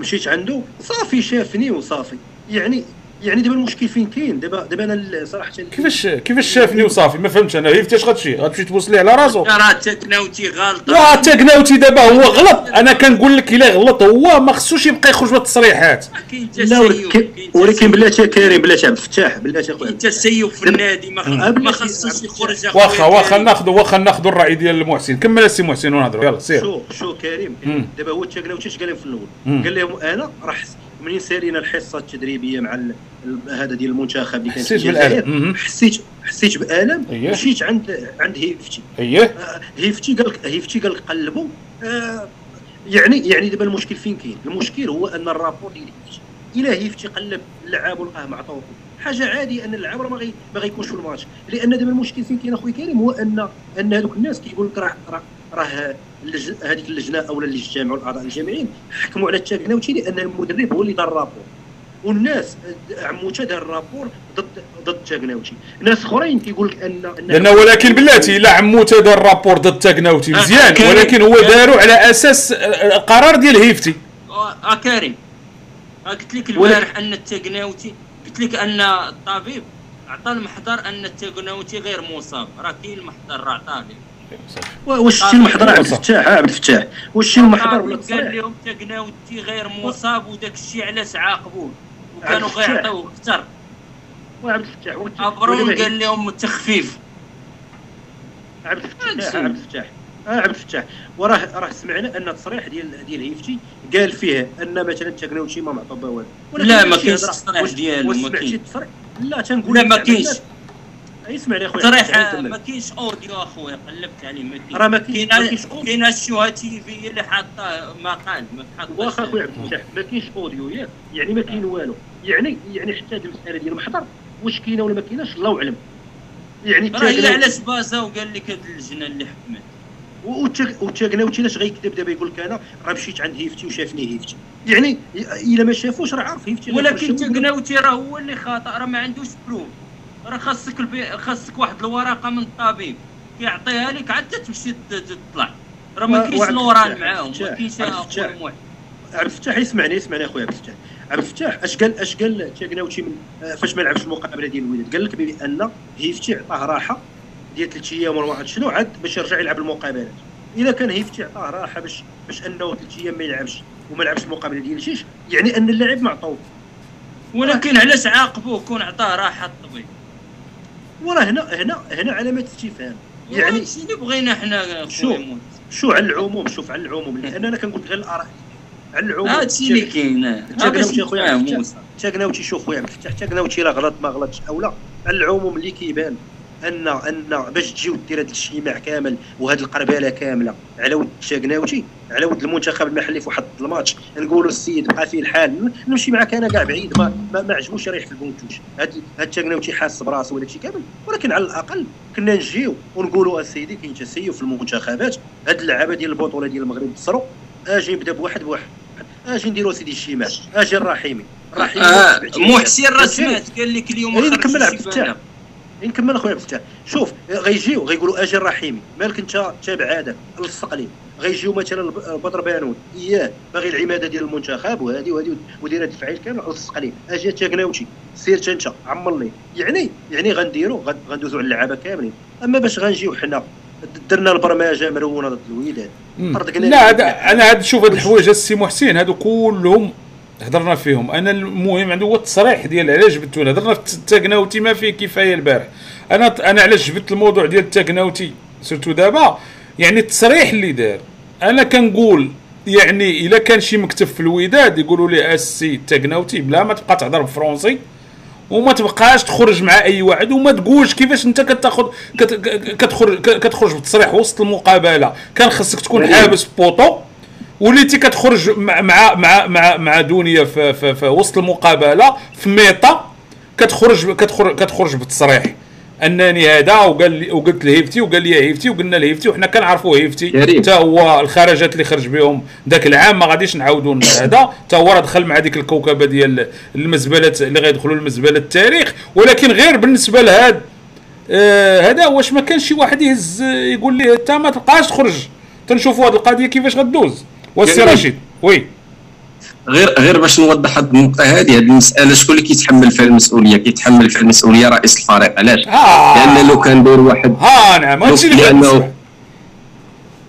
مشيت عنده صافي شافني وصافي. يعني يعني دابا المشكل فين كاين؟ دابا دابا أنا صراحة كيفاش كيفاش شافني وصافي ما فهمتش أنا. هيفتي اش غتمشي؟ غتمشي تبوس ليه على راسو؟ راه تكناوتي غلطه لا تاكناوتي دابا هو غلط. أنا كنقول لك إلا غلط هو ما خصوش يبقى يخرج بالتصريحات ولكن تسيب ولكن بلاتي كريم بلاتي عبد الفتاح بلاتي أخويا. كاين تسيب في النادي ما ما خصوش يخرج واخا واخا. ناخذ واخا ناخذ الرأي ديال المحسن. كمل السي محسن ونهضروا يلا سير. شو شو كريم. دابا هو تاكناوتي اش قال لهم في الأول. قال لهم أنا راه منين سالينا الحصة التدريبية مع هذا ديال المنتخب اللي كان حسيت مم. حسيت حسيت بألم. أيه. مشيت عند عند هيفتي. اييه آه، هيفتي قال لك هيفتي قال لك قلبوا آه، يعني يعني دابا المشكل فين كاين؟ المشكل هو أن الرابور ديال هيفتي. إلى هيفتي قلب اللعاب ولقاه معطوه حاجة عادية أن اللعاب راه ما غي- ما غيكونش في الماتش. لأن دابا المشكل فين كاين اخويا كريم؟ هو ان أن هذوك الناس كيقول لك راه راه هذيك اللجنة أو اللي اجتمعوا الاعضاء الجامعيين. حكموا على التاكناوتي لأن المدرب هو اللي دار ال rapport. والناس عموته دار ال rapport ضد ضد التاكناوتي ناس أخرين كيقول لك ان ان لأنه ولكن بلاتي لا عموته دار rapport ضد تاكناوتي آه، مزيان. كريم. ولكن هو دارو على أساس آه، قرار ديال هيفتي. آه آه، كريم آه، قلت لك البارح أن التاكناوتي قلت لك أن الطبيب عطى المحضر أن التاكناوتي غير مصاب. راه كاين المحضر راه عطاه واش شتي المحضر عبد الفتاح؟ عبد الفتاح. واش شتي المحضر ولا قال لهم تاكناوتي غير مصاب وداك الشيء علاش عاقبوه. وكانوا. غيعطيوه أكثر. وعبد الفتاح؟ ابرون قال لهم تخفيف. عبد الفتاح. عبد الفتاح. عبد الفتاح. وراه راه سمعنا أن التصريح ديال ديال هيفتي قال فيه أن مثلا تاكناوتي ما معطى والو لا، ما كاينش. التصريح ديالو، ما سمعتي كاين. التصريح؟ لا تنقول لا ما كاينش. الناس- اسمعني اخويا تصريح. ما كاينش audio اخويا قلبت عليه ما كاين راه ما كاينش- كاين كاينش TV اللي حاطه مقال ما حطاش واخا أخويا عبد الفتاح ما كاينش audio ياك يعني ما كاين والو. يعني يعني حتى هذه المسألة ديال المحضر واش كاينة ولا ما كايناش؟ الله أعلم. يعني راه إلا علاش بازا وقال لك هاد اللجنة اللي حكمت. وتاكناوتي علاش غيكذب دابا يقول لك أنا؟ راه مشيت عند هيفتي وشافني هيفتي. يعني إلا ما شافوش راه عارف هيفتي ولكن تقناوتي راه هو اللي خاطئ راه ما عندوش preuve راه خاصك البي... خاصك واحد الورقه من الطبيب. كيعطيها لك عاد تمشي تطلع. راه ما كاينش الفتاح، معاهم ما كاينش اخويا عبد الفتاح. يسمعني يسمعني أخويا عبد الفتاح. عبد الفتاح أش قال أش قال تاكناوتي من آه، فاش ما لعبش المقابلة ديال الوداد قال لك بأن هيفتي عطاه راحة ديال ثلاث أيام ولا واحد. شنو عاد باش يرجع يلعب المقابلات إذا كان هيفتي عطاه راحة باش باش أنه ثلاث أيام ما يلعبش وما لعبش المقابلة ديال شيش يعني أن اللاعب معطوه ولكن علاش عاقبوه كون عطاه راحة الطبيب؟ وراه هنا هنا هنا علامات استفهام يعني شنو بغينا حنا شو؟ خويا شو على العموم شوف على العموم. لأن أنا كنقول غير الآراء. على العموم هادشي اللي كاين تاكناوتي. موسى تاكناوتي شوف خويا الفتاح تاكناوتي راه غلط ما غلطش أو لا. على العموم اللي كيبان. ان أن باش تجي ودير هذا الاجتماع كامل وهذه القرباله كاملة. على ود تاكناوتي على ود المنتخب المحلي في واحد الماتش. نقولوا السيد بقى فيه الحال. نمشي معك أنا كاع بعيد. ما ما, ما عجبوش يريح في ال banc de touche. هاد هاد تاكناوتي حاس براسو ولا شي كامل. ولكن على الأقل كنا نجيو ونقولوا أسيدي كاين تسيب في المنتخبات. هاد اللعابة ديال البطولة ديال المغرب تصروا أجي نبدا بواحد بواحد. أجي نديروا سيدي الشمال. أجي الرحيمي. الرحيمي آه محسن راه؟ سمعت قال لك اليوم إيه، نكمل عبد الفتاح. نكمل أخويا عبد الفتاح شوف غيجيو غيقولوا أجي الرحيمي مالك أنت تابع هذا لصق لي. غيجيو مثلا بدر بانون اياه باغي العمادة ديال المنتخب وهذه وهذه ودير هاد الفعيل كامل لصق لي. أجي تاكناوتي سير أنت عمر لي. يعني يعني غنديروا غندوزوا على اللعابة كاملين. أما باش غنجيو حنا درنا البرمجة مرونه ضد الوداد لا هذا أنا هاد شوف هاد الحوايج السي محسن هادو كلهم هضرنا فيهم. أنا المهم عنده هو التصريح ديال علاش جبتونا هضرنا في التاكناوتي ما فيه كفاية البارح. أنا أنا علاش جبت الموضوع ديال التاكناوتي؟ surtout دابا يعني التصريح اللي دار أنا كنقول يعني إلا كان شي مكتب في الوداد يقولوا لي السي التاكناوتي بلا ما تبقى تهضر بالفرنسي وما تبقاش تخرج مع أي واحد وما تقولش كيفاش أنت كتاخذ كت- كتخرج كتخرج بتصريح وسط المقابلة. كان خصك تكون حابس بوطو. وليتي كتخرج مع مع مع مع, مع دنيا في, في, في وسط المقابلة في ميطا كتخرج كتخرج كتخرج بتصريح. أنني هذا وقال لي وقلت لهيفتي وقال لي هيفتي وقلنا لهيفتي وحنا كنعرفوا هيفتي. حتى هو الخرجات اللي خرج بهم ذاك العام ما غاديش نعاودوا هذا. حتى هو راه دخل مع ديك الكوكبة ديال المزبلة اللي غيدخلوا المزبله التاريخ. ولكن غير بالنسبة لهذا آه هذا واش ما كانش شي واحد يهز يقول ليه انت ما تبقاش تخرج. تنشوفوا هذه القضية كيفاش غدوز. والسي. رشيد oui غير غير باش نوضح هذه النقطة هذه هذه المسألة شكون اللي كيتحمل فيها المسؤولية كيتحمل فيها المسؤولية رئيس الفريق علاش آه. لأن لو كان داير واحد ها نعم هادشي اللي لأنه.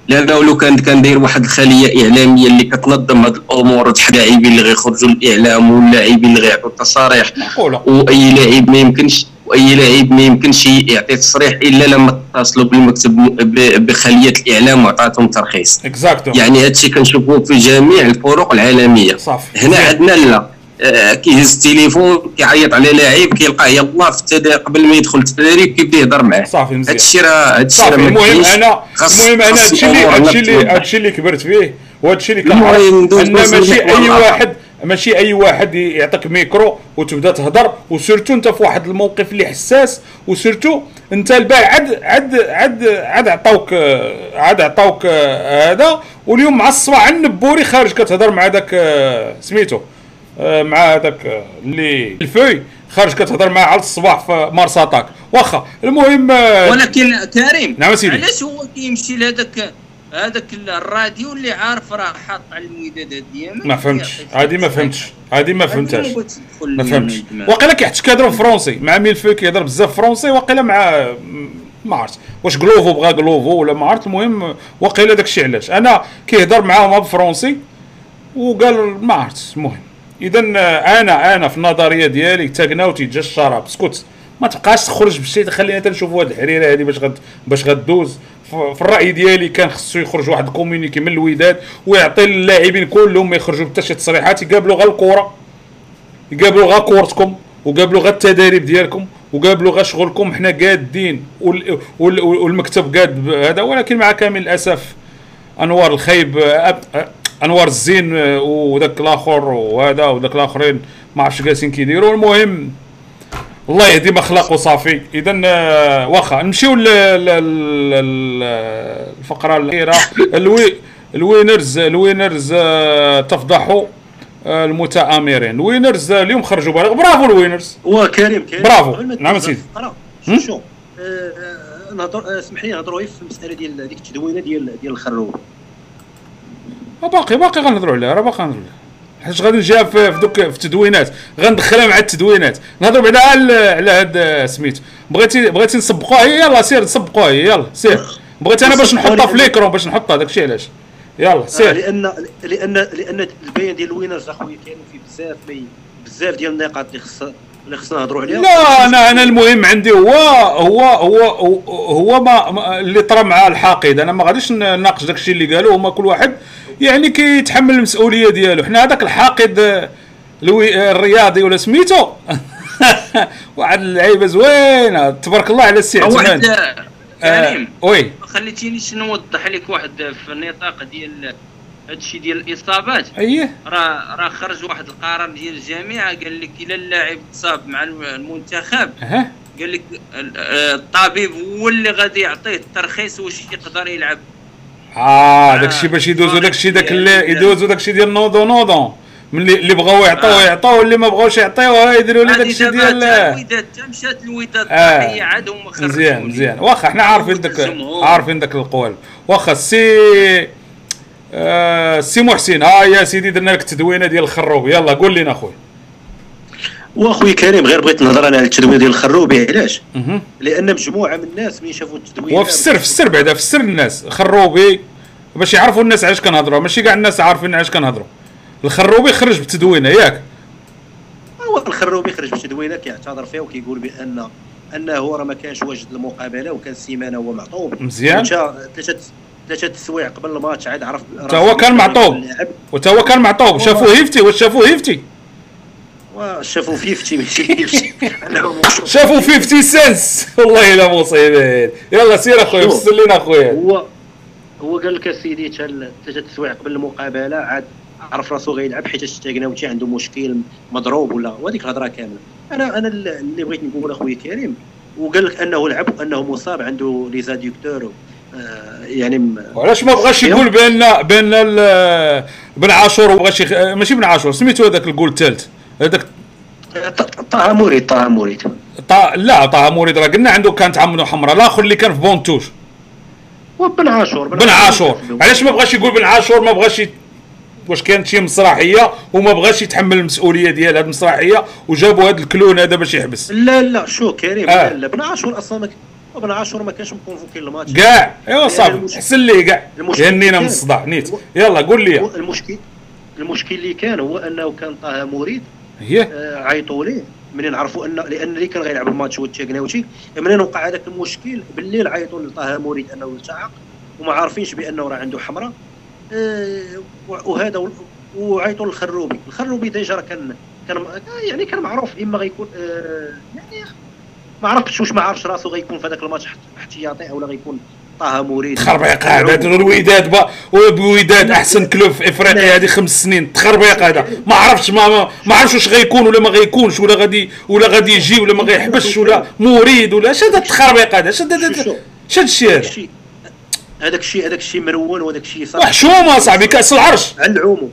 لأنه لو كان كان داير واحد الخلية إعلامية اللي كتنظم هذه الأمور وتحد اللاعبين اللي غيخرجوا للاعلام واللاعبين اللي غيعطوا التصاريح وأي لاعب ما يمكنش وأي لاعب ما يمكنش يعطي تصريح إلا لما اتصلوا بالمكتب بخلية الإعلام وعطاتهم ترخيص. اكزاكتو يعني هذا الشيء كنشوفوه في جميع الفروق العالمية. صافي. هنا عندنا لا آه، كيهز التليفون كيعيط على لاعب كيلقاه يلاه في التدريب قبل ما يدخل التدريب كيبدأ يهضر معاه. صافي مزيان. الشيء راه صافي. راه المهم. أنا المهم أنا هادشي اللي هادشي اللي. هادشي اللي كبرت فيه وهادشي اللي كنعرف أن ماشي أي الآخر. واحد ماشي أي واحد يعطيك ميكرو وتبدأ تهضر و surtout أنت في واحد الموقف اللي حساس وسيرتو أنت البارح عاد عاد عاد عاد عطاوك عاد عطاوك آه، هذا واليوم مع الصباح النبوري خارج كتهضر مع داك آه، سميتو آه، مع هذاك اللي الفوي خارج كتهضر معاه على الصباح في مارس اتاك واخا المهم ولكن كريم نعم سيدي. علاش هو كيمشي لهذاك هذاك الراديو اللي عارف راه حاط على الوداد ديالنا ما فهمتش. هذه ما فهمتش. هذه ما فهمتهاش. ما فهمتش. واقيلا كيحتش كيهضر فرونسي. مع غلوفو كيهضر بزاف فرونسي واقيلا مع ما عرفت واش غلوفو بغا غلوفو ولا ما عرفت المهم واقيلا داكشي علاش. أنا كيهضر معاهم بالفرونسي وقال ما عرفت المهم. اذا أنا أنا في النظرية ديالي تاكناوتي جا الشراب. اسكت ما تبقاش تخرج بشي خلينا تنشوفوا هاد الحريرة هذه باش غد باش غدوز. ف- في الرأي ديالي كان خصو يخرج واحد ال communiqué من الوداد ويعطي للاعبين كلهم ما يخرجوا حتى شي تصريحات يقابلوا غير الكره يقابلوا غا كورتكم وقابلوا غا التداريب ديالكم وقابلوا غا شغلكم. حنا قادين وال وال والمكتب قاد هذا ولكن مع كامل الأسف أنوار الخيب أنوار الزين وذاك الآخر وهذا وذاك الآخرين ما عرفتش جالسين كيديروا. المهم الله يهدي اخلاق وصافي. اذا آه، واخا نمشيو ل- ل- ل- ل- الفقرة الأخيرة. الوي الوينرز الوينرز آه، تفضحوا آه، المتآمرين. الوينرز اليوم خرجوا برافو الوينرز. وكريم كريم برافو. قبل ما نعم سيدي. شوف نهضر اسمح لي نهضروا في المسألة ديال هذيك التدوينة ديال ديال الخروب باقي باقي غنهضروا عليها راه باقي غنهضروا عليها. حيت غادي نجيها في دوك في التدوينات. غندخلها مع التدوينات. نهضروا بعدا على على هاد آه، سميتو بغيتي بغيتي نسبقوها. هي يلا سير نسبقوها هي. يلا سير. بغيت أنا باش نحطها في l'écran باش نحطها داكشي علاش. يلا آه، سير. لأن لأن لأن البيان ديال الوينرز أخويا كاين فيه بزاف بزاف ديال النقاط اللي خص اللي خصنا نهضروا عليها. لا أنا أنا المهم عندي هو هو هو هو, هو ما اللي طرا مع الحاقد. أنا ما غاديش نناقش داكشي اللي قالوا هما كل واحد يعني كيتحمل المسؤولية ديالو. حنا هذاك الحاقد آه، الوي- آه، الرياضي ولا سميتو؟ واحد اللعيبة زوينة. تبارك الله على السي واحد عثمان. آه، كريم آه، oui. خليتينيش نوضح لك واحد في النطاق ديال هادشي ديال الإصابات. اييه راه راه خرج واحد القرار ديال الجامعة قال لك إلى اللاعب تصاب مع المنتخب أها. قال لك ال- آه، الطبيب هو اللي غادي يعطيه الترخيص واش يقدر يلعب. آه داكشي باش يدوزو داكشي داك اللي يدوزو داكشي ديال نوضو نوضو ملي اللي بغاو يعطيوه آه. يعطيوه اللي ما بغاوش يعطيوه يديروا لي داكشي ديال الوداد مشات الوداد آه. الضحيه عاد هما خرجوا مزيان. مزيان واخا حنا عارفين داك. عارفين داك القوالب واخا السي آه السي محسن ها يا سيدي درنا لك التدوينة ديال الخروب يلا قول لنا اخويا واخويا كريم غير بغيت نهضر أنا على التدوينه ديال الخروبي علاش. لأن مجموعة من الناس ملي شافوا التدوينه وفسر فسر بعدا فسر الناس. خروبي باش يعرفوا الناس علاش كنهضروا. ماشي كاع الناس عارفين علاش كنهضروا. الخروبي خرج بالتدوينه ياك. هو الخروبي خرج بالتدوينه كيعتذر فيها وكيقول بان أنه راه ما كانش واجد المقابلة وكان سيمانة هو معطوب. مزيان. ثلاثة ثلاثة السوايع قبل الماتش عاد عرف حتى هو كان معطوب. وتا هو كان معطوب. شافوه هيفتي واش شافوه هيفتي؟ شافوا فيفتي ماشي. شافوا 50 سنس والله إلا مصيبين يلا سير اخويا. فسر لنا اخويا هو هو قال لك اسيدي تا ثلاثة السوايع قبل المقابلة عاد عرف راسو غيلعب حيت تاكناوتي عنده مشكل مضروب ولا وهذيك الهضرة كاملة أنا أنا اللي بغيت نقول اخويا كريم وقال لك أنه لعب وأنه مصاب عنده les adducteurs آه يعني وعلاش ما بغاش يقول بان بأن بن عاشور بغاش. ماشي بن عاشور سميتو هذاك الجول الثالث هذاك طه مريد طه مريد طا... لا طه مريد راه قلنا عنده كانت عمودة حمراء الآخر اللي كان في banc de touche. وبن عاشور بن عاشور. علاش ما بغاش يقول بن عاشور؟ ما بغاش. واش كانت شي مسرحية وما بغاش يتحمل المسؤولية ديال هذه المسرحية وجابوا هذا الكلون هذا باش يحبس. لا لا شو كريم آه. لا بن عاشور أصلا ما بن عاشور ما كانش مكونفوكي الماتش كاع ايوا يعني صافي حسن ليه كاع يهنينا من الصداع نيت. يلا قول لي. المشكل المشكل اللي كان هو أنه كان طه مريد هي؟ آه، عيطوا ليه منين عرفوا ان لأن اللي كان غيلعب الماتش هو التشاكناوتي منين وقع هذاك المشكل؟ بالليل عيطوا لطه مريد أنه التحق وما عارفينش بأنه راه عنده حمراء آه، وهذا وعيطوا للخروبي. الخروبي déjà كان كان آه، يعني كان معروف. إما غيكون آه، يعني ما عرفتش واش ما عرفش راسو غيكون في هذاك الماتش احت- احتياطي أو لا غيكون طه مريد. تخربيق هذا الوداد الوداد أحسن club في إفريقيا هذه خمس سنين. تخربيق هذا. ما عرفتش ما ما, عرفتش واش غيكون ولا ما غيكونش ولا غادي ولا غادي يجي ولا ما غيحبسش ولا مريد ولا اش هذا التخربيق هذا اش هذا. اش هذا الشيء هذا. هذاك الشيء هذاك الشيء مرون وهذاك الشيء صافي محشومه صاحبي كأس العرش. على العموم.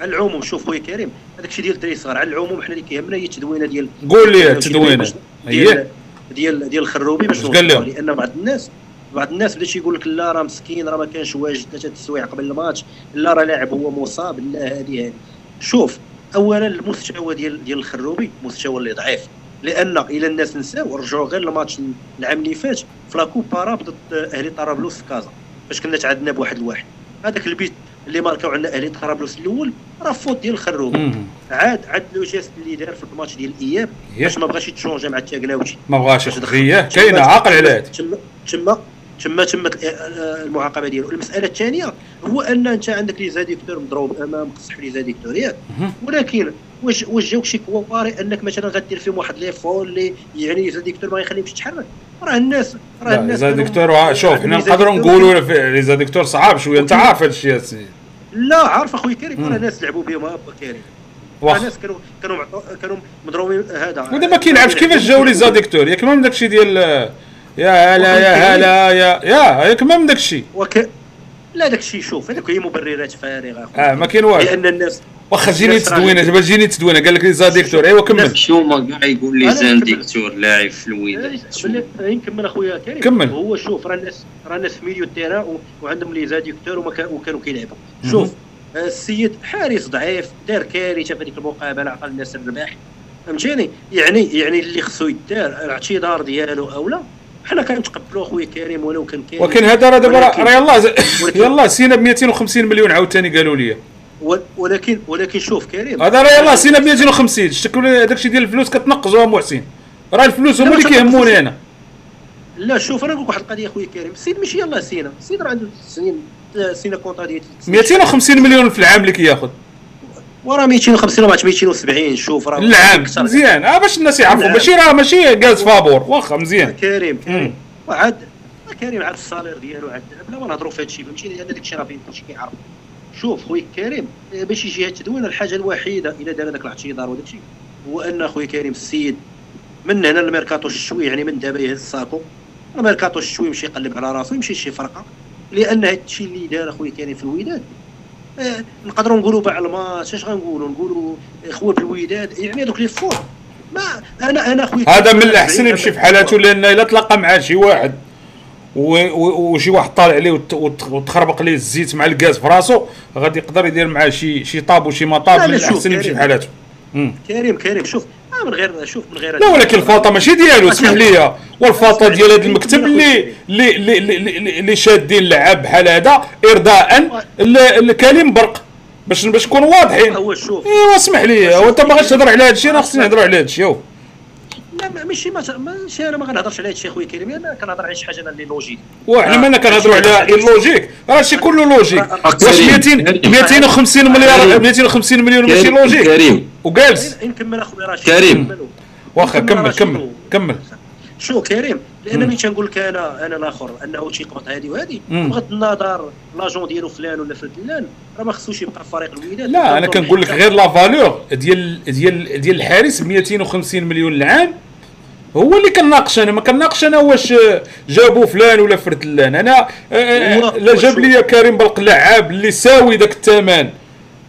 على العموم شوف خويا كريم هذاك الشيء ديال الدراري الصغار على العموم حنا اللي كيهمنا هي التدوينة ديال قول لي التدوينة. ديال هي. ديال ديال الخروبي باش قال لهم؟ لأن بعض الناس بعض الناس بدا يقول لك لا راه مسكين راه ما كانش واجد ثلاثة السوايع قبل الماتش لا راه لاعب هو مصاب لا هذه هذه. شوف اولا المستوى ديال ديال الخروبي مستوى اللي ضعيف. لأن إلى الناس نساو رجعوا غير الماتش العام اللي فات في لا كوبارا ضد أهلي طرابلس في كازا. فاش كنا تعادلنا بواحد الواحد هذاك البيت اللي ماركاو عندنا أهلي طرابلس الأول راه فوت ديال الخروبي. عاد عاد le geste اللي دار في الماتش ديال الاياب. باش ما بغاش يت changea مع التاكناوتي ما بغاش. تدخل. كاينة عاقل على هذه تما تما تمت المعاقبة ديالو. المسألة الثانية هو أن أنت عندك les adducteurs مضروب أمام قصح les adducteurs ياك مهم. ولكن واش واش جاوك شي كواري أنك مثلا غدير فيهم واحد لي فول اللي يعني زاديكتور ما يخليهمش تتحرك راه الناس راه الناس دكتور شوف حنا نقدروا نقولوا ليزا دكتور صعاب شوية. أنت عارف هذا الشيء السيد لا عارف أخويا كريم. راه ناس لعبوا بهم هابا كريم. راه واخا ناس كانوا كانوا كانوا مضروبين هذا. ودابا كيلعبش كيفاش جاو ليزا دكتور ياك ما من داك الشيء ديال يا هلا يا هلا يا يا ياك ما من داك الشيء وك... لا داك الشيء شوف هذوك هي مبررات فارغة. آه ما كاين والو. لأن الناس واخا جيني تدوينة دابا جيني تدوينة قال لك les adducteurs. ايوا كمل. شوما كاع يقول لي أنا زان كمل. ديكتور لاعب في الوداد نكمل أخويا كريم. كمل. هو شوف راه الناس راه الناس في milieu ال terrain و- وعندهم les adducteurs وكانوا كيلعبوا. شوف السيد حارس ضعيف دار كارثة في هذيك المقابلة عطى الناس الرباح فهمتيني؟ يعني يعني اللي خصو يدار الاعتذار ديالو أو لا؟ حنا كنتقبلوا اخويا كريم ولو كان كاين ولكن هذا راه دابا راه يلاه يلاه سينا ب 250 مليون عاوتاني قالوا لي. ولكن ولكن شوف كريم. هذا راه يلاه سينا ب 250 شكون داك الشيء ديال الفلوس كتنقصوها محسن. راه الفلوس هما اللي كيهموني. أنا. لا شوف أنا نقول لك واحد القضية اخويا كريم. السيد ماشي يلاه سينا. السيد راه عنده سنين سينا كونطا ديال ثلاث سنين. 250 مليون في العام اللي كياخذ. وراه 250 ماتش 270 شوف راه العام. مزيان. آه باش الناس يعرفوا. ماشي راه ماشي جالس فابور. واخا مزيان. كريم. كريم وعاد كريم عاد ال salaire ديالو عاد. بلا ما نهضروا في هذا الشيء فهمتي لأن داك الشيء راه فيه كلشي كيعرف. شوف خويا كريم آه، باش يجي هاد التدوين الحاجة الوحيدة إلا دار هذاك الاعتذار وداك الشيء هو أن خويا كريم السيد من هنا الميركاتو الشتوي يعني من دابا يهز ساكو الميركاتو الشتوي يمشي يقلب على راسو يمشي لشي فرقة. لأن هاد الشيء اللي دار اخويا كريم في الوداد آه، نقدروا نقولوا باع الماتش اش غنقولوا نقولوا إخوة في الوداد يعني هذوك لي فور ما أنا أنا خويا هذا من الأحسن يمشي في حالاته لأن إلا تلاقى مع شي واحد وشي واحد طالع عليه وت- وت- وتخربق ليه الزيت مع الغاز في راسو غادي يقدر يدير معاه شي شي طاب وشي مطاب من الأحسن يمشي. في حالاته. كريم كريم. شوف آه من غير شوف من غير لا ولكن الفاطه ماشي ديالو؟ اسمح لي. والفاطه ديال هذا المكتب اللي اللي اللي, اللي, شادين لعاب بحال هذا ارضاء لكريم برق باش باش نكونوا واضحين. هو شوف. إيوا اسمح لي. هو انت باغيش تهضر على هذا الشيء أنا خصني نهضر على هذا الشيء. لا ماشي ما ماشي أنا ما غنهضرش على هذا الشيء خويا كريم أنا كنهضر على شي حاجة أنا اللي logique وحنا مالنا كنهضروا على ال logique راه شي كله logique واش كريم، 200 كريم. 250 مليار كريم. 250 مليون ماشي logique كريم. وجالس. نكمل أخويا راشد كريم. واخا كمل كمل كمل شو كريم؟ لأن. ملي تنقول لك أنا أنا الآخر أنه تيقبط هذه وهذه مم. بغض النظر لاجون ديالو فلان ولا فلان. راه ما خصوش يبقى في فريق الوداد لا أنا كنقول لك غير لا فالور ديال ديال ديال الحارس 250 مليون العام هو اللي كناقش أنا ما كناقش أنا واش جابوا فلان ولا فرتلان أنا آه، هو- لا جاب. لي كريم بلق لعاب اللي ساوي ذاك الثمن.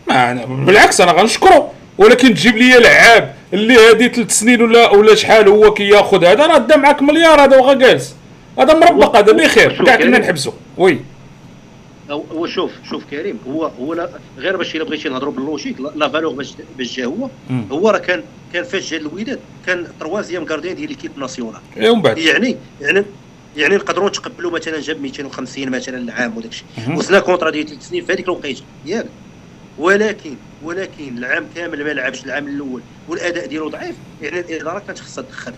ما أنا- بالعكس أنا غنشكره. ولكن تجيب لي لعاب اللي هادي ثلاث سنين ولا ولا شحال هو كياخذ هذا راه دا معاك مليار هذا وغا جالس. هذا مربق هذا بخير كاع كنا. نحبسه oui. هو شوف شوف كريم هو هو لا غير باش إلا بغيتي نهضروا بال logique la- valeur باش باش جا هو. هو راه كان كان فاش جا الوداد كان troisième gardien ديال l'équipe nationale. بعد. يعني يعني يعني نقدروا نتقبلوا مثلا جاب 250 مثلا العام وداك الشيء. وسنا contrat ديال ثلاث سنين في هذيك الوقيته. ياك. ولكن ولكن العام كامل ما لعبش العام الأول والأداء ديالو ضعيف يعني الإدارة كانت خصها تدخل.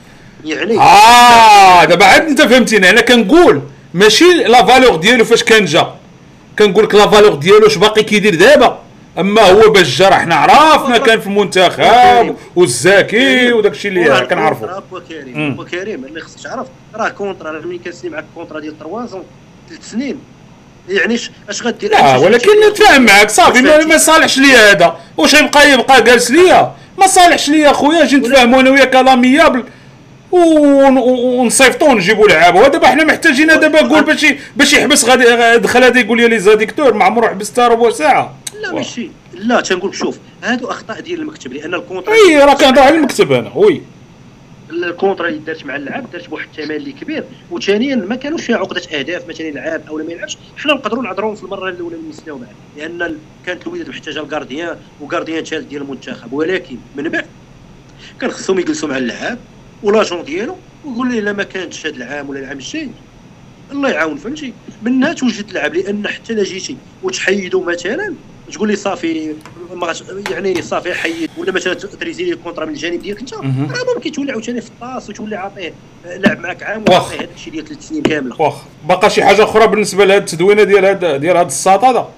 يعني آه دابا عاد أنت فهمتيني أنا كنقول ماشي la valeur ديالو فاش كان جا. كنقول لك la valeur ديالو اش باقي كيدير دابا. أما هو باش جا راه حنا عرفنا كان في المنتخب والزاكي وداك الشيء اللي كنعرفوا راه مم. كريم وكريم اللي خصك تعرف. راه contrat ملي كنسني معاك contrat ديال 3 ثلاث سنين. يعني اش غدير؟ لا ولكن نتفاهم معاك صافي ما, ما صالحش ليا هذا. واش يبقى يبقى جالس ليا؟ ما صالحش ليا خويا نجي نتفاهموا أنا وياك l'amiable ونصيفطوا ونجيبوا لعابه ودابا حنا محتاجين دابا نقول باش باش يحبس غادي دخل هذا يقول لي les adducteurs ما عمره حبس حتى ربع ساعة. لا ماشي. لا تنقول لك شوف هادو أخطاء ديال المكتب لأن ال contrat إي راه كنهضر على المكتب أنا oui. ال contrat اللي دارت مع اللعاب دارت بواحد الثمن اللي كبير. وثانيا ما كانوش فيها عقدة أهداف مثلا يلعب أو ما يلعبش. حنا نقدروا نعذروهم في المرة الأولى اللي نسناو معاه لأن كانت الوداد محتاجة ال gardien و gardien ثالث ديال المنتخب. ولكن من بعد كان خصهم يجلسوا مع اللعاب. و l'agent ديالو ويقول ليه لا ما كانتش هذا العام ولا العام الجاي. الله يعاون فهمتي منها توجد لعب لأن حتى لا جيتي وتحيدوا مثلا تقول لي صافي ما غاش- يعني صافي حيد ولا مثلا تريزيلي ال contrat من الجانب ديالك انت. راه ممكن تولي عاوتاني في الطاس وتولي عاطيه لعب معك عام واخ. وعطيه هذاك الشيء ديال ثلاث سنين كاملة. واخ. باقا شي حاجة أخرى بالنسبة لهاد التدوينة ديال هاد ديال هاد الساط هذا؟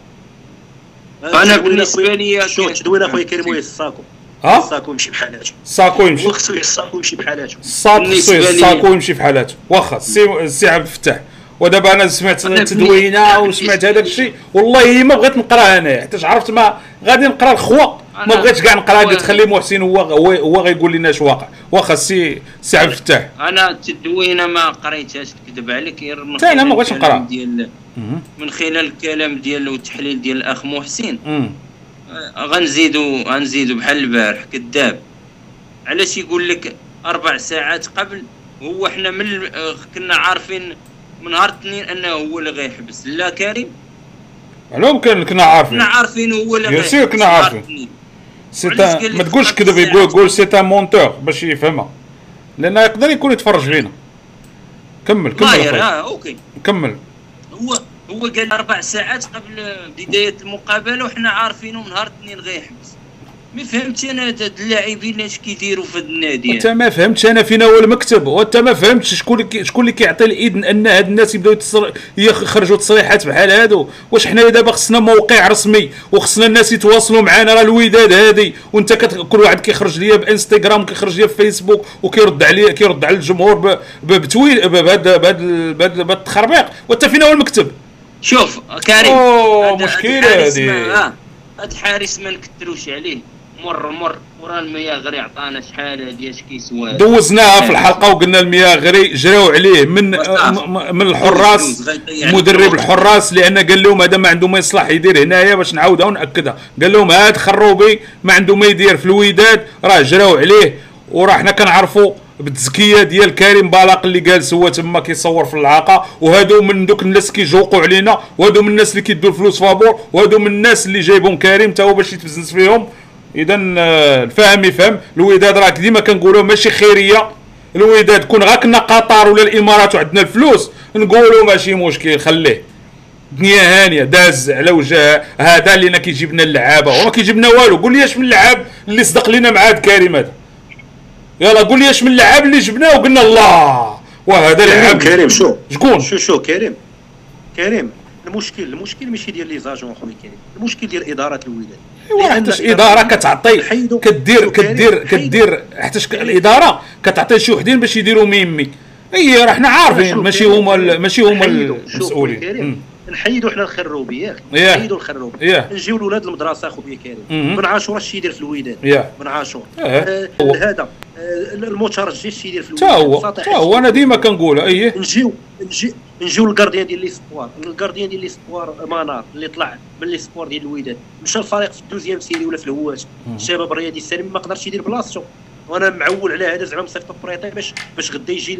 أنا بالنسبة لي شوف تدوين أخويا كريم ويا الساكو. ها؟ الساكو يمشي بحالاته ساكو يمشي هو خصو الساكو يمشي بحالاته الساكو يمشي في حالاته واخا السي السي عبد الفتاح. ودابا أنا سمعت أنا تدوينه بالنسبة- وسمعت هذاك الشيء. والله ما بغيت نقرأ انايا حيت عرفت ما غادي نقرأ الخوا. ما بغيتش كاع نقرأ. قلت خلي محسن هو هو, هو غيقول لنا اش واقع. واخا السي السي عبد الفتاح. أنا التدوينه ما قريتهاش. نكذب عليك. غير من حتى أنا ما بغيتش نقرأ. من خلال الكلام ديال والتحليل ديال الأخ محسن. مم. غنزيدو غنزيدو بحال البارح كذاب. علاش يقول لك أربع ساعات قبل؟ هو إحنا من كنا عارفين من نهار الاثنين أنه هو اللي غيحبس. لا كريم. معلوم كان كنا عارفين. كنا عارفين هو اللي غيحبس. كنا عارفين. الاثنين. سي وعلاش قال ما تقولش كذب يقول قول c'est un menteur باش يفهمها. لأنه يقدر يكون يتفرج فينا كمل كمل. آه okay. كمل. هو هو قال أربع ساعات قبل بداية المقابلة وحنا عارفينه نهار الاثنين غيحبس ما فهمتش أنا هاد اللاعبين اش كيديروا في هاد النادي. انت ما فهمتش أنا فين هو المكتب؟ وانت ما فهمتش شكون شكون اللي كيعطي الاذن ان هاد الناس يبداو. يخرجوا تصريحات بحال هادو؟ واش حنا دابا خصنا موقع رسمي وخصنا الناس يتواصلوا معنا راه الوداد هادي. وانت. كل واحد كيخرج ليا بإنستغرام كيخرج ليا في فيسبوك وكيرد عليا كيرد على الجمهور ب... بتويل بهاد بهاد التخربيق. وانت فين هو المكتب؟ شوف كريم هاد- هاد مشكلة الحارس هادي. ما- آه، هاد الحارس ما نكتروش عليه. مر مر. ورا المياغري عطانا شحال هادي اش كيسوى؟ دوزناها في الحلقة وقلنا المياغري جراو عليه من من الحراس مدرب. الحراس لأن قال لهم هذا ما عنده ما يصلح يدير هنايا باش نعاودها ونأكدها. قال لهم هاد خروبي ما عنده ما يدير في الوداد راه جراو عليه. وراه حنا كنعرفوا بالتزكيه ديال كريم بالاق اللي جالس هو تما كيصور في العاقه وهادو من دوك الناس كيجوقوا علينا وهادو من الناس اللي كيدوا الفلوس فابور وهادو من الناس اللي جايبهم كريم تا هو باش يتبزنس فيهم. اذا الفاهم يفهم. الوداد راه ديما كنقولوا ماشي خيرية. الوداد كون غا كنا قطر ولا الإمارات وعندنا الفلوس نقولوا ماشي مشكل خليه. دنيا هانية داز على وجه هذا اللي كيجيب لنا اللعابة. وما كيجيب لنا والو. قول لي اش من اللعاب اللي صدق لنا مع هاد كريم هذا؟ يلا قول لي اش من اللعاب اللي جبناه وقلنا الله. وهذا لعاب كريم شو؟ شكون؟ شو شو كريم. كريم المشكل المشكل ماشي ديال لي زاجون خويا كريم. المشكل ديال إدارة الوداد ايوا الإدارة إدارة كتعطي كدير؟ كدير. كدير حتىش ك- الإدارة كتعطي شي وحدين باش يديروا ميمي إي راه حنا عارفين ماشي هما ماشي هما المسؤولين. نحيدوا حنا الخروبي ياك. نحيدوا الخروبي. نجيو لولاد المدرسة خويا كريم. بن عاشور اش يدير في الوداد ياه. بن عاشور. آه. آه، هو. هذا. آه، المترجي اش يدير في تا الوداد هو سطح تا هو. أنا ديما كنقول أيه. نجيو نجي نجيو لل gardien ديال l'espoir ال gardien ديال l'espoir مانار اللي طلع من l'espoir ديال الوداد مشى الفريق في ال deuxième série ولا في الهواش الشباب الرياضي السالم ما قدرش يدير بلاصتو. وأنا معول على هذا زعما مصيفط prêté باش باش غدا يجي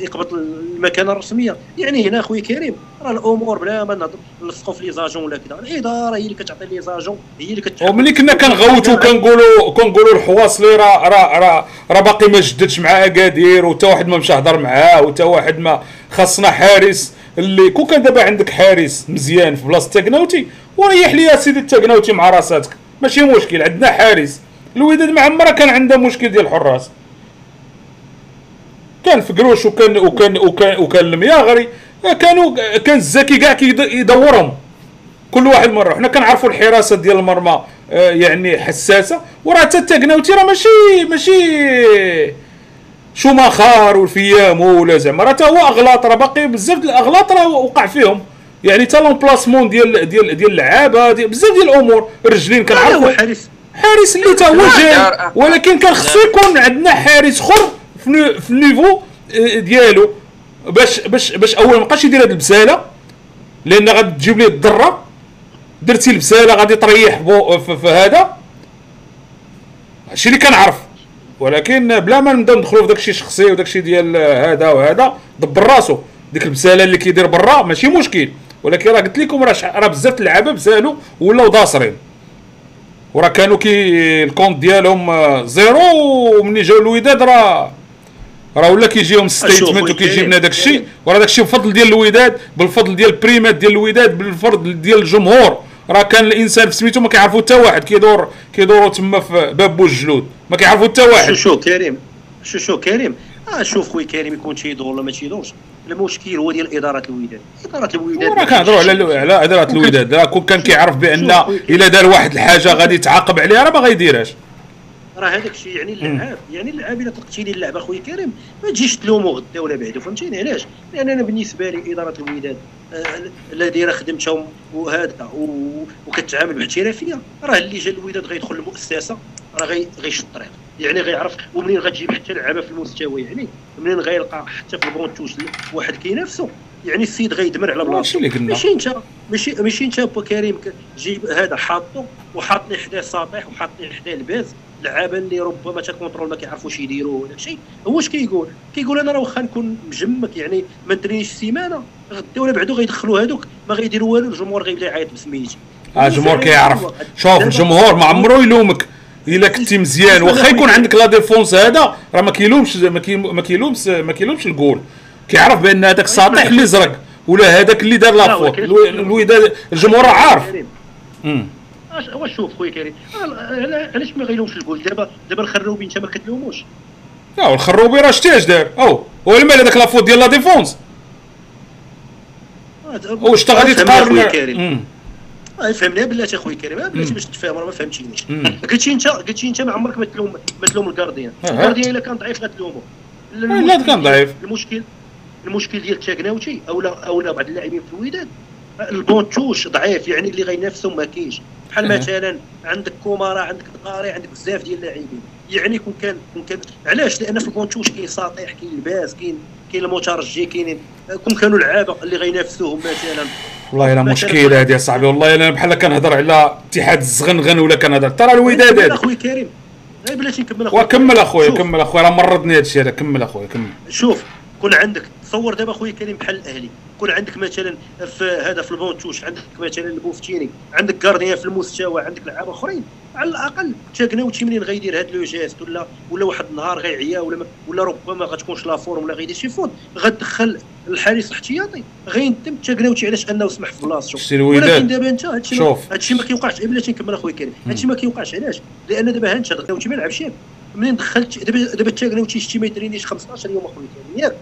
يقبض المكانة الرسمية. يعني هنا أخويا كريم راه الأمور بلا ما نلصقوا في les agents ولا كذا. الإدارة هي اللي كتعطي les agents هي اللي كت وملي كنا كنغوتو كنقولوا كنقولوا الحواصلي راه راه راه راه باقي ما جددش مع أكادير وتا واحد ما مشى هضر معاه وتا واحد ما خاصنا حارس اللي كون كان دابا عندك حارس مزيان في بلاصة تاكناوتي وريح لي يا سيدي تاكناوتي مع راساتك. ماشي مشكل عندنا حارس. الوداد مع عمرها كان عندها مشكل ديال الحراس. كان فقروش وكان وكان وكان وكان المياغري كانوا كان الزكي كاع كيدورهم كل واحد مره حنا كنعرفوا الحراسة ديال المرمى آه، يعني حساسة. وراه حتى التاكناوتي راه ماشي ماشي شوماخر والفيامو ولا زعما. راه تا هو أغلاط راه باقي بزاف ديال الأغلاط راه وقع فيهم. يعني تا لومبلاسمون ديال ديال ديال اللعابه ديال بزاف ديال الأمور الرجلين كنعرفوا. حارس حارس اللي تا هو جاي. ولكن كان خصو يكون عندنا حارس اخر في النيفو آه، ديالو. باش باش باش أول ما بقاش يدير هاد البسالة لأن غادي تجيب ليه الضرة. درتي البسالة غادي تريح بو في, هذا. هادشي اللي كنعرف. ولكن بلا ما نبداو ندخلوا في داكشي شخصي وداكشي ديال هذا وهذا دبر راسو. ديك البسالة اللي كيدير برا ماشي مشكل. ولكن راه قلت لكم راه بزاف اللعابة بسالوا ولاو داصرين. وراه كانوا كي ال compte ديالهم آه، zéro ومني جاو الوداد راه. راه ولا كيجيهم ستيتمنت خويا وكيجي كريم. لنا داك الشيء. وراه داك الشيء بفضل ديال الوداد بالفضل ديال البريمات ديال الوداد بالفضل ديال الجمهور. راه كان الإنسان في سميتو ما كيعرفو حتى واحد كيدور كيدوروا تما في باب بوجلود ما كيعرفو حتى شو واحد. شو كريم شو شو كريم. آه شوف خويا كريم يكون تيدور ولا ما تيدورش. المشكل هو ديال إدارة الوداد إدارة الوداد وراه كنهضروا على على إدارة الوداد راه كون كان كيعرف بأن. إلا دار واحد الحاجة غادي يتعاقب عليها راه ما غيديرهاش راه هذاك الشيء يعني اللعاب يعني اللعاب إلا طلقتي لي اللعبه خويا كريم. ما تجيش تلومو غدا ولا بعدا فهمتيني؟ علاش؟ لأن أنا بالنسبة لي إدارة الوداد آه، لا دايرة خدمتها وهذا وكتعامل باحترافيه راه اللي جا الوداد غيدخل المؤسسة راه غي غيشد الطريق. يعني غيعرف ومنين غتجيب حتى لعابه في المستوى يعني؟ منين غيلقى حتى في ال banc de touche واحد كينافسو يعني السيد غيدمر على ماشي بلاصتو اللي قلنا. ماشي انت ماشي ماشي انت با كريم جيب هذا حاطو وحاطني حداه ساطح وحاطني حداه الباز. لعابه اللي ربما ت contrôle ما كيعرفوش يديروا ولا شيء هو اش كيقول؟ كيقول أنا راه واخا نكون مجمك يعني ما نترينيش سيمانة. غدا ولا بعدو غيدخلوا هذوك ما غيديروا والو الجمهور غيبدا يعيط بسميتي. آه الجمهور كيعرف. شوف الجمهور ما عمرو يلومك. إلا كنتي مزيان. واخا يكون عندك la défense هذا راه ما كيلومش ما كي- ما كيلومش ما كيلومش الجول. كيعرف بأن هذاك ساطح اللي زرق ولا هذاك اللي دار la, la faute ولكن- الو- الوداد الجمهور راه عارف. واش شوف خويا كريم؟ علا- علاش ما غيلومش الجول؟ دابا دابا الخروبي انت ما كتلوموش. لا والخروبي راه شتي اش دار؟ أو هو المال هذاك la faute ديال la défense. واش تا غادي تقارن فهمني؟ بلاتي اخويا كريم آه، بلاتي باش تفهم راه ما فهمتينيش. قلتي انت قلتي انت ما عمرك ما تلوم ما تلوم ال gardien. ال gardien إلا كان ضعيف غتلومو. لا كان ضعيف. المشكل المشكل ديال تاكناوتشي أو لا أو لا بعض اللاعبين في الوداد. ال banc de touche ضعيف يعني اللي غينافسهم ما كاينش. بحال. مثلا عندك كومارا عندك دقاري عندك بزاف ديال اللاعبين. يعني كون كان كون كان علاش؟ لأن في ال banc de touche كاين ساطيح كاين الباز كاين كاين المترجي كاينين كون كانوا لعابه اللي غينافسوهم مثلا. والله إلا مشكلة هذه صاحبي والله إلا بحال كنهضر على اتحاد الزغنغن ولا كنهضر. ترى الوداد هذا. اخويا كريم. لا بلاتي نكمل اخويا وكمل اخويا. كمل اخويا راه مرضني هذا الشيء هذا. كمل اخويا كمل. شوف كون عندك تصور دابا خويا كريم بحال الأهلي. كون عندك مثلا في هذا في ال banc de touche عندك مثلا البوفتيني عندك gardien في المستوى عندك لعابة أخرين على الأقل تاكناوتشي منين غيدير هذا le geste ولا ولا واحد النهار غيعيا ولا ولا ربما ما غتكونش la forme ولا غيدير شي faute غتدخل الحارس الاحتياطي. غيندم تاكناوتشي علاش أنه سمح في بلاصتو. ولكن دابا أنت هادشي. هادشي ما كيوقعش. بلاتي نكمل أخويا كريم هادشي ما كيوقعش. علاش؟ لأن دابا ها أنت تاكناوتشي ما لعبش منين دخلت؟ دابا دابا تاكناوتشي شتي ما يترينيش 15 يوم أخويا كريم ياك.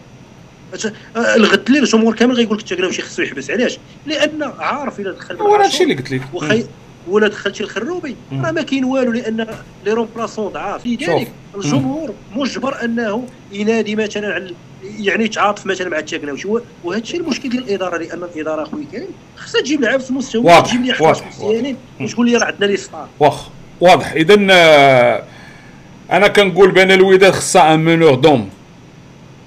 أت- آه، الجمهور كامل غيقول لك تاكناوتشي خصو يحبس. علاش؟ لأن عارف إلا دخل هو هذا الشيء اللي قلت لك. وخي ولا دخلتي الخروبي. راه ما كاين والو لأن les remplaçants ضعاف. لذلك الجمهور مجبر أنه ينادي مثلا على يعني يتعاطف مثلا مع التاكناوتشي وهذا الشيء المشكل ديال الإدارة لأن الإدارة أخويا كريم خصها تجيب لعاب في المستوى تجيب لي واضح، مزيانين. وتقول لي راه عندنا لي ستار واخ واضح. اذا آه، أنا كنقول بأن الوداد خصها ان مونور دوم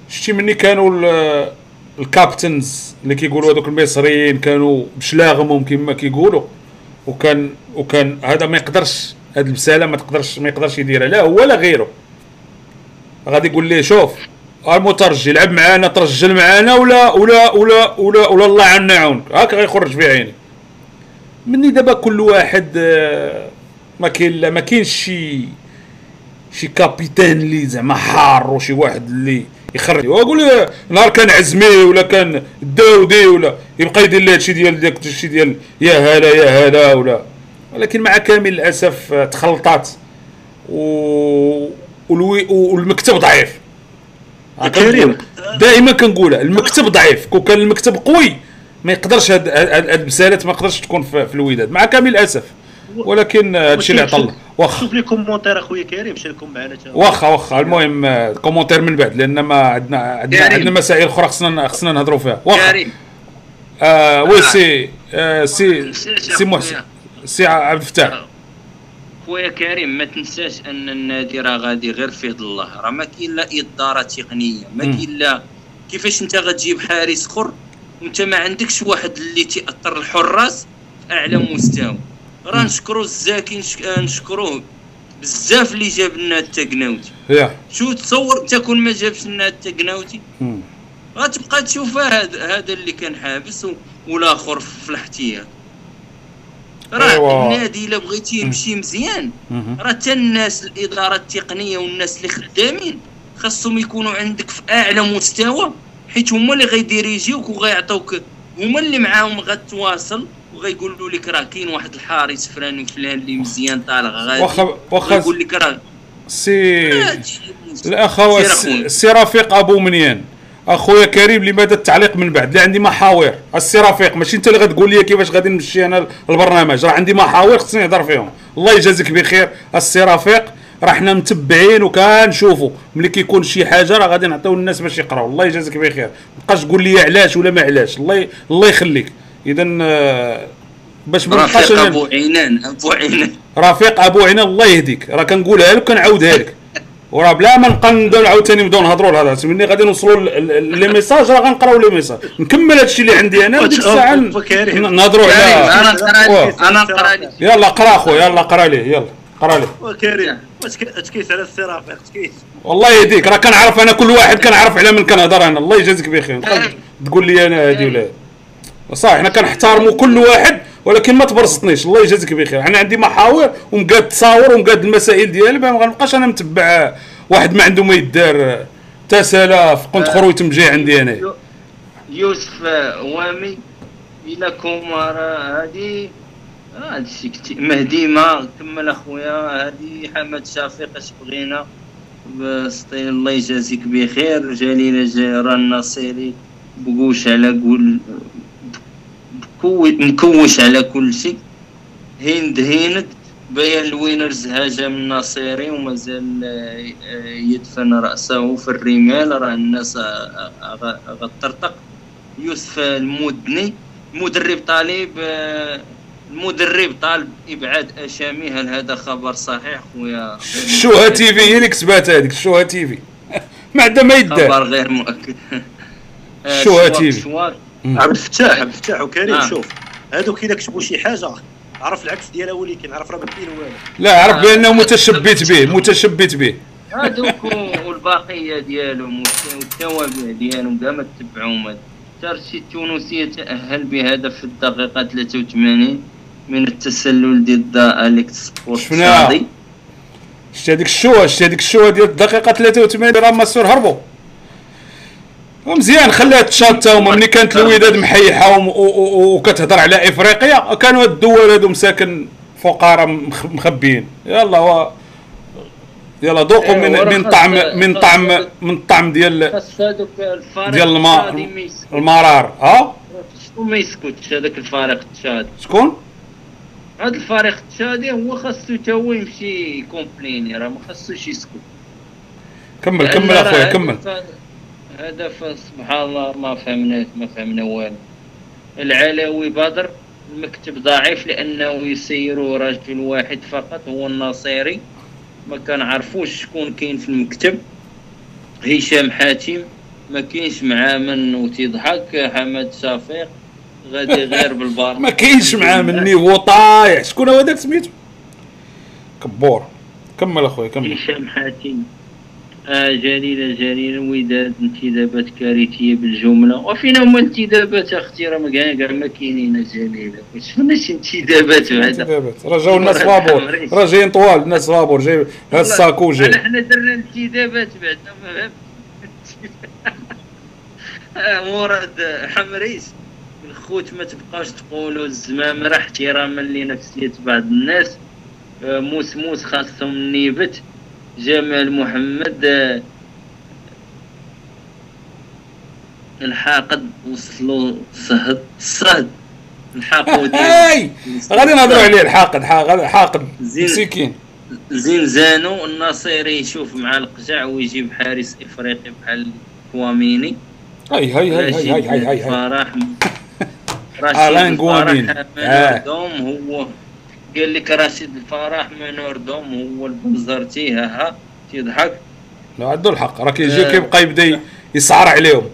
شتي مني كانوا ال- الكابتنز اللي كيقولوا هذوك المصريين كانوا بشلاغمهم كما كيقولوا. وكان وكان هذا ما يقدرش هاد البساله ما تقدرش ما يقدرش يديرها. لا هو لا غيره. غادي يقول ليه شوف المترجي لعب معانا ترجل معانا ولا ولا ولا ولا ولا الله عنا يعاونك. هاك غيخرج في عيني. مني دابا كل واحد آه، ما كاين لا ما كاينش شي شي كابيتان اللي زعما حار وشي واحد اللي يخرج. وأقول له نهار كان عزمي ولا كان داودي ولا يبقى يدير لي هادشي ديال داك الشيء ديال يا هلا يا هلا ولا. ولكن مع كامل الأسف تخلطات. و والمكتب ضعيف. كريم. دائما كنقولها المكتب ضعيف. كون كان المكتب قوي ما يقدرش هاد المسالات ما يقدرش تكون في, في الوداد مع كامل الأسف. ولكن هذا الشيء اللي الله واخا. شوف les commentaires اخويا كريم شاركهم معنا. واخا واخا. المهم commentaires من بعد لأن ما عندنا عندنا. عندنا مسائل أخرى خصنا خصنا نهضروا فيها. واخا. آه oui. سي آه سي سي محسن. سي عبد الفتاح. خويا كريم ما تنساش أن النادي راه غادي غير في يد الله. راه ما كاين لا إدارة تقنية ما. كاين لا كيفاش أنت غتجيب حارس أخر؟ وانت ما عندكش واحد اللي تأثر الحراس في أعلى مستوى. راه نشكرو الزاكي آه، نشكروه بزاف اللي جاب لنا التقناوتي يا. شو تصور انت كون ما جابش لنا التقناوتي. غتبقى تشوف هذا هذا اللي كان حابس والآخر في الاحتياط. راه أيوا. النادي إلا بغيتي يمشي مزيان. راه حتى الناس الإدارة التقنية والناس اللي خدامين خاصهم يكونوا عندك في أعلى مستوى حيت هما اللي غيديريجيوك وغيعطوك هما اللي معاهم غتواصل. وغيقولوا لك راه كاين واحد الحارس فلان وفلان اللي مزيان طالع غادي. واخا واخا يقول لك راه سي أخويا. السي رفيق أبو منيان. أخويا كريم لماذا التعليق من بعد؟ لا عندي محاور. السي رفيق ماشي أنت اللي غتقول لي كيفاش غادي نمشي أنا البرنامج. راه عندي محاور خصني نهضر فيهم. الله يجازيك بخير. السي رفيق راه حنا متبعين وكنشوفوا. ملي كيكون شي حاجة راه غادي نعطيو الناس باش يقراو. الله يجازيك بخير. ما تبقاش تقول لي علاش ولا ما علاش. الله ي... الله يخليك. اذا آه، باش ما نبقاش رفيق أبو عينان أبو عينان. رفيق أبو عينه الله يهديك. راه كنقولها لك كنعاودها لك. وراه بلا ما نبقى نبداو عاوتاني نبداو نهضروا لهذا. ملي غادي نوصلوا les messages راه غنقراو les messages. نكمل هادشي اللي عندي أنا وديك الساعة نهضروا على أنا نقرأ أنا نقرأ يلا قرا خويا يلا قرا ليه يلا قرا ليه وكريم واش ك- اش كيس على السرافيق اش كيس؟ والله يهديك راه كنعرف أنا كل واحد كنعرف على من كنهضر أنا. الله يجازيك بخير. تقول لي أنا هادي ولا هادي. صح حنا كنحتارموا كل واحد ولكن ما تبرسطنيش الله يجازيك بخير. أنا عندي محاور ومقاد التصاور ومقاد المسائل ديالي ما غنبقاش أنا متبع واحد ما عنده ما يدار. تسالاف كنت خرويت مجي عندي أنا. يو- يوسف آه، وامي إلى كومار هادي. هذا الشيء كتير مهدي ما كمل أخويا هادي حمد شفيق اش بغينا؟ بسطي الله يجازيك بخير. جليل جيران النصيري بقوش على قول مكوش على كل شيء. هند هيند بيان ال Winners هاجم الناصيري ومازال آه، آه، يدفن رأسه في الرمال. راه الناس غ- غتطرطق يوسف المدني المدرب طالب آه، المدرب طالب إبعاد أشامي. هل هذا خبر صحيح؟ خويا الشوها TV هي اللي كسبات هذيك الشوها تي في. ما عندها ما يدار. خبر غير مؤكد. شوها TV. عبد الفتاح عبد الفتاح وكريم آه. شوف هادوك إلا كتبوا شي حاجة عرف العكس ديالها هو اللي كنعرف راه ما كاين والو. لا عرف بأنه متشبت به متشبت به. هادوك و- والبقيه ديالهم والت- والتوابع ديالهم كاع ما تبعوهم. الترجي التونسي يتأهل بهدف في الدقيقه 83 من التسلل ضد أليكس سبورت شفناها. شتي هذيك الشوهة شتي هذيك الشوهة ديال الدقيقة 83 راه ماسور هربوا. مزيان خليها تشات هما. ملي كانت الوداد محيحة وكتهضر على إفريقيا كانوا هاد الدول هادو مساكن فقراء مخ- مخبيين. يلا و يلا ذوقوا إيه، من من طعم من طعم من الطعم ديال ديال الماء. المرار. ها؟ شنو ما يسكتش؟ هذاك الفريق التشادي شكون؟ هذا الفريق التشادي هو خاصو تا هو يمشي كومبليني راه ما خاصوش يسكت. كمل كمل أخويا كمل. الف- هذا ف- سبحان الله ما فهمنا ما فهمنا والو. العلوي بدر المكتب ضعيف لأنه يسيروا رجل واحد فقط هو الناصيري ما كنعرفوش شكون كاين في المكتب. هشام حاتم ما كاينش معاه من وتيضحك حمد شفيق غادي غير بالبار ما كاينش معاه مني هو طايح. شكون هو داك سميتو؟ كبور. كمل أخويا كمل. هشام حاتم. جليلة جليلة وداد انتدابات كارثية بالجملة. وفينا هما الانتدابات أختي راه كاع ما كاينين جليلة شفنا شي انتدابات بعدا انتدابات. راه جاو الناس فابور راه جايين طوال الناس فابور جاي هاد الساكو جاي. حنا درنا انتدابات بعدا ما مراد حمريس الخوت ما تبقاوش تقولوا الزمام راه احتراما لنفسية بعض الناس. آه، موس موس خاصهم النيبت جمال محمد الحاقد وصلوا صهد صهد. الحاقود هاي! غادي نهضروا عليه الحاقد حاقد حاقد. زين. مسكين زنزانو الناصيري يشوف مع القجع ويجيب حارس إفريقي بحال كواميني. هاي هاي هاي هاي هاي هاي هاي هاي. فرح رشيد دوم هو. قال لك رشيد الفرح منور دوم هو البنزرتي ها ها تيضحك. لا عنده الحق. راه كيجي آه. كيبقى يبدأ يسعر عليهم.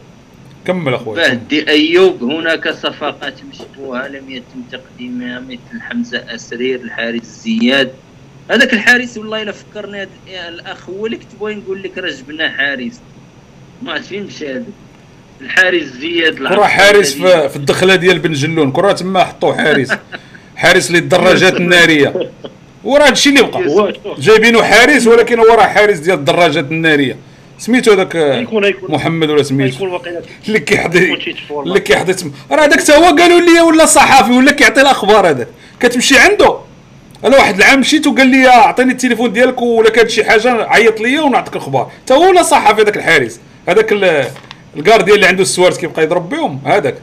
كمل أخويا. بهدي أيوب هناك صفقات مشبوهه لم يتم تقديمها مثل حمزة أسرير الحارس زياد. هذاك الحارس والله إلا فكرني الأخ هو اللي كنت بغي نقول لك راه جبنا حارس. ما عرفت فين مشى هذا. الحارس زياد راه حارس في, في الدخلة ديال بن جلون كون راه تما حطوا حارس. حارس للدراجات النارية. وراه هادشي اللي بقى هو جايبينه حارس ولكن هو راه حارس ديال الدراجات النارية. سميتو هذاك محمد ولا سميتو؟ اللي تفورما. اللي كيحضر تما راه هذاك تا هو قالوا لي ولا صحافي ولا كيعطي الأخبار هذاك. كتمشي عنده. أنا واحد العام مشيت وقال لي أعطيني التليفون ديالك ولا كانت شي حاجة عيط ليا ونعطيك الاخبار تا هو ولا صحافي هذاك الحارس. هذاك ال- الكارديان اللي عنده السوارت كيبقى يضرب بهم. هذاك.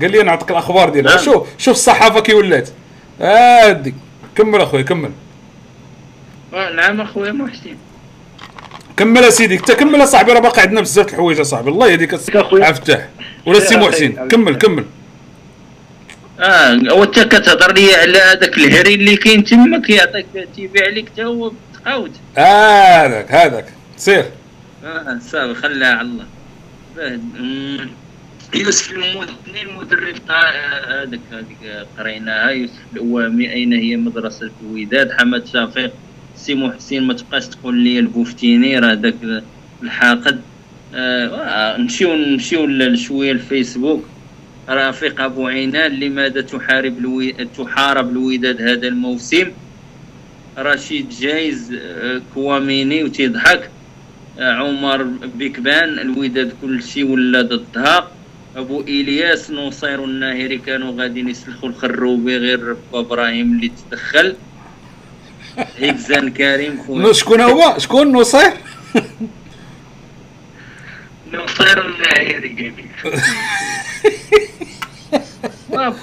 قال لي نعطيك الأخبار ديالها نعم. شوف شوف الصحافة كي ولات. هادي. كمل أخويا كمل. آه، نعم أخويا محسن. كمل اسيدي انت كمل اصاحبي راه باقي عندنا بزاف الحوايج اصاحبي الله يهديك الفتاح ولا سي محسن كمل. كمل. آه وانت كتهضر لي على هذاك الهري اللي كاين تما كيعطيك تيبيع لك تا هو بتقاوت هذاك هذاك. سير آه صافي خليها على الله. يوسف المدني المدرب تاع آه، هذاك هذيك قريناها يوسف الأوامي أين هي مدرسة الوداد؟ حمد شفيق سي محسن ما تبقاش تقول لي البوفتيني راه داك الحاقد. آه آه، نمشيو نمشيو شوية الفيسبوك. رفيق أبو عينان لماذا تحارب الوي... تحارب الوداد هذا الموسم؟ رشيد جايز آه، كواميني وتيضحك آه، عمر بيكبان الوداد كل شيء ولا ضدها. أبو إلياس نصير الناهري كانوا غادي يسلخوا الخروبي غير إبراهيم اللي تدخل هيكزان كريم خويا. شكون هو؟ شكون نصير؟ نصير الناهري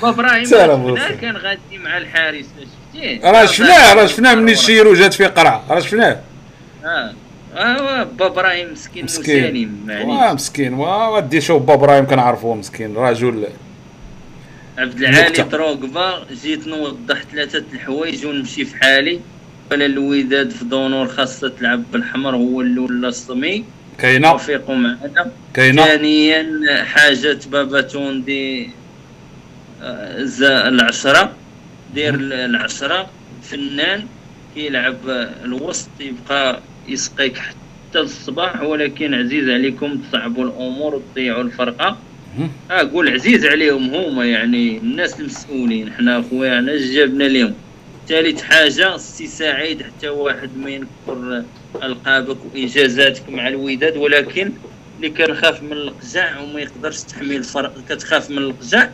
إبراهيم. كان غادي مع الحارس شفتيه؟ راه شفناه راه شفناه مني الشيرو جات فيه قرعة. راه شفناه. آه. آه بابا إبراهيم مسكين مسكين. معليش مسكين. ودي شوف بابا إبراهيم كنعرفوه مسكين. رجل عبد العالي. دروغبا جيت نوضح ثلاثة الحوايج ونمشي في حالي. ولا الوداد في دونور خاصة تلعب بالحمر هو اللي ولا الصمي. كاينة؟ توفيقوا معنا. كاينة؟ ثانيا حاجة بابا توندي آه، زا العشرة. دير العشرة فنان كيلعب الوسط يبقى يسقيك حتى الصباح ولكن عزيز عليكم تصعبوا الأمور وتضيعوا الفرقة. آه قول عزيز عليهم هما يعني الناس المسؤولين. حنا خويانا جابنا لهم ثالث حاجة سي سعيد حتى واحد ما ينكر ألقابك وإنجازاتك مع الوداد ولكن اللي كنخاف من القجع وما يقدرش تحمي الفرق كتخاف من القجع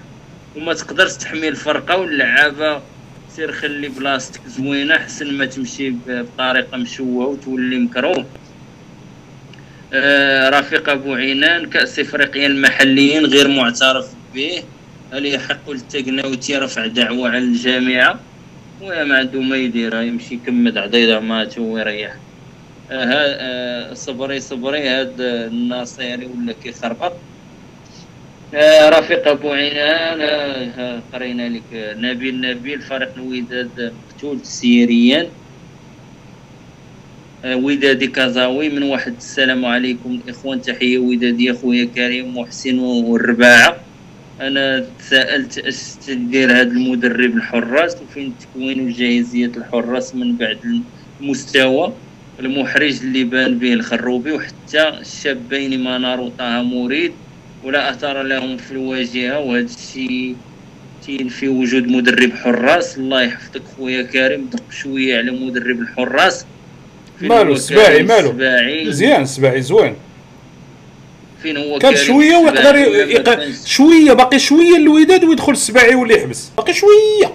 وما تقدرش تحمي الفرقة واللعابة سير خلي بلاصتك زوينة حسن ما تمشي بطريقه مشوهه وتولي مكروه. آه رفيق أبو عينان كأس افريقيا المحليين غير معترف به. هل يحق للتقناوتي رفع دعوة على الجامعة؟ ويا ما عنده ما يدير يمشي يكمد عضيضه ماتو ويريح. آه آه صبري صبري هاد الناصيري ولا كيخربط؟ رفيق أبو عينان آه قرينا لك آه، نبيل نبيل فريق الوداد مقتول سيريا. آه، ودادي كازاوي من واحد السلام عليكم الاخوان تحية وداديه خويا كريم محسن والرباعة. أنا تساءلت اش تدير هذا المدرب الحراس وفين تكوين جاهزيه الحراس من بعد المستوى؟ المحرج اللي بان به الخروبي وحتى الشابين منار وطه مريد. ولا اثر لهم في الواجهة وهذا الشيء في وجود مدرب حراس. الله يحفظك خويا كريم دق شوية على مدرب الحراس. مالو؟ السباعي مالو؟ مزيان السباعي زوين. فين هو كان شوية ويقدر يق... شوية باقي شوية الوداد ويدخل السباعي واللي يحبس. باقي شوية.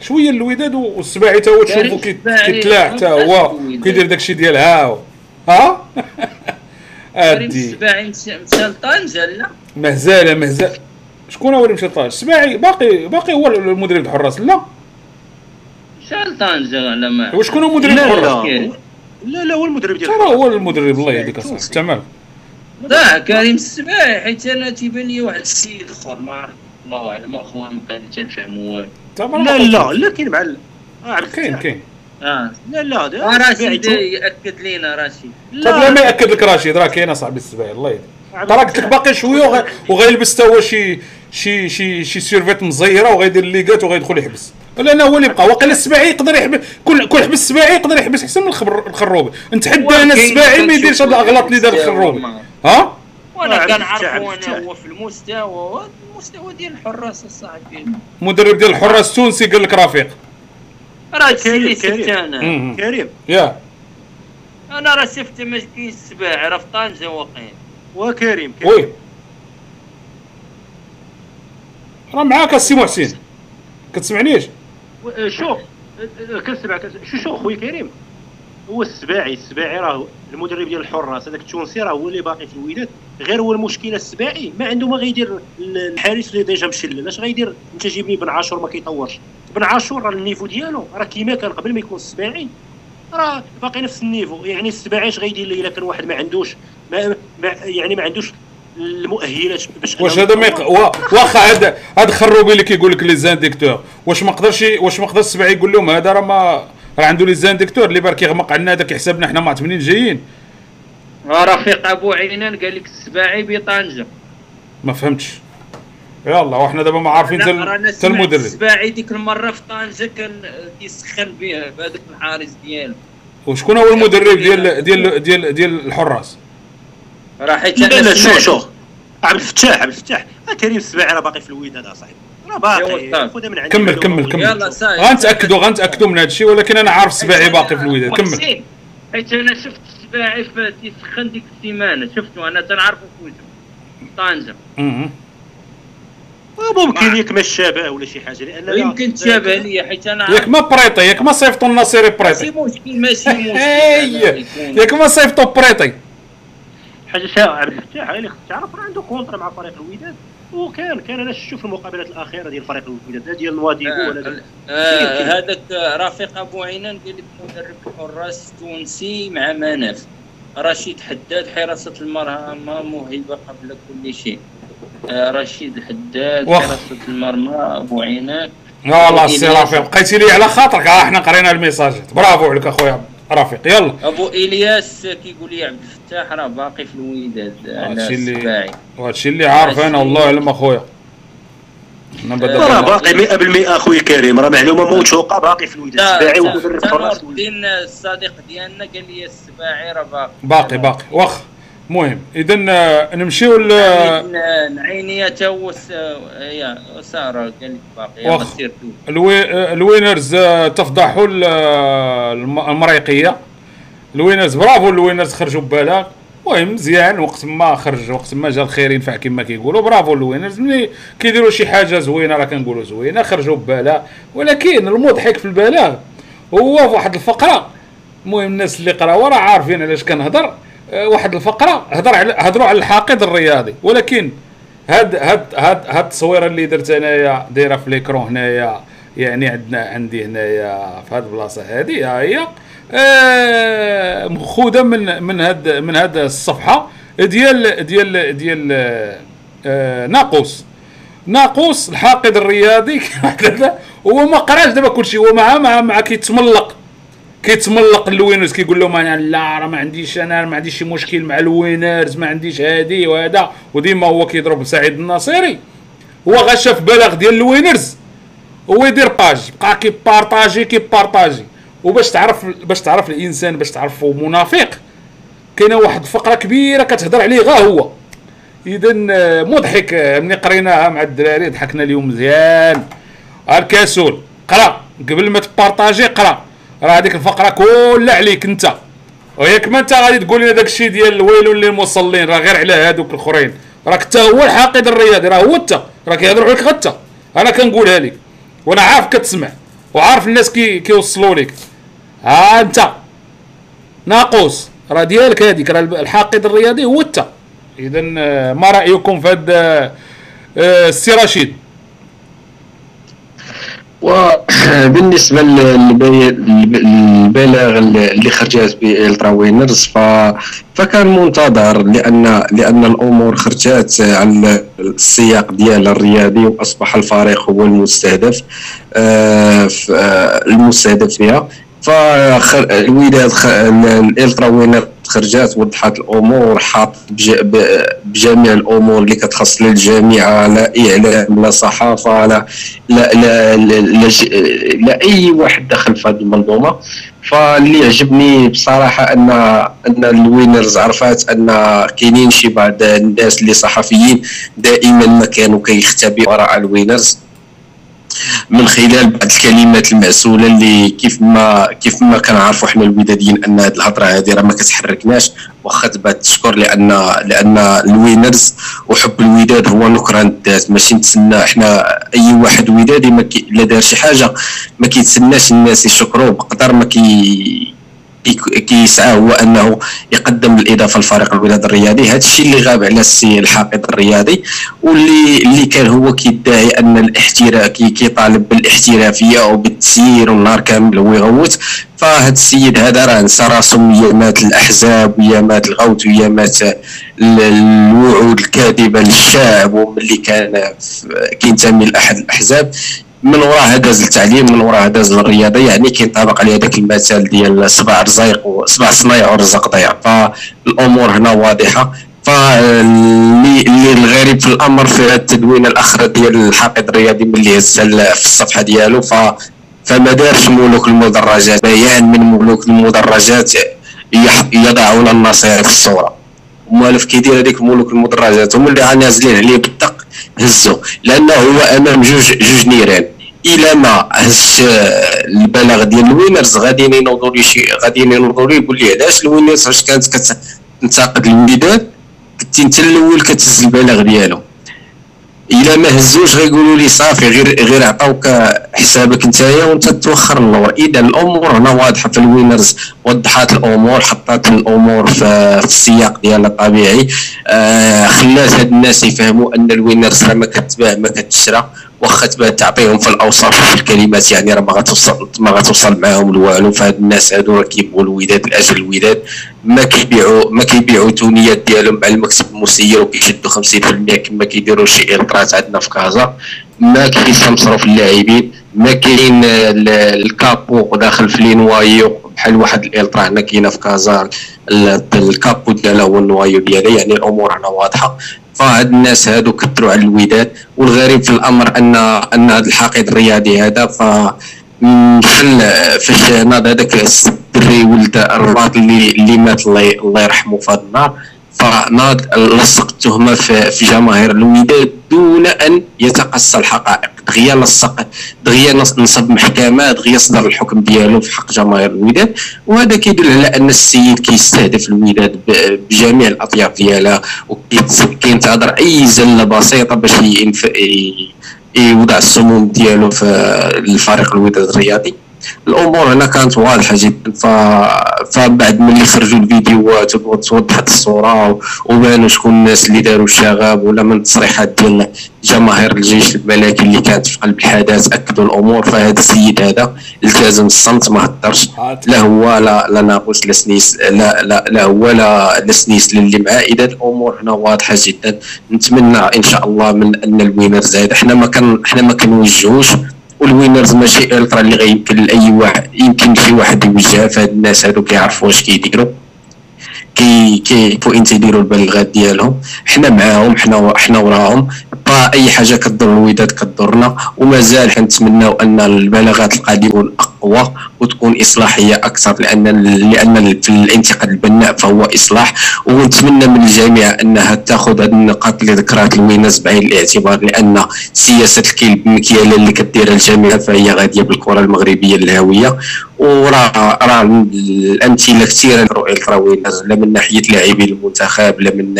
شوية الوداد والسباعي تا هو تشوفو كيتلاع تا هو. كيدير داكشي ديال ها ها؟ أدي. السباعي مشى لطنجه لا مهزالة مهزال شكون هو اللي مشى لطاج السباعي باقي باقي هو المدرب الحراس لا. مشى لطنجه على ما وشكون هو مدرب لا الحراس لا. لا لا هو المدرب ديال ترى هو المدرب الله يهديك اصاحبي انت مالك ضاع كريم السباعي حيت أنا تيبان لي واحد السيد آخر. ما عرفت الله أعلم اخويا ما كان تنفهم والو لا لا لا كاين مع آه، كاين. كاين. آه. لا لا آه، راشد تو- يأكد لينا راشد. طيب لا ما يأكد لك رشيد راه كاين أصاحبي السباعي الله يهديك. قلت لك باقي شوية وغ- وغيلبس تا هو شي شي شي شي سيرفيت مزيرة وغيدير الليغات وغيدخل يحبس. أنا هو اللي بقى واقيلا السباعي يقدر يحبس كل كل حبس السباعي يقدر يحبس أحسن من الخبر الخروبي. نتحدى أنا السباعي ما يديرش هاد الأغلاط اللي دار الخروبي. ها؟ وأنا كنعرفو أنا. هو في المستوى المستوى ديال الحراس الصاحبي مدرب ديال الحراس التونسي قال لك رفيق. راه كريم، كريم. شفت أنا. مم. كريم. يا. أنا راه شفت ما كاين السباعي راه في طنجه واقيلا وكريم كريم. oui. راه معاك السي محسن. كتسمعنيش؟ شوف آه، آه، كنسمع كنسمع. شو شو خويا كريم. هو السباعي السباعي راه المدرب ديال الحراس هذاك التونسي راه هو اللي باقي في الوداد غير هو المشكلة السباعي ما عنده ما غيدير ال- الحارس اللي déjà مشلل. اش غيدير؟ انت جيبني بن عاشور ما كيطورش. بن عاشور راه ال niveau ديالو راه كيما كان قبل ما يكون السباعي راه باقي نفس ال niveau. يعني السباعي اش غيدير إلا كان واحد ما عندوش ما, ما يعني ما عندوش المؤهلات باش واش هذا ما. يق... واخا هذا هذا خروبي اللي كيقول لك les instructeurs واش ما قدرش واش ما قدرش السبعي يقول لهم هذا راه ما راه عنده لي زانديكتور اللي برك يغمق عندنا هذاك يحسبنا حنا معتمدين جايين. آه، رفيق أبو عينان قال لك السباعي بطنجه ما فهمتش. يلا وحنا دابا ما عارفين سمعت المدرب. السباعي ديك المرة في طنجة كان كيسخن بها بهذاك الحارس ديالو. وشكون هو المدرب ديال ديال ديال ديال الحراس؟ راه حيت لا لا شو. شو عبد الفتاح عبد الفتاح. كريم السباعي راه باقي في الوداد اصاحبي باقي يا خذها من عندي. كمل كمل كمل. يلا صاي غنتاكدوا غنتاكدوا من هذا الشيء ولكن أنا عارف السباعي باقي في الوداد. كمل. حيت أنا شفت السباعي في تيسخن ديك السيمانة شفتو؟ أنا تنعرفو في وجهه طنجه مم. ممكن ياك ما الشبه ولا شي حاجة لأن لا- يمكن تشابه ليا حيت أنا ياك ما بريطي ياك ما صيفطوا النصيري ماشي بريطي. مشكل ماشي مشكل. أنا يكون- ياك ما صيفطوا بريطي. حاجة شا عبد الفتاح اللي خصك تعرف راه عنده contrat مع فريق الوداد. وكان كان أنا شفت المقابلات الأخيرة ديال فريق الوداد. لا ديال نواديبو ولا ديال آه هذاك رفيق أبو عينان قال لك مدرب الحراس التونسي مع مناف رشيد حداد حراسة المرمى موهبة قبل كل شيء. آه رشيد الحداد واخ. حراسة المرمى أبو عينان والله السي رفيق. بقيتي لي على خاطرك ها إحنا قرينا ال messageات برافو عليك أخويا. رفيق يلا. أبو إلياس كيقول لي عبد الفتاح راه باقي في الوداد على هادشي اللي- وهادشي اللي عارف أنا والله اعلم أخويا. أنا بدل راه. باقي 100% اخويا كريم راه معلومة موثوقة باقي في الوداد السباعي ومدرب الدين الصديق ديالنا قال لي السباعي راه باقي. باقي باقي. واخ. المهم اذا نمشيو ل ن- نعينية تو س- يا سارة قال لك باقي. سير تو الوي... الوينرز آه، تفضحوا ال- الم- المريقية. الوينرز برافو الوينرز خرجوا ببلاغ المهم مزيان وقت ما خرج وقت ما جا الخير ينفع كما كيقولوا برافو الوينرز. ملي كيديروا شي حاجة زوينة راه كنقولوا زوينة خرجوا ببلاغ ولكن المضحك في البلاغ هو في واحد الفقرة. المهم الناس اللي قراوا راه عارفين علاش كنهضر. آه، واحد الفقرة هضر على هضروا على الحاقد الرياضي. ولكن هاد هاد هاد هاد التصويره اللي درت أنايا دايرة في l'écran هنايا يعني عندنا عندي هنايا في هاد البلاصة هادي ها هي. آه مخوذه من من هاد من هاد الصفحة ديال ديال ديال آه ناقوس. ناقوس الحاقد الرياضي هو ما قراش دابا كلشي هو مع مع مع كيتملق. كيتملق الوينرز كيقول لهم أنا لا راه ما عنديش أنا ما عنديش شي مشكل مع الوينرز ما عنديش هادي وهذا. وديما هو كيضرب سعيد الناصري هو غا شاف بلاغ ديال الوينرز هو يدير page بقى كيبارطاجي كيبارطاجي. وباش تعرف باش تعرف الإنسان باش تعرفه منافق كاينة واحد الفقره كبيرة كتهضر عليه غا هو. اذا آه، مضحك آه، ملي قريناها مع الدراري ضحكنا اليوم مزيان. الكاسول قرأ قبل ما تبارطاجي قرأ. راه هذيك الفقرة كلها عليك انت. وياك ما انت غادي تقول لنا داك الشيء ديال ويل للمصلين راه غير على هادوك الأخرين. راك انت هو الحاقد الرياضي راه هو انت. راه كيهضروا عليك حتى أنا كنقولها لك. وأنا عارف كتسمع. وعارف الناس كي كيوصلوا لك. ها انت. ناقوس. راه ديالك هذيك راه الحاقد الرياضي هو انت. اذا آه، ما رأيكم في هذا آه، السي رشيد؟ وبالنسبة للبلاغ اللي خرجت به Ultras Winners فكان منتظر لأن لأن الأمور خرجت على السياق ديال الرياضي وأصبح الفريق هو المستهدف آه، آه، المستهدف فيها. فالوداد الالترا وينر خرجات وضحت الأمور حاط بجميع الأمور اللي كتخص للجامعه لا إعلام لا صحافة لا لا لا, لا, لا, لا أي واحد دخل في هذه المنظومة. فاللي عجبني بصراحة ان أن ال Winners عرفات أن كاينين شي بعض الناس اللي صحفيين دائما ما كانوا كيختبئوا وراء ال Winners. من خلال بعض الكلمات المعسوله اللي كيف ما كيف ما كنعرفوا حنا الوداديين أن هذه الهضرة هذه راه ما كتحركناش. واخا تبات تشكر لأن لأن ال Winners وحب الوداد هو نكران الذات. ماشي نتسنى حنا أي واحد ودادي ما الا دار شي حاجة ما كيتسناش الناس يشكروه بقدر ما كي كيسعى هو أنه يقدم الإضافة لفريق الوداد الرياضي. هذا الشيء اللي غاب على السي الحاقد الرياضي واللي اللي كان هو كيدعي أن الاحتراف كيطالب بالاحترافية وبالتسيير والنهار كامل هو يغوت. فهذا السيد هذا راه نسى راسو أيامات الأحزاب وأيامات الغوت وأيامات الوعود الكاذبة للشعب وملي كان كينتمي لأحد الأحزاب. من وراها داز التعليم من وراها داز الرياضة يعني كينطبق عليه هذاك المثال ديال سبع رزايق وسبع صنايع ورزق ضيع فالأمور هنا واضحة. فاللي اللي الغريب في الأمر في التدوين الأخر ديال الحاقد الرياضي ملي هز في الصفحة ديالو. ف فما دارش ملوك المدرجات. بيان من ملوك المدرجات يضعون النصير في الصورة. مولف كيدير هذيك ملوك المدرجات هما اللي نازلين عليه بالدق هزو. لأنه هو أمام جوج جوج نيران. إلى ما هز البلاغ ديال ال Winners غادي ينوضوا لي شي غادي ينوضوا لي يقول لي علاش ال Winners فاش كانت كتنتقد الوداد كنتي أنت الأول كتهز البلاغ ديالو. الا ما هزوش غيقولوا لي صافي غير غير عطاوك حسابك نتايا وأنت توخر اللور إذا الأمور هنا واضحة في ال Winners وضحات الأمور حطات الأمور في, في السياق ديالها الطبيعي. آه خلات هاد الناس يفهموا أن ال Winners ما كتباع ما كتشرى. واخا تعطيهم في الاوصاف في الكلمات يعني راه ما غتوصل ما غتوصل معاهم لوالو فهاد الناس هادو راه كيبغوا الوداد لأجل الوداد ما كيبيعوا ما كيبيعوا تونيات ديالهم مع المكسب المسير وكيشدوا 50% كما كيديروا شي الترات عندنا في كازا ما كيتسمسروا في اللاعبين. ما كاين ال capo داخل في les noyaux بحال واحد ال ultra هنا كاينة في كازا الكابو ديالها هو النوايو ديالها يعني الأمور هنا واضحة. فهاد الناس هادو كثروا على الوداد والغريب في الأمر ان أن هذا الحقيد الرياضي هذا ف بحال فاش ناض هذاك الدري ولد الرباط اللي اللي مات الله يرحمه في هذا النهار فناض لصق التهمه في, في جماهير الوداد دون أن يتقصى الحقائق. دغيا لصق دغيا نصب محكمة دغيا صدر الحكم ديالو في حق جماهير الوداد وهذا كيدل على أن السيد كيستهدف الوداد بجميع الأطياف ديالها وكينتظر أي زلة بسيطة باش يوضع السموم ديالو في الفريق الوداد الرياضي. الأمور هنا كانت واضحه جدا. ف... فبعد ملي خرجوا الفيديوهات وتوضحت الصورة وبانوا شكون الناس اللي داروا الشغب ولا من التصريحات ديال جماهير الجيش الملكي اللي كانت في قلب الحدث أكدوا الأمور. فهذا السيد هذا التزم الصمت ما هدرش. لا هو لا لا ناقوس لا سنيس لا لا, لا هو لا لا سنيس اللي معاه إذا الأمور هنا واضحة جدا. نتمنى إن شاء الله من أن ال Winners هذا حنا ما كان حنا ما كنوجهوش وال Winners ماشي ultra اللي غيمكن لأي واحد يمكن شي واحد يوجهها فهاد الناس هادو كيعرفوا واش كيديروا. كي كي انت يديروا البلاغات ديالهم. حنا معاهم حنا حنا وراهم. أي حاجة كضر الوداد كضرنا ومازال حنتمناو أن البلاغات القادمة اقوى وتكون إصلاحية أكثر لأن لأن في الانتقاد البناء فهو إصلاح. ونتمنى من الجامعة أنها تأخذ هذه النقاط اللي ذكرات الويناس بعين الاعتبار لأن سياسة الكيل المكياله اللي كديرها الجامعة فهي غادية بالكرة المغربية الهاوية. وراه راه الأمثلة كثيرة رؤية الكروينر لا من ناحية لاعبي المنتخب لا من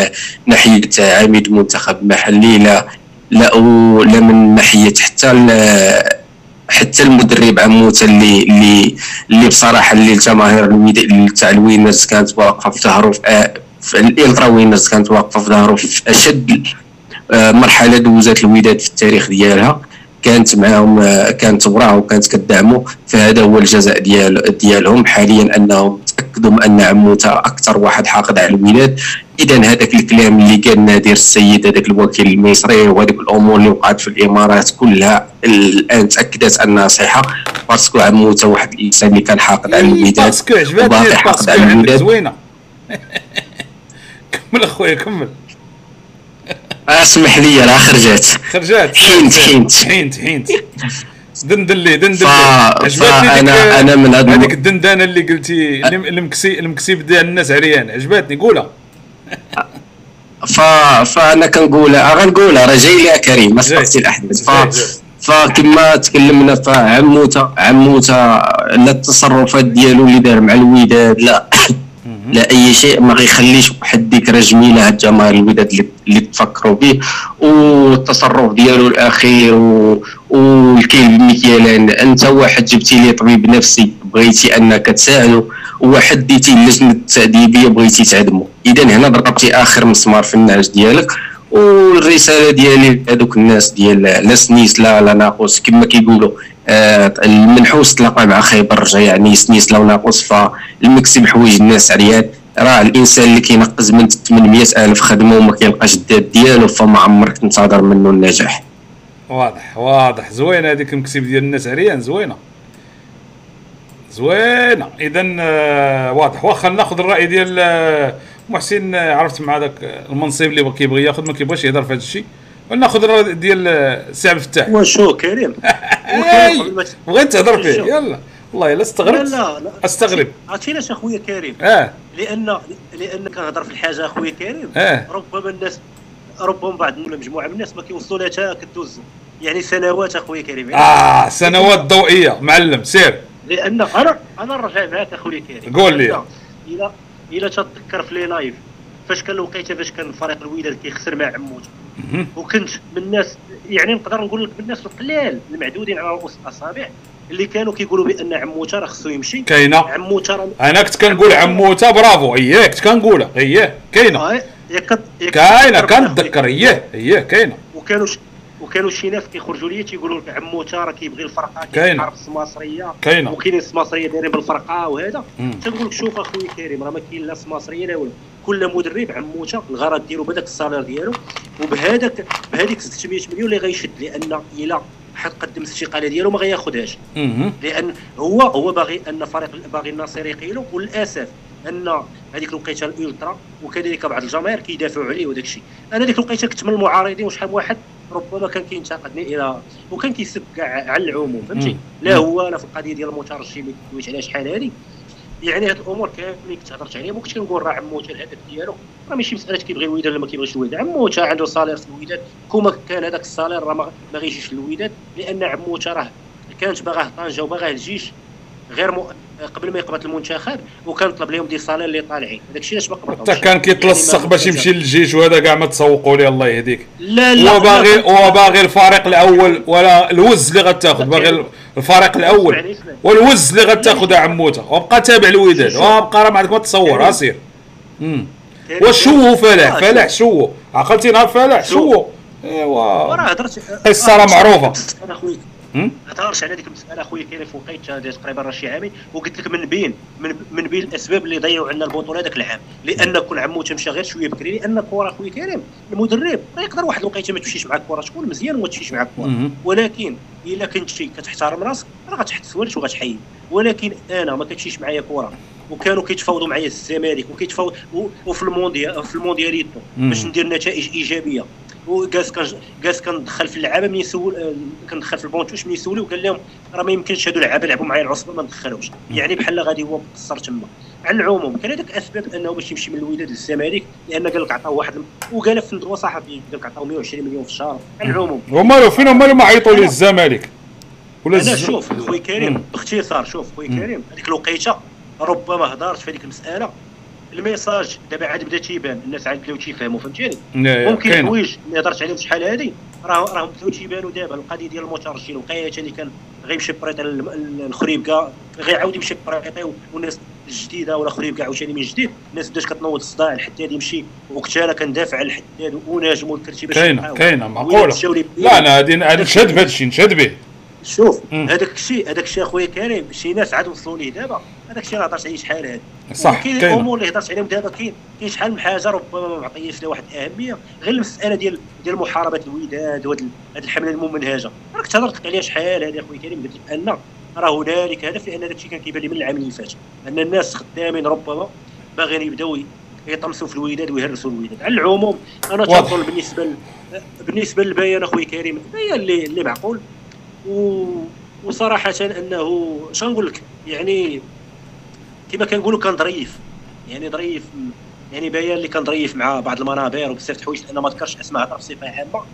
ناحية عميد منتخب محلي لا لا لا من ناحية حتى حتى المدرب عموته اللي اللي اللي بصراحة اللي الجماهير تاع ال Winners كانت واقفة في ظهره في ال Ultras Winners كانت واقفة في ظهره في أشد آه، مرحلة دوزات الوداد في التاريخ ديالها. كانت معاهم آه، كانت وراه وكانت كدعمو فهذا هو الجزاء ديال ديالهم. حاليا انهم تاكدوا أن عموته أكثر واحد حاقد على الوداد. اذا هذاك الكلام اللي قال نادر السيد هذاك الوكيل المصري وهذيك الأمور اللي وقعت في الإمارات كلها الآن تأكدت أنها صحيحة parce que عموته واحد الإنسان اللي كان حاقد على الوداد parce que عجبتني حاقد على الوداد زوينة. كمل أخويا كمل. اسمح لي راه خرجات خرجات حينت حينت حينت حينت دندن لي دندن لي عجبتني أنا أنا من هذيك الدندانة اللي قلتي المكسي المكسي ديال الناس عريان. عجبتني قولها ف... فأنا كنقولها غنقولها راه جاي لها كريم ما سبقتي الاحداث ف... فكما تكلمنا فعموته عموته لا التصرفات ديالو اللي دار مع الوداد لا. لا أي شيء ما غيخليش واحد ذكرى جميلة هاد جماهير الوداد اللي تفكروا به. والتصرف ديالو الأخير و... والكلب مكيالان أنت واحد جبتي لي طبيب نفسي. بغيتي أنك تساعده ديتي اللجنة التأديبية بغيتي تعدمو. اذا هنا ضربتي آخر مسمار في النعش ديالك والرسالة ديالي لهذوك الناس ديال لا سنيس لا لا ناقص كما كيقولوا آه المنحوس تلاقى مع خيبر يعني سنيس لا ناقص فالمكسب حوايج الناس عريان. راه الإنسان اللي كينقز من 800 ألف خدمة وما كيلقاش الداد ديالو فما عمرك تنتظر منه النجاح. واضح واضح. زوينة هذيك المكسب ديال الناس عريان زوينة. زوينه اذا آه واضح. واخا ناخذ الرأي ديال آه محسن آه عرفت مع ذاك المنصب اللي كيبغي ياخذ ما كيبغيش يهضر في هذا الشيء. وناخذ الرأي ديال السي عبد الفتاح. وشو كريم؟ بغيت تهضر فيه. يلا. والله إلا استغربت. لا لا استغرب. عرفتي علاش اخويا كريم. آه. لأن لأن كنهضر في الحاجة اخويا كريم. آه. ربما الناس ربما بعض ولا مجموعة من الناس ما كيوصلوا لها حتى كدوز. يعني سنوات أخويا كريم. يعني آه سنوات ضوئية. معلم سير. لأن أنا أنا نرجع معاك أخويا كريم قول لي. إلى إلى تتذكر في لي لايف فاش كان الوقيتة؟ فاش كان فريق الوداد كيخسر مع عموت وكنت من الناس يعني نقدر نقول لك من الناس القلال المعدودين على رؤوس الأصابع اللي كانوا كيقولوا بأن عموته راه خصو يمشي. كاينة. عموته أنا كنت كنقول عموته برافو. اييه كنت كنقولها. اييه كاينة. كاينة. كنتذكر. اييه اييه كاينة. وكانوا وكانوا شي ناس كيخرجوا لي تيقولوا لك عموته راه كيبغي الفرقة كاينة. في السماصريه كاينة. وكاينين السماصريه دايرين بالفرقة وهذا. تنقول لك شوف اخويا كريم راه ما كاين لا سماصريه لا والو. كل مدرب عموته الغرض ديالو بهذاك السالير ديالو. وبهذاك بهذيك 600 مليون اللي غيشد لأن إلا حد قدم الاستقالة ديالو ما غياخذهاش لأن هو هو باغي أن فريق باغي الناصر يقيلو. وللاسف أن هذيك الوقيتة ال ultra وكذلك بعض الجماهير كيدافعوا عليه وداك الشيء أنا ديك الوقيتة كنت من المعارضين وشحال من واحد ربما كان كينتقدني إلى وكان كيسب كاع على العموم فهمتي؟ لا هو لا في القضية ديال المترجي اللي دويت عليها شحال هذه. يعني هاد الأمور كاملين كنت هضرت عليهم وكنت كنقول راه عموته الهدف ديالو. راه ماشي مسألة كيبغي الوداد ولا ما كيبغيش الوداد عموته عنده salaire في الوداد كون ما كان هذاك ال salaire راه ما غيجيش للوداد لأن عموته راه كانت باغاه طنجة وباغاه الجيش غير م... قبل ما يقبض المنتخب وكان طلب لهم دي صالير اللي طالعين. هذاك الشيء علاش ما قبضوش حتى كان كيتلصق يعني باش يمشي للجيش وهذا كاع ما تسوقوا ليه الله يهديك. لا لا هو باغي هو باغي الفريق الأول ولا الوز اللي غتاخذ باغي الفريق الأول. والوز اللي غتاخذ عموتة. وبقى تابع الوداد. وبقى راه ما عندك ما تصور اسير شو فلاح فلاح شو عقلتي نهار فلاح شو ايوا. قصة راه معروفة. هضرش على هذيك المساله اخويا كاين في وقيته تقريبا راه شي عامين وقلت لك من بين من, من بين الأسباب اللي ضيعوا عندنا البطولة هذاك العام. لأن كون عمو تمشى غير شوية بكري لأن الكره اخويا كريم المدرب راه يقدر واحد الوقيته ما تمشيش معك الكره تكون مزيان وما تمشيش معك الكره ولكن إلا كنتي كتحترم راسك راه غتحت ولش وغتحيد. ولكن أنا ما كتمشيش معايا كره وكانوا كيتفاوضوا معايا الزمالك وكيتفاوض وفي المونديال في الموندياليتو باش ندير نتائج إيجابية. وجالس كان جالس كندخل في اللعابة من يسول آه، كندخل في البونتوش من يسولي وقال لهم راه ما يمكنش هادو اللعابه يلعبوا معايا العصبه ما ندخلهمش يعني بحال غادي هو مقصر تما. على العموم كان هذاك اسباب أنه باش يمشي من الوداد للزمالك لأن قال لك عطاو واحد وقال في ندوه صحفي قال لك عطاو 120 مليون في الشهر. على العموم. ومالو فين هما ما عيطوا ليه الزمالك؟ ولا أنا شوف خويا كريم. باختصار شوف خويا كريم هذيك الوقيتة ربما هضرت في هذيك المسألة. ال message دابا عاد بدا تيبان الناس عاد بداو تيفهموا فهمتيني ممكن كاينة. حوايج اللي هضرت عليهم شحال هادي راه راهم بداو تيبانوا دابا. القضية ديال المترجي الوقيته اللي كان غيمشي prêté الخريبكا غيعاود يمشي prêté والناس الجديدة ولا خريبكا عاوتاني من جديد. الناس بدات كتنوض الصداع الحداد يمشي وقتها أنا كندافع على الحداد وناجم والكرتي باش كاينة. كاينة معقولة. لا أنا هادي نشهد بهذا الشيء نشهد به. شوف. هذاك الشيء هذاك الشيء أخويا كريم شي ناس عاد وصلوا ليه دابا. هذاك الشيء اللي هضرت عليه شحال هذا. صح، كاين. الأمور اللي هضرت عليهم دابا كاين كاين شحال من حاجة ربما ما معطياش لها واحد الأهمية. غير المسألة ديال ديال محاربة الوداد وهاد ال- هاد الحملة الممنهجة. راك تهضرت عليها شحال هذه أخويا كريم؟ قلت لك أن راه هنالك هدف لأن داك الشيء كان كيبان لي من العام اللي فات. أن الناس خدامين ربما باغيين يبداو يطمسوا في الوداد ويهرسوا الوداد على العموم أنا. تنظن بالنسبة ل... بالنسبة للبيان أخويا كريم البيان اللي اللي معقول؟ و... وصراحة أنه شنو نقول لك؟ يعني كما كنقولوا كان ظريف يعني ظريف يعني بيان اللي كان ظريف مع بعض المنابر وبزاف الحوايج لأن ما ذكرش أسماء هضر بصفه عامه.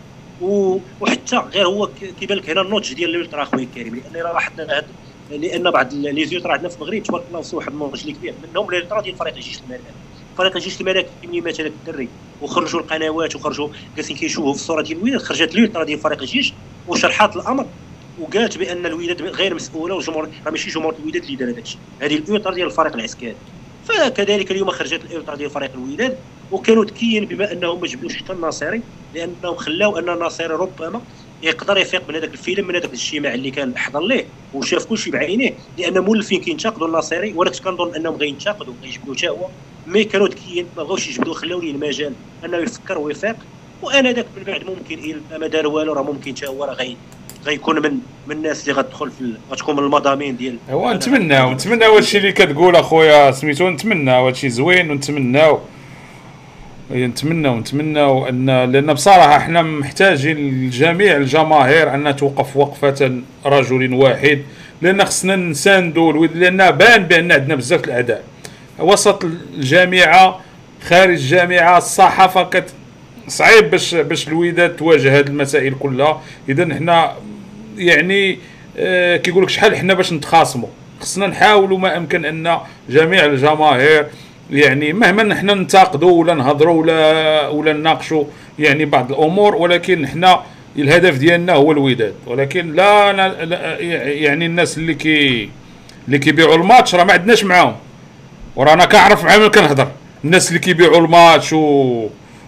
وحتى غير هو كيبان لك هنا النضج ديال ال ultra أخويا الكريم. لأن راه لاحظنا هاد لأن بعض les ultras عندنا في المغرب تبارك الله وصلوا واحد النضج اللي كبير. منهم ال ultra ديال فريق الجيش الملكي فريق الجيش الملكي ملي هذاك الدري. وخرجوا القنوات وخرجوا جالسين كيشوفوا في الصورة ديال الوداد خرجت ال ultra ديال فريق الجيش وشرحات الأمر. وقالت بأن الوداد غير مسؤولة والجمهور راه ماشي جمهور الوداد اللي دار هذا الشيء هذه ال ultra ديال الفريق العسكري. فكذلك اليوم خرجت ال ultra ديال فريق الوداد وكانوا ذكيين بما أنهم ما جبدوش حتى الناصري لأنهم خلاو أن الناصري ربما يقدر يفيق من هذاك الفيلم من هذاك الاجتماع اللي كان حضر ليه وشاف كل شيء بعينيه لأن مولفين كينتقدوا الناصري وأنا كنت كنظن أنهم غينتقدوا غيجبدوا حتى هو. مي كانوا ذكيين ما بغاوش يجبدوا خلاو ليه المجال أنه يفكر ويفيق. وأنا ذاك من بعد ممكن إلا ما دار والو راه ممكن حتى هو راه غيكون من من الناس اللي غتدخل في غتكون من المضامين ديال هو نتمناو نتمناو هادشي اللي كتقول أخويا سميتو نتمناو هادشي زوين ونتمناو إيه، نتمناو نتمناو ان لأن بصراحة إحنا محتاجين لجميع الجماهير أن توقف وقفة رجل واحد لأن خصنا نساندو لأن بان بأن عندنا بزاف الأعداء. وسط الجامعة خارج الجامعة الصحافة كت صعيب باش باش الوداد تواجه هذه المسائل كلها. اذا حنا يعني آه كيقول لك شحال حنا باش نتخاصموا خصنا نحاولوا ما أمكن أن جميع الجماهير يعني مهما حنا ننتقدوا ولا نهضروا ولا ولا نناقشوا يعني بعض الأمور ولكن حنا الهدف ديالنا هو الوداد. ولكن لا, لا, لا يعني الناس اللي كي اللي كيبيعوا الماتش راه ما عندناش معاهم. ورانا كنعرف معاهم اللي كنهضر. الناس اللي كيبيعوا الماتش و...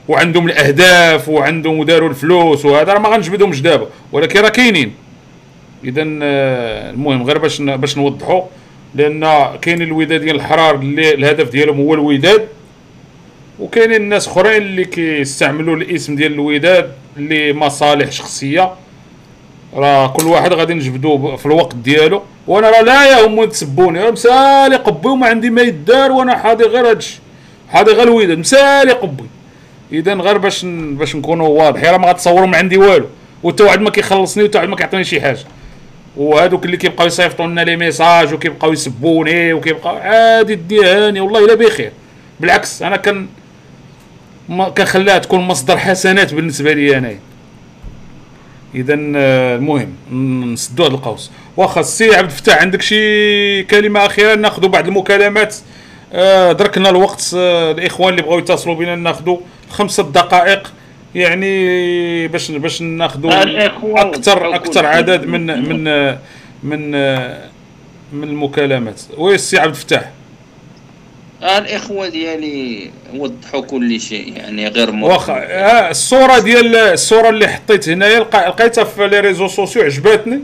وعندهم الأهداف وعندهم وداروا الفلوس وهذا راه ما غنجبدهمش دابا. ولكن راه كاينين. اذا آه، المهم غير باش باش نوضحوا لأن كاين الوداد ديال الحرار اللي الهدف ديالهم هو الوداد وكاينين الناس أخرين اللي كيستعملوا الاسم ديال الوداد لمصالح شخصية. راه كل واحد غادي نجبدوه في الوقت ديالو. وأنا راه لا يهمني تسبوني مسالي قبي وما عندي ما يدار وأنا حاضي غير هادشي. حاضي غير الوداد. مسالي قبي. اذا غير باش باش نكونوا واضحين. راه ما غتصوروا من عندي والو. وتا واحد ما كيخلصني وتا واحد ما كيعطيني شي حاجة. وهذوك اللي كيبقاو يصيفطوا لنا les messages وكيبقاو يسبوني وكيبقاو عادي ديها هاني والله إلا بخير. بالعكس أنا كان كنخليها تكون مصدر حسنات بالنسبة لي أنايا. اذا آه، المهم ن- نسدوا هذا القوس. واخا السي عبد الفتاح عندك شي كلمة أخيرة؟ ناخذوا بعض المكالمات. آه، دركنا الوقت آه، الإخوان اللي بغاو يتصلوا بنا ناخذوا خمسة دقائق. يعني باش باش ناخذوا أكثر أكثر عدد. من من من من المكالمات. oui السي عبد الفتاح. الاخوه ديالي وضحوا كل شيء يعني غير واخا آه، الصورة ديال الصورة اللي حطيت هنايا لقيتها في les réseaux sociaux عجباتني.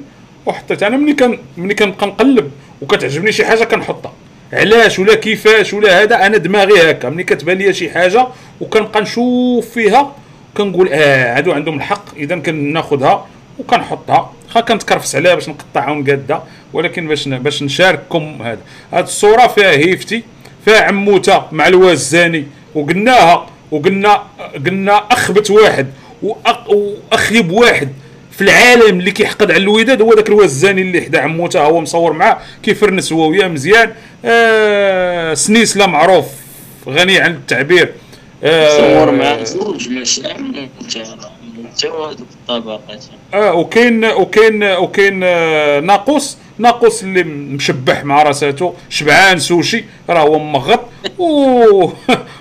وحطيتها. أنا ملي كان ملي كنبقى نقلب وكتعجبني شي حاجة كنحطها. علاش ولا كيفاش ولا هذا؟ أنا دماغي هكا. ملي كتبان لي شي حاجة وكنبقى نشوف فيها كنقول آه هادو عندهم الحق. إذا كناخذها وكنحطها. خا كنتكرفس عليها باش نقطعها ونقادها ولكن باش باش نشارككم هذا. هاد الصورة فيها هيفتي فيها عموتة مع الوازاني وقلناها وقلنا قلنا أخبت واحد وأخيب واحد في العالم اللي كيحقد على الوداد هو ذاك الوزاني اللي حدا عموتة هو مصور معاه كيفرنس هو وياه مزيان. آه سنيسلا معروف غني عن التعبير. صور مع زوج مشاعر متوازن الطبقات آه وكاين وكاين وكاين آه، ناقوس. ناقوس اللي مشبح مع راساتو. شبعان سوشي. راه هو مغط. و...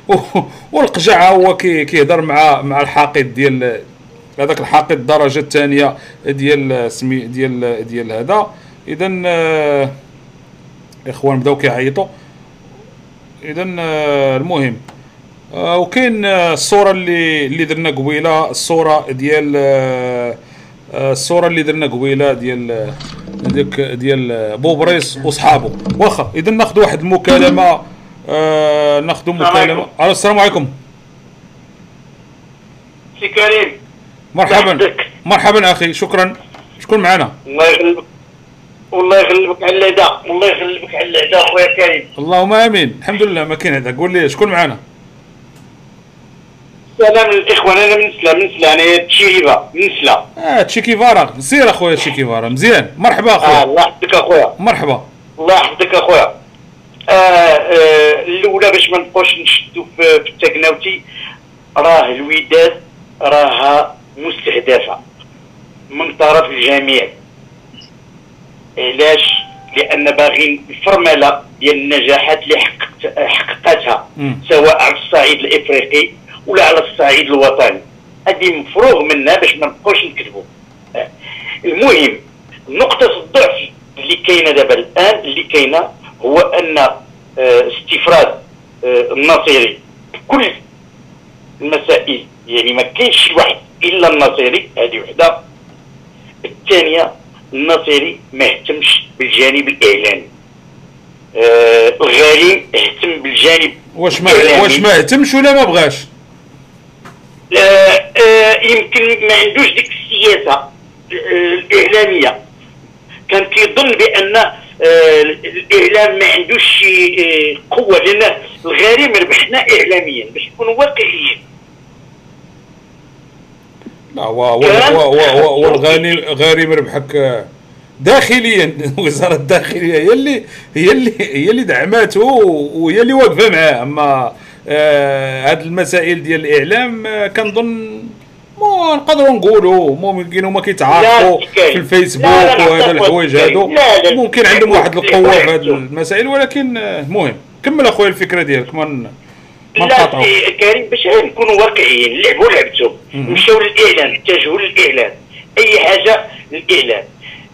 و- والقجع هو كي كيهضر مع مع الحاقد ديال هذاك الحاقد الدرجة الثانية ديال سمي ديال ديال هذا. اذا آه، الاخوان بداو كيعيطوا. اذا آه، المهم. آه، وكاين آه، الصورة اللي اللي درنا قبيلة الصورة ديال آه، الصورة اللي درنا قبيلة ديال ديك ديال بوبريس وصحابه. واخا إذا ناخذ واحد المكالمة آه ناخذ مكالمة. السلام عليكم. سي كريم. مرحبا. مرحبا أخي شكرا. شكون معنا؟ الله يغلبك والله يغلبك على العدا. والله يغلبك على العدا خويا كريم. اللهم آمين. الحمد لله ما كاين هذا قول لي شكون معنا؟ سلام للاخوان أنا من سلا من سلا أنا تشيريفا من سلا. آه تشيكيفارا سير أخويا تشيكيفارا مزيان. مرحبا آه أخويا. الله يحفظك أخويا. مرحبا. الله يحفظك أخويا. آه آه الأولى باش ما نبقاوش نشدوا في, التكناوتي راه الوداد راها مستهدفة من طرف الجميع. علاش؟ لأن باغيين الفرملة ديال النجاحات اللي حققت حققتها. سواء على الصعيد الإفريقي ولا على الصعيد الوطني. هذه مفروغ منها باش ما نبقاوش نكذبوا. المهم نقطة الضعف اللي كاينة دابا الآن اللي كاينة هو أن آه، استفراد آه، النصيري كل المسائل. يعني ما كاينش شي واحد إلا النصيري هذه وحدة. الثانية النصيري ما اهتمش بالجانب الإعلامي. آه، اهتم بالجانب واش ما. واش ما اهتمش ولا ما بغاش؟ يمكن ما عندوش ديك السياسة آه، الإعلامية. كان كيظن بأن آه، الإعلام ما عندوش شي آه، قوة لأن الغريم ربحنا اعلاميا باش نكونوا واقعيين. لا هو هو هو هو هو هو الغني غارم ربحك آه، داخليا. وزارة الداخلية هي اللي هي اللي هي اللي دعمته وهي اللي واقفة معاه. أما آه هاد المسائل ديال الإعلام آه كنظن مو نقدروا نقولوا ممكن هما كيتعارفوا. في الفيسبوك وهذا الحوايج هادو. ممكن عندهم واحد القوة في هاد المسائل ولكن آه، المهم كمل أخويا الفكرة ديالك ما لا سي كريم باش نكونوا واقعيين لعبوا لعبتهم. مشاو للاعلان اتجهوا للاعلان أي حاجة للاعلان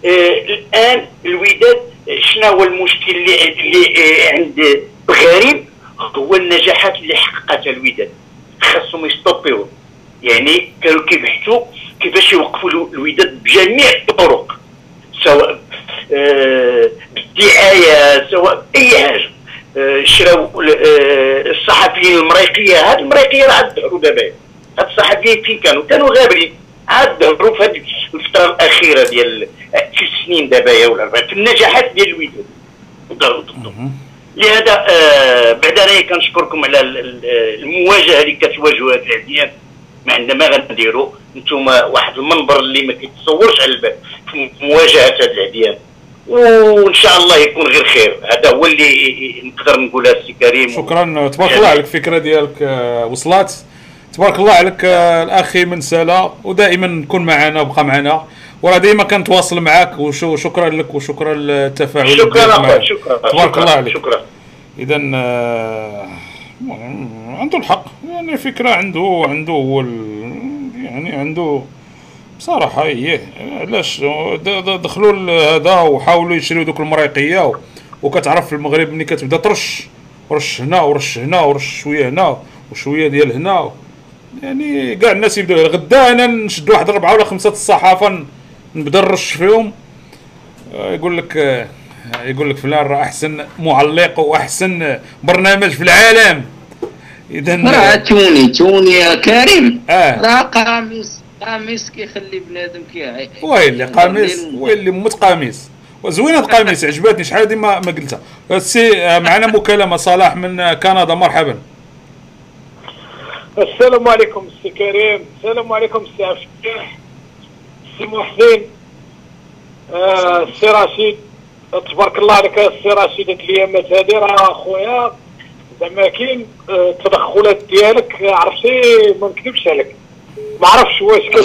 آه الآن الوداد شنو هو المشكل اللي اللي آه عند الغريم هو النجاحات اللي حققتها الوداد. خاصهم يستوبيو يعني كانوا كيبحثوا كيفاش يوقفوا الو- الوداد بجميع الطرق. سواء آه، بالدعاية سواء بأي حاجة. آه، شراو آه، الصحفيين المريقية. هاد المريقية راه ظهروا دابا. هاد الصحفيين فين كانوا؟ كانوا غابرين. عاد ظهروا في هذه الفترة الأخيرة ديال في السنين دابا ولا في النجاحات ديال الوداد. ظهروا لهذا آه بعد أنا كنشكركم على ال- ال- المواجهة اللي كتواجهوا هاد العديان. ما عندنا ما غنديروا أنتم واحد المنبر اللي ما كيتصورش على البال في مواجهة هاد العديان. وإن شاء الله يكون غير خير. هذا هو اللي نقدر نقولها السي كريم. شكرا. تبارك الله عليك الفكرة ديالك آه، وصلات. تبارك الله عليك آه، الأخي من سلا. ودائما كن معنا وبقى معنا. وراه دائما كنتواصل معك وشو شكرا لك وشكرا للتفاعل شكرا أخويا. شكرا. تبارك الله عليك. شكرا. اذا آه، عنده الحق. يعني فكرة عنده عنده هو يعني عنده بصراحة إيه علاش؟ دخلوا هذا وحاولوا يشريو دوك المريقية وكتعرف في المغرب ملي كتبدا ترش. ورش هنا ورش هنا ورش شوية هنا وشوية ديال هنا. يعني كاع الناس يبداو غدا أنا نشد واحد اربعة ولا خمسة الصحافة نبدا نرش فيهم. آه، يقول لك آه، يقول لك فلان راه أحسن معلق وأحسن برنامج في العالم. اذا راه توني توني يا كريم. آه. راه قاميس قاميس كيخلي بنادم كيعيط. ويلي قميص ويلي مت قميص وزوينة القميص عجبتني. شحال هذه ما ما قلتها. سي آه، معنا مكالمة. صلاح من آه، كندا. مرحبا. السلام عليكم السي كريم. السلام عليكم السي عبد محسن آه، السي رشيد تبارك الله عليك السي رشيد هاد الايامات هادي راه خويا زعما كاين آه، التدخلات ديالك عرفتي ما نكذبش عليك. ما عرفتش واش كدير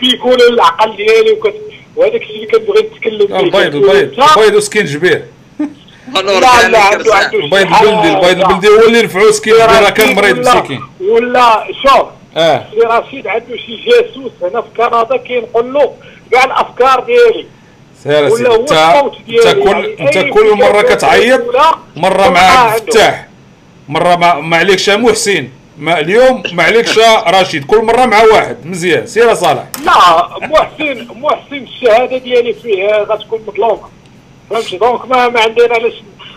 بيكول العقل ديالي وكت وهذاك الشيء اللي كنبغي نتكلم فيه البيض البيض. البيض وسكين جبيه لا لا عنده البيض البلدي البيض البلدي هو اللي رفعوه سكين راه كان مريض ولا- مسكين ولا شوف آه. سي رشيد عنده شي جاسوس هنا في كندا كينقل له كاع الأفكار ديالي. سير ولا هو انت كل يعني انت كل مرة كتعيط مرة مع. الفتاح مرة مع ما عليكش محسن ما اليوم ما عليكش رشيد كل مرة مع واحد مزيان. سير يا صالح. لا محسن محسن الشهادة ديالي فيه غتكون مظلومة. فهمتي؟ donc ما ما عندنا علاش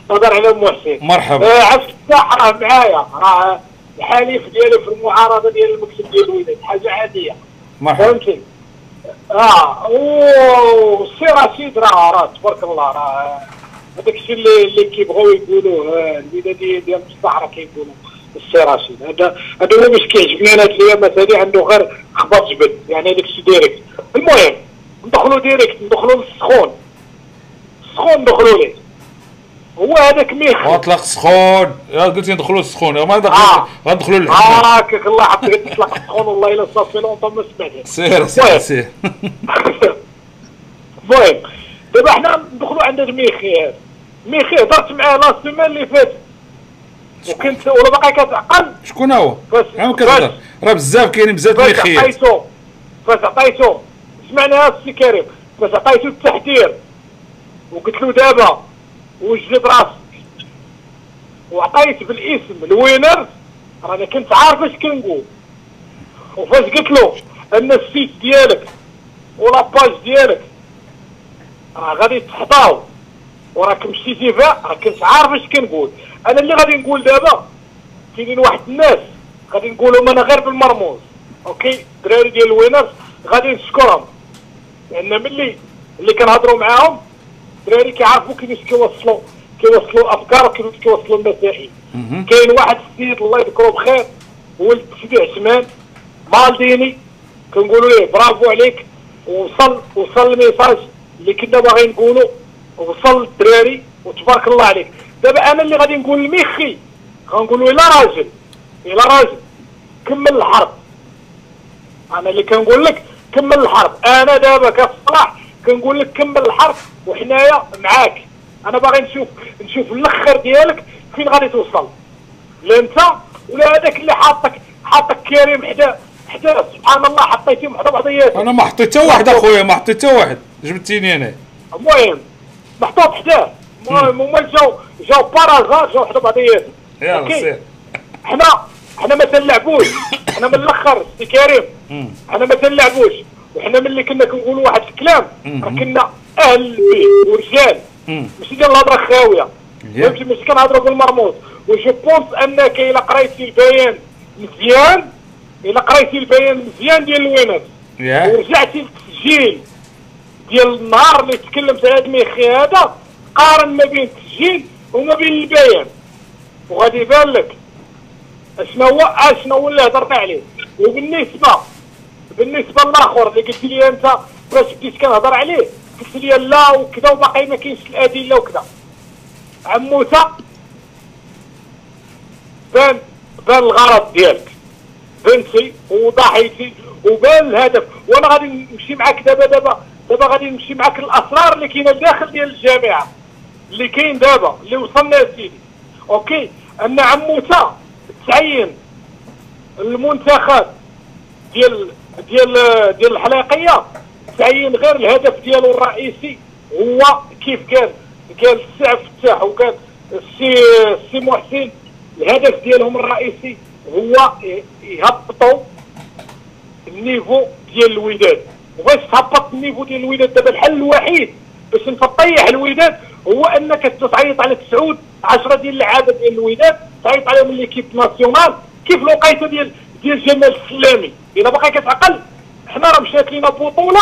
نهضر على محسن. مرحبا. آه الفتاح راه معايا راه الحليف ديالي في المعارضة ديال المكتب ديال الوداد حاجة عادية. مرحبا. فهمتي آه والسي رشيد راه راه تبارك الله راه هذاك الشيء اللي اللي كيبغيو يقولوه آه، الوداديه ديال بصح راه كيقولوا السي رشيد. هذا هذا هو باش كيعجبني أنا هاد الايامات هادي عنده غير خبط جبل يعني هذاك الشيء direct المهم ندخلوا direct ندخلوا للسخون. السخون ندخلوا ليه. هو هذاك ميخ. واطلق سخون. يا قلت ندخلوا السخون. ما آه. ندخلوا غندخلوا للحمام هاكاك الله حطيت تطلق السخون والله إلا صافي longtemps ما سمعتش سير سير سير. المهم. دابا حنا ندخلوا عند ميخي هذا ميخي هضرت معاه la semaine اللي فاتت وكنت ولا باقي كتعقل شكون هو؟ عم كتهضر. راه بزاف كاينين بزاف فاش ميخيات عطيتو فاش عطيتو سمعناها السي كريم. فاش عطيتو التحذير وقلت له دابا وجد راسك. وعطيت بالاسم ال Winners رانا كنت عارف اش كنقول. وفاش قلت له أن ال site ديالك و la page ديالك راه غادي تحطاو وراك مشيتي فيها راه كنت عارف اش كنقول. أنا اللي غادي نقول دابا كاينين واحد الناس غادي نقولهم أنا غير بالمرموز. أوكي؟ الدراري ديال ال Winners غادي نشكرهم. لأن ملي اللي كنهضروا معاهم الدراري كيعرفوا كيفاش كيوصلوا كيوصلوا الافكار وكيفاش كيوصلوا المسائل كاين واحد السيد الله يذكره بخير ولد سيدي عثمان مالديني. كنقولوا ليه برافو عليك. وصل وصل الميساج اللي كنا باغيين نقولوا وصل للدراري وتبارك الله عليك. دابا أنا اللي غادي نقول لميخي غنقول له الا راجل. الا راجل. كمل الحرب. أنا اللي كنقول لك كمل الحرب. أنا دابا كصلاح كنقول لك كمل الحرب وحنايا معاك. أنا باغي نشوف نشوف الأخر ديالك فين غادي توصل. لا أنت ولا هذاك اللي حاطك حاطك كريم حدا حدا. سبحان الله حطيتيهم حدا بعضياتهم أنا ما حطيت حتى واحد أخويا ما حطيت حتى واحد. جبتيني أنا. المهم محطوط حداه المهم هما جاو جاو بارازار جاو حدا بعضياتهم يلا. سير. حنا حنا ما تنلعبوش. حنا من الأخر سي كريم. حنا ما تنلعبوش. وحنا ملي كنا كنقولوا واحد الكلام. راه كنا أهل البيت ورجال. ماشي ديال الهضره خاويه. فهمتي ماشي كنهضروا بالمرموز. و je pense أنك إلا قريتي البيان مزيان إلا قريتي البيان مزيان ديال الوينات. ورجعتي للتسجيل. ديال النهار اللي تكلمت على هذا الميخي هذا قارن ما بين التسجيل وما بين البيان. وغادي يبان لك اشنا هو اشنا هو اللي هضرنا عليه. وبالنسبة بالنسبة للآخر اللي قلت لي أنت باش بديت كنهضر عليه قلت لي لا وكذا وباقي ما كاينش الأدلة وكذا. عموته بان بان الغرض ديالك. فهمتي وضحيتي وبان الهدف. وأنا غادي نمشي معاك دابا دابا دابا غادي نمشي معاك الاسرار اللي كاينة داخل ديال الجامعة. اللي كاين دابا اللي وصلنا لسيدي أوكي؟ أن عموته تعين المنتخب ديال ديال ديال الحلاقية. تعين غير الهدف ديالو الرئيسي هو كيف قال قال السي عبد الفتاح وقال السي السي محسن. الهدف ديالهم الرئيسي هو يهبطوا ال niveau ديال الوداد وباش تهبط ال niveau ديال الوداد دابا الحل الوحيد باش انت تطيح الوداد هو أنك تعيط على تسعود 10 ديال اللعابه ديال الوداد تعيط عليهم ليكيب ناسيونال. كيف الوقيتة ديال ديال جمال السلامي. إلا باقي كتعقل حنا راه مشات لينا بطولة.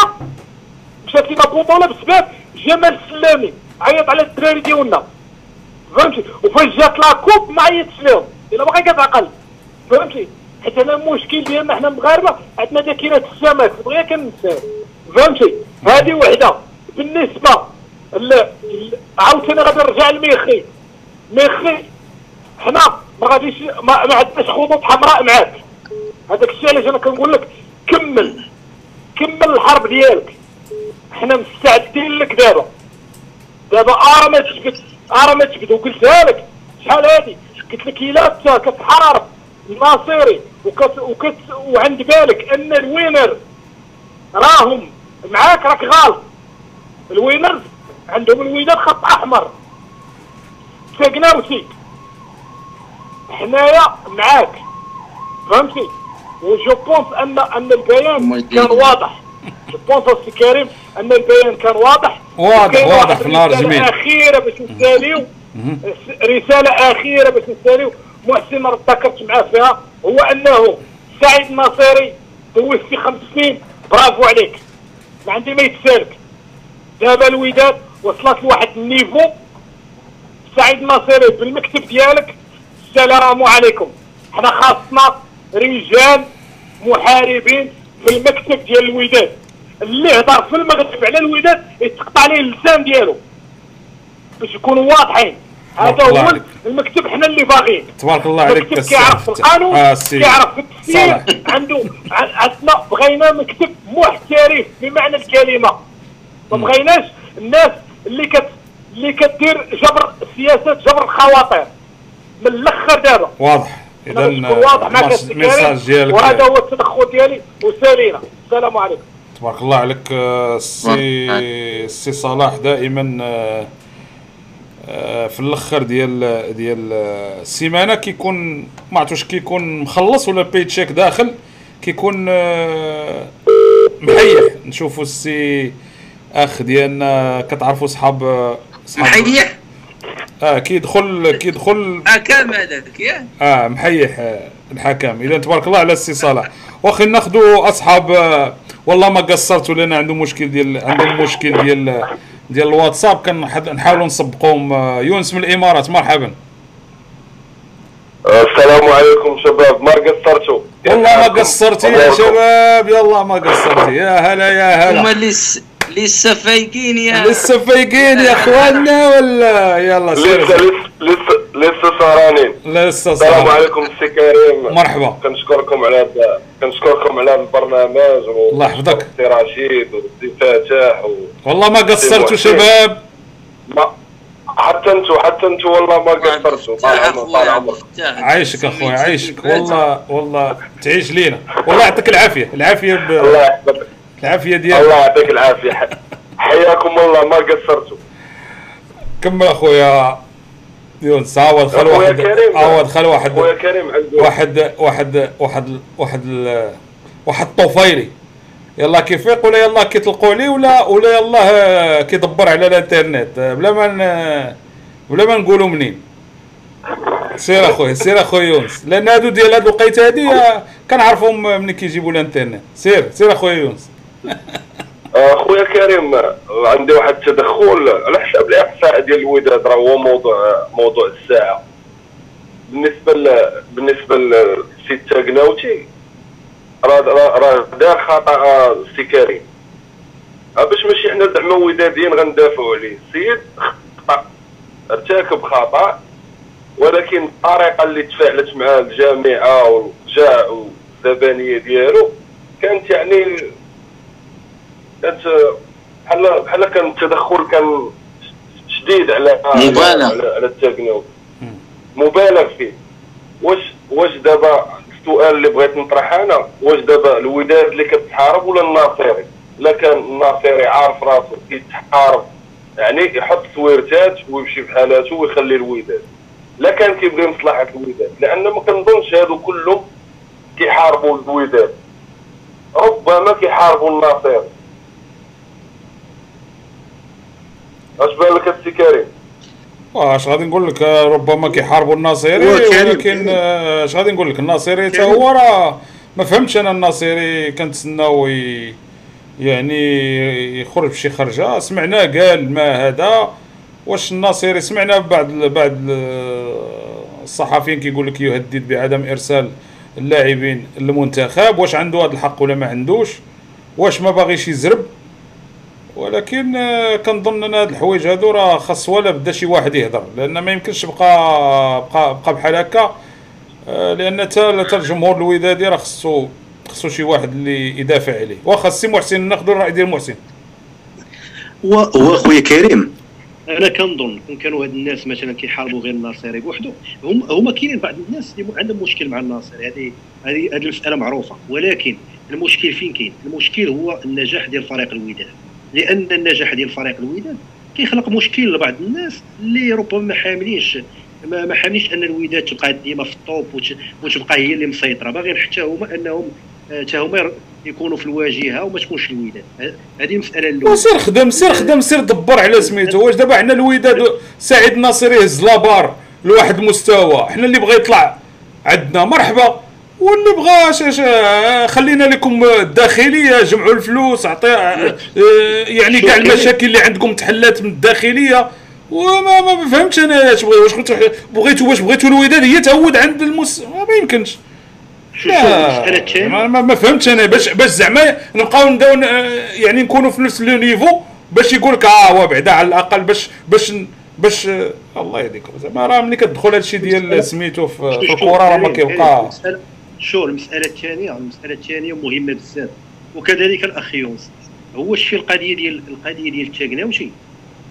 مشات لينا بطولة بسبب جمال السلامي. عيط على الدراري ديالنا. فهمتي؟ وفاش جات لا كوب ما عيطش لهم. إلا باقي كتعقل فهمتي؟ حيت أنا المشكل ديالنا حنا مغاربة عندنا داكينات السمك. دغيا كننساو. فهمتي؟ هذه وحدة. بالنسبة ل... عاوتاني غادي نرجع لميخي. ميخي حنا ما غاديش ما عندناش خطوط حمراء معاك. هذاك الشيء علاش أنا كنقول لك كمل كمل الحرب ديالك. حنا مستعدين لك دابا. دابا ارى ما تجبد ارى ما تجبد وقلتها لك شحال هادي؟ قلت لك إلا أنت كتحارب الناصري وكت وكت وعند بالك أن الوينر راهم معاك راك غلط الوينرز عندهم الوينر خط أحمر. ساقناوتي حنايا معاك. فهمتي؟ و je pense ان ان البيان كان واضح je pense السي كريم ان البيان كان واضح واضح- واضح في نهار الرسالة جميل. اخيره باش نساليو. رساله اخيره باش نساليو محسن ما تذكرت معاه فيها هو انه سعيد الناصري دوزتي خمس سنين برافو عليك ما عندي ما يتسالك دابا الوداد وصلت لواحد النيفو سعيد الناصري بالمكتب ديالك السلام عليكم حنا خاصنا رجال محاربين في المكتب ديال الوداد. اللي هضر في المغرب على الوداد يتقطع عليه اللسان ديالو. باش يكونوا واضحين. هذا هو. المكتب حنا اللي باغيين. تبارك الله عليك مكتب السي كيعرف في القانون آه، السي كيعرف في التفسير. عنده عندنا بغينا مكتب محترف بمعنى الكلمة. ما بغيناش الناس اللي كت اللي كدير جبر سياسات جبر الخواطر. من الأخر دابا. واضح. اذا اذا واضح معك السي ال message ديالك. وهذا هو التدخل ديالي. وسالينا. السلام عليكم. تبارك الله عليك آه، السي السي صلاح دائما آه، آه، في الأخر ديال ديال السيمانه كيكون ما عرفتش كيكون مخلص ولا باي تشيك داخل كيكون محيح. نشوفوا السي أخ ديالنا كتعرفوا صحاب صحاب محيح؟ آه كيدخل كيدخل حكام هذاك يا؟ آه محيح آه، الحكم إذا تبارك الله على السي صالح. واخي ناخذوا أصحاب آه، والله ما قصرتوا لنا عنده مشكل ديال عندهم مشكل ديال ديال الواتساب. كنحاولوا نسبقوهم آه، يونس من الإمارات مرحبا. السلام عليكم شباب. ما قصرتوا؟ والله ما قصرتي يا شباب. يلا ما قصرتي. يا هلا يا هما هلا لسه فايقين يا لسه فايقين يا إخواننا ولا؟ يلا لسه سير لسه لسه لسه سهرانين. لسه السلام صار عليكم السي كريم. مرحبا. كنشكركم على كنشكركم على البرنامج الله يحفظك. السي رشيد والسي فاتح و... والله ما قصرتوا. شباب. ما حتى أنتوا حتى أنتوا والله ما قصرتوا. عايشك اخويا عايشك. والله والله تعيش لينا. والله يعطيك العافية. العافية ب... الله يحفظك. العافية ديالك. الله يعطيك العافية. حياكم الله. ما قصرتوا. كمل أخويا. يونس عاود خل أخويا واحد كريم. عاود خل واحد أخويا كريم عنده. واحد واحد واحد واحد واحد طفيلي يلا كيفيق ولا يلا كيطلقوا عليه ولا ولا يلا كيدبر على الإنترنت؟ بلا ما بلا ما نقولوا منين. سير اخويا سير اخويا يونس. لأن هادو ديال هاد الوقيتة هادي آه، كنعرفهم منين كيجيبوا الإنترنت. سير سير اخويا يونس. اخويا كريم عندي واحد التدخل على حساب الإحصاء ديال الوداد راه هو موضوع موضوع الساعة. بالنسبة ل... بالنسبة للسي التاكناوتي راه راه دار خطأ السي كريم. آه، باش ماشي حنا زعما وداديين غندافعوا عليه. السيد خطأ. ارتكب خطأ ولكن الطريقة اللي تفاعلت مع الجامعة والجاع والزبانيه ديالو كانت يعني كانت بحال بحال كان التدخل كان شديد على مبالغ. على, على مبالغ فيه. واش واش دابا السؤال اللي بغيت نطرح أنا؟ واش دابا الوداد اللي كتحارب ولا الناصري؟ لا كان الناصري عارف راسو كيتحارب يعني يحط سويرتات ويمشي بحالاته ويخلي الوداد. لا كان كيبغي مصلحة الوداد لأن ما كنظنش هادو كلهم كيحاربوا الوداد. ربما كيحاربوا الناصري. اش بان لك السي كريم. واش غادي نقول لك ربما كيحاربوا كريم، ولكن. آه، اش غادي نقول لك؟ الناصري حتى. هو راه ما فهمتش أنا الناصري كنتسناو يعني يخرج بشي خرجة. سمعنا قال ما هذا. واش الناصري سمعنا بعض بعض ال- الصحفيين كيقول لك يهدد بعدم إرسال اللاعبين المنتخب. واش عنده هذا الحق ولا ما عندوش؟ واش ما باغيش يزرب؟ ولكن آه، كنظن إن هاد الحوايج هادو راه خاص ولا بدا شي واحد يهضر لأن ما يمكنش تبقى بقى, بقى بحال هكا. آه، لأن تا تا الجمهور الودادي راه خصو خصو شي واحد اللي يدافع عليه. واخا السي محسن ناخذ الرأي ديال محسن. واخويا كريم. أنا كنظن كون كانوا هاد الناس مثلا كيحاربوا غير الناصري بوحدو هم هما كاينين بعض الناس اللي عندهم مشكل مع الناصري. هذه هذه هذه المسألة معروفة. ولكن المشكل فين كاين؟ المشكل هو النجاح ديال فريق الوداد. لأن النجاح ديال فريق الوداد كيخلق مشكل لبعض الناس اللي ربما ما حاملينش ما, حاملينش أن الوداد تبقى ديما في الطوب وتبقى هي اللي مسيطرة. باغيين حتى هما انهم حتى هما يكونوا في الواجهة وما تكونش الوداد. هذه المساله الأولى. وسير خدم سير خدم سير دبر على سميتو. واش دابا حنا الوداد سعيد الناصر يهز لابار لواحد المستوى حنا اللي بغى يطلع عندنا مرحبا. واللي بغى خلينا لكم الداخليه جمعوا الفلوس عطي آه، يعني كاع المشاكل اللي عندكم تحلات من الداخلية. وما ما فهمتش أنا واش بغيتوا واش بغيتوا الوداد؟ هي تعود عند المس ما يمكنش. لا. ما, ما فهمتش أنا. باش باش زعما نبقاو نبداو يعني نكونوا في نفس لو نيفو باش يقول لك آه هو بعدا على الأقل باش باش باش الله يهديكم. زعما راه ملي كتدخل هادشي ديال سميتو في الكره راه ما كيبقى شو المساله الثانية المساله الثانية مهمة بزاف. وكذلك الأخ يونس. هو الشيء القضية ديال القضية ديال التاكناوشي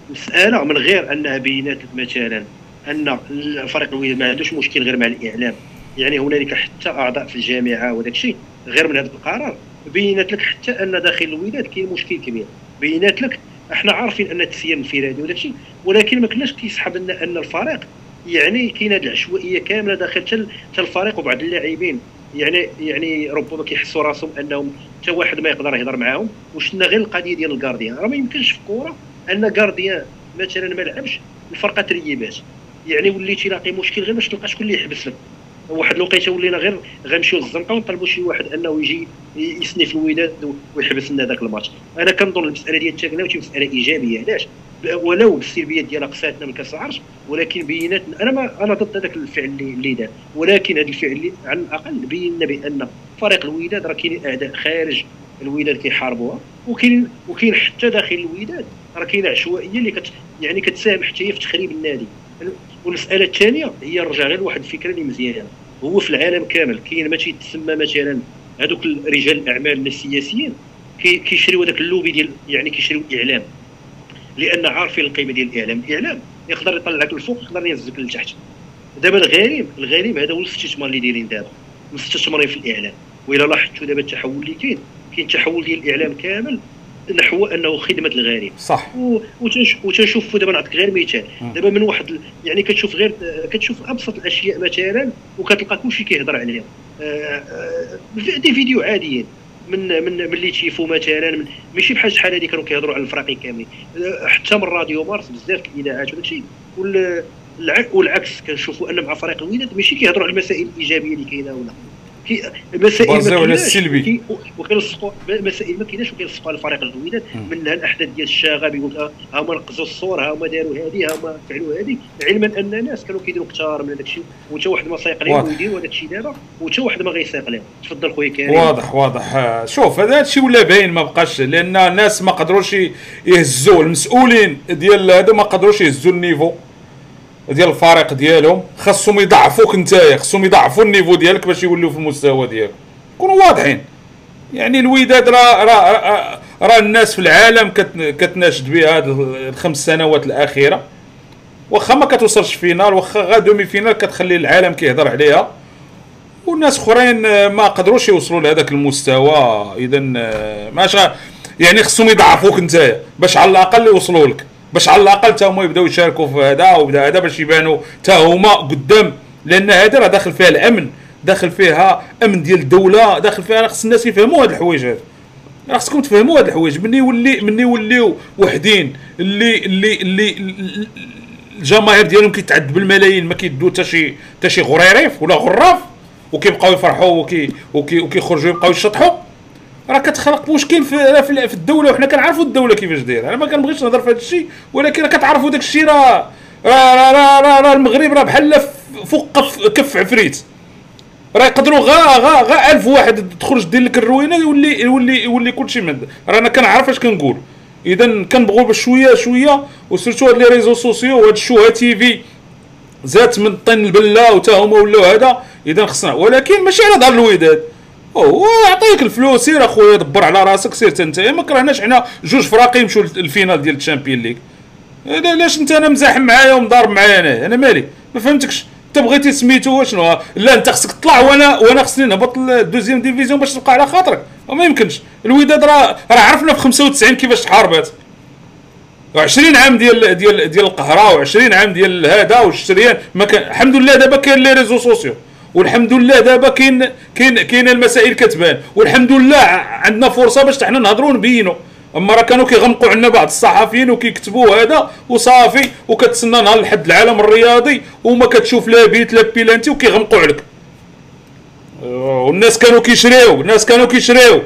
مسألة من غير أنها بينات مثلا أن الفريق الوداد ما عندوش مشكل غير مع الإعلام. يعني هنالك حتى أعضاء في الجامعة وداك الشيء غير من هذا القرار. بينات لك حتى أن داخل الوداد كاين مشكل كبير. بينات لك إحنا عارفين أن التسيير انفرادي وداك الشيء ولكن ما كناش كيسحب لنا أن الفريق يعني كاين هذه العشوائية كاملة داخل حتى الفريق وبعض اللاعبين. يعني يعني ربما كيحسوا راسهم أنهم حتى واحد ما يقدر يهضر معاهم وشنا غير القضية ديال ال gardien راه ما يمكنش في الكره أن gardien مثلا ما لعبش الفرقة تريبات يعني وليتي لاقي مشكل غير باش تلقى شكون اللي يحبس لك. واحد الوقيته ولينا غير غنمشيو للزنقة ونطلبوا شي واحد انه يجي يسني في الوداد ويحبس لنا ذاك الماتش. أنا كنظن المسألة ديال التكناوتي مسألة إيجابية علاش؟ ولو بالسلبيات ديال قساتنا من كأس العرش ولكن بينات أنا ما أنا ضد هذاك الفعل اللي, اللي دار. ولكن هذا الفعل اللي على الأقل بينا بأن فريق الوداد راه كاين أعداء خارج الوداد كيحاربوها وكاين وكاين حتى داخل الوداد راه كاينة عشوائية اللي كت يعني كتساهم حتى هي في تخريب النادي. والمساله الثانية هي نرجع غير لواحد الفكرة اللي مزيانة. هو في العالم كامل كاين ما تيتسمى مثلا هذوك رجال الأعمال السياسيين كيشريو هذاك اللوبي ديال يعني كيشريو الاعلام لأن عارفين القيمة ديال الإعلام. الاعلام يقدر يطلعك الفوق يقدر يهزك لتحت. دابا الغريب الغريب هذا هو الاستثمار اللي دايرين دابا. مستثمرين في الإعلام. والى لاحظتوا دابا التحول اللي كاين. كاين تحول ديال الإعلام كامل نحو انه خدمة الغريب. صح. وتنشوفوا دابا نعطيك غير مثال. دابا من واحد يعني كتشوف غير كتشوف أبسط الأشياء مثلا وكتلقى كلشي كيهضر عليها. آه، آه، دي فيديو عاديين. من من من اللي تشيفو مثلا ماشي بحال شحال هذه كانوا كيهضروا على الفراقي كاملين. آه، حتى من راديو مارس بزاف الاذاعات وداك الشيء والعكس كنشوفوا أن مع فريق الوداد ماشي كيهضروا على المسائل الإيجابية اللي كاينة ولا. مسائل ما على السلبي. وكيلصقوا مسائل ما كايناش وكيلصقوا على فريق الوداد منها الأحداث ديال الشغب يقول ها هما نقزوا الصور ها هما داروا هذه ها هما فعلوا هذه. علما أن الناس كانوا كيديروا كثار من هذاك الشيء وتا واحد ما سايق لهم ويديروا هذاك الشيء دابا وتا واحد ما غيسايق لهم تفضل خويا كريم. واضح واضح. شوف هذا الشيء ولا باين ما بقاش لأن الناس ما قدروش يهزوا المسؤولين ديال هذا ما قدروش يهزوا النيفو. ديال الفريق ديالهم خاصهم يضعفوك نتايا خاصهم يضعفوا النيفو ديالك باش يوليو في المستوى ديالك. كونوا واضحين. يعني الوداد راه راه راه الناس في العالم كتناشد بها هاد الخمس سنوات الأخيرة. واخا ما كتوصلش finale واخا غا demi-finale كتخلي العالم كيهضر عليها. والناس أخرين ما قدروش يوصلوا لهذاك المستوى. اذا ماش يعني خصهم يضعفوك نتايا باش على الأقل يوصلوا لك. باش على الأقل حتى هما يبداو يشاركوا في هذا وبدا هذا باش يبانوا حتى هما قدام. لأن هذا راه داخل فيها الأمن داخل فيها أمن ديال الدولة داخل فيها خص الناس يفهموا هاد الحوايج هاد خصكم تفهموا هاد الحوايج. مني يولي مني يوليو وحدين اللي اللي اللي الجماهير ديالهم كيتعد بالملايين ما كيدوا حتى شي حتى شي غريريف ولا غراف وكيبقاو يفرحوا وكي وكيخرجوا يبقاو يشطحوا. راه كتخلق مشكل في في الدولة وحنا كنعرفوا الدولة كيفاش دايرة. أنا ما كنبغيش نهضر في هذا الشيء ولكن راه كتعرفوا داك الشيء راه راه راه راه المغرب راه بحال فوق كف عفريت. راه يقدروا غا غا غا 1000 واحد تخرج دير لك الروينة يولي يولي يولي كلشي من راه أنا كنعرف اش كنقول. اذا كنبغوا بشويه شوية وسيرتو هاد les réseaux sociaux وهاد الشوها تي في زادت من طين البلة وتا هما ولاو هذا. اذا خصنا ولكن ماشي على ظهر الوداد هو يعطيك الفلوس سير أخويا دبر على راسك سير انت ما كرهناش حنا جوج فراقي يمشوا لل finale ديال ال Champions League. لا- لاش أنت أنا مزاحم معايا ومضارب معايا أنا أنا مالي؟ ما فهمتكش. أنت بغيتي سميتو شنو لا أنت خصك تطلع وأنا وأنا خصني نهبط لل deuxième division باش تبقى على خاطرك. وما يمكنش. الوداد راه راه عرفنا في 95 كيفاش تحاربات و20 عام ديال ديال ديال القهرة و20 عام ديال هذا والشريان ما كان الحمد لله دابا كاين les réseaux sociaux. والحمد لله دابا كاين كاين كاين المسائل كتبان. والحمد لله عندنا فرصة باش حنا نهضروا ونبينوا أما راه كانوا كيغمقوا عندنا بعض الصحفيين وكيكتبوا هذا وصافي وكتسنى نهار لحد العالم الرياضي وما كتشوف لا but لا بيلانتي وكيغمقوا عليك. والناس كانوا كيشريو الناس كانوا كيشريو.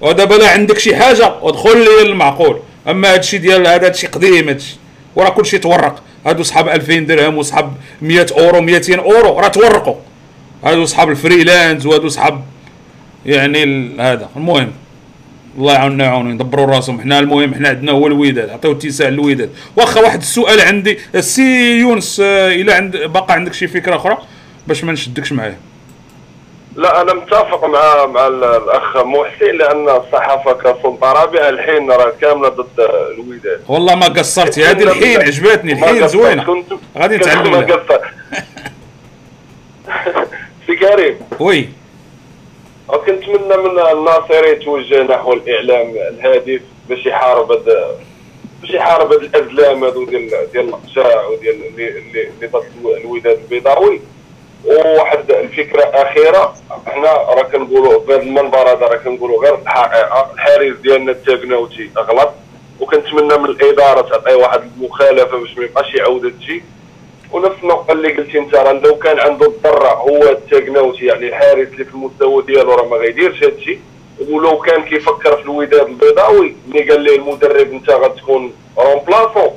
ودابا لا عندك شي حاجة ودخل لي المعقول. أما هادشي ديال هذا هادشي قديم هادشي وراه كلشي تورق. هادو صحاب 2000 درهم وصحاب 100 أورو 200 أورو راه تورقوا. هادو صحاب ال freelance وهادو صحاب يعني هذا. المهم الله يعاوننا يعاونوا يدبروا راسهم. حنا المهم حنا عندنا هو الوداد. عطيو اتساع للوداد واخا واحد السؤال عندي. السي يونس آه، إلى عند باقا عندك شي فكرة أخرى باش ما نشدكش معايا لا أنا متفق مع مع ال- الأخ محسن لأن الصحافة كسلطه رابعه الحين راه كاملة ضد الوداد. والله ما قصرتي. هذه الحين عجبتني. الحين زوينة. غادي نتعلم ما منها. قصرت. سي كريم oui. كنتمنى من الناصري يتوجه نحو الإعلام الهادف باش يحارب هاد باش يحارب هاد الأزلام هادو ديال ديال الاقشاع وديال اللي اللي الوداد البيضاوي. وواحد الفكرة أخيرة حنا راه كنقولوا في هذا المنبر هذا راه كنقولوا غير الحقيقة. الحارس ديالنا التاكناوتي أغلط. وكنتمنى من الإدارة تعطي واحد المخالفة باش ما يبقاش يعاود هادشي. ونفس النقطة اللي قلتي انت راه لو كان عنده الضره هو التاكناوتي يعني الحارس اللي في المستوى ديالو راه ما غيديرش هادشي ولو كان كيفكر في الوداد البيضاوي ملي قال ليه المدرب انت غتكون remplaçant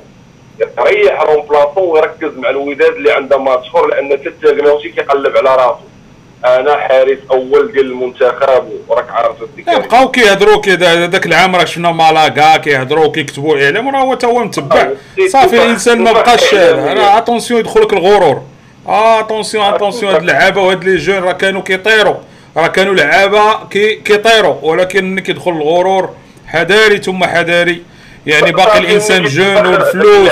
يريح remplaçant ويركز مع الوداد اللي عنده ماتش آخر لأن حتى التاكناوتي كيقلب على راسو. أنا حارس أول ديال المنتخب وراك عارف بقاو كيهضروا هذاك العام راه شفنا مالاكا كيهضروا كيكتبوا اعلام راه هو تا هو متبع. صافي الإنسان ما بقاش راه attention يدخلك الغرور attention attention هاد اللعابة وهاد les jeunes راه كانوا كيطيروا. راه كانوا لعابة كي كيطيروا ولكن كيدخل الغرور حذاري ثم حذاري. يعني باقي الإنسان jeune والفلوس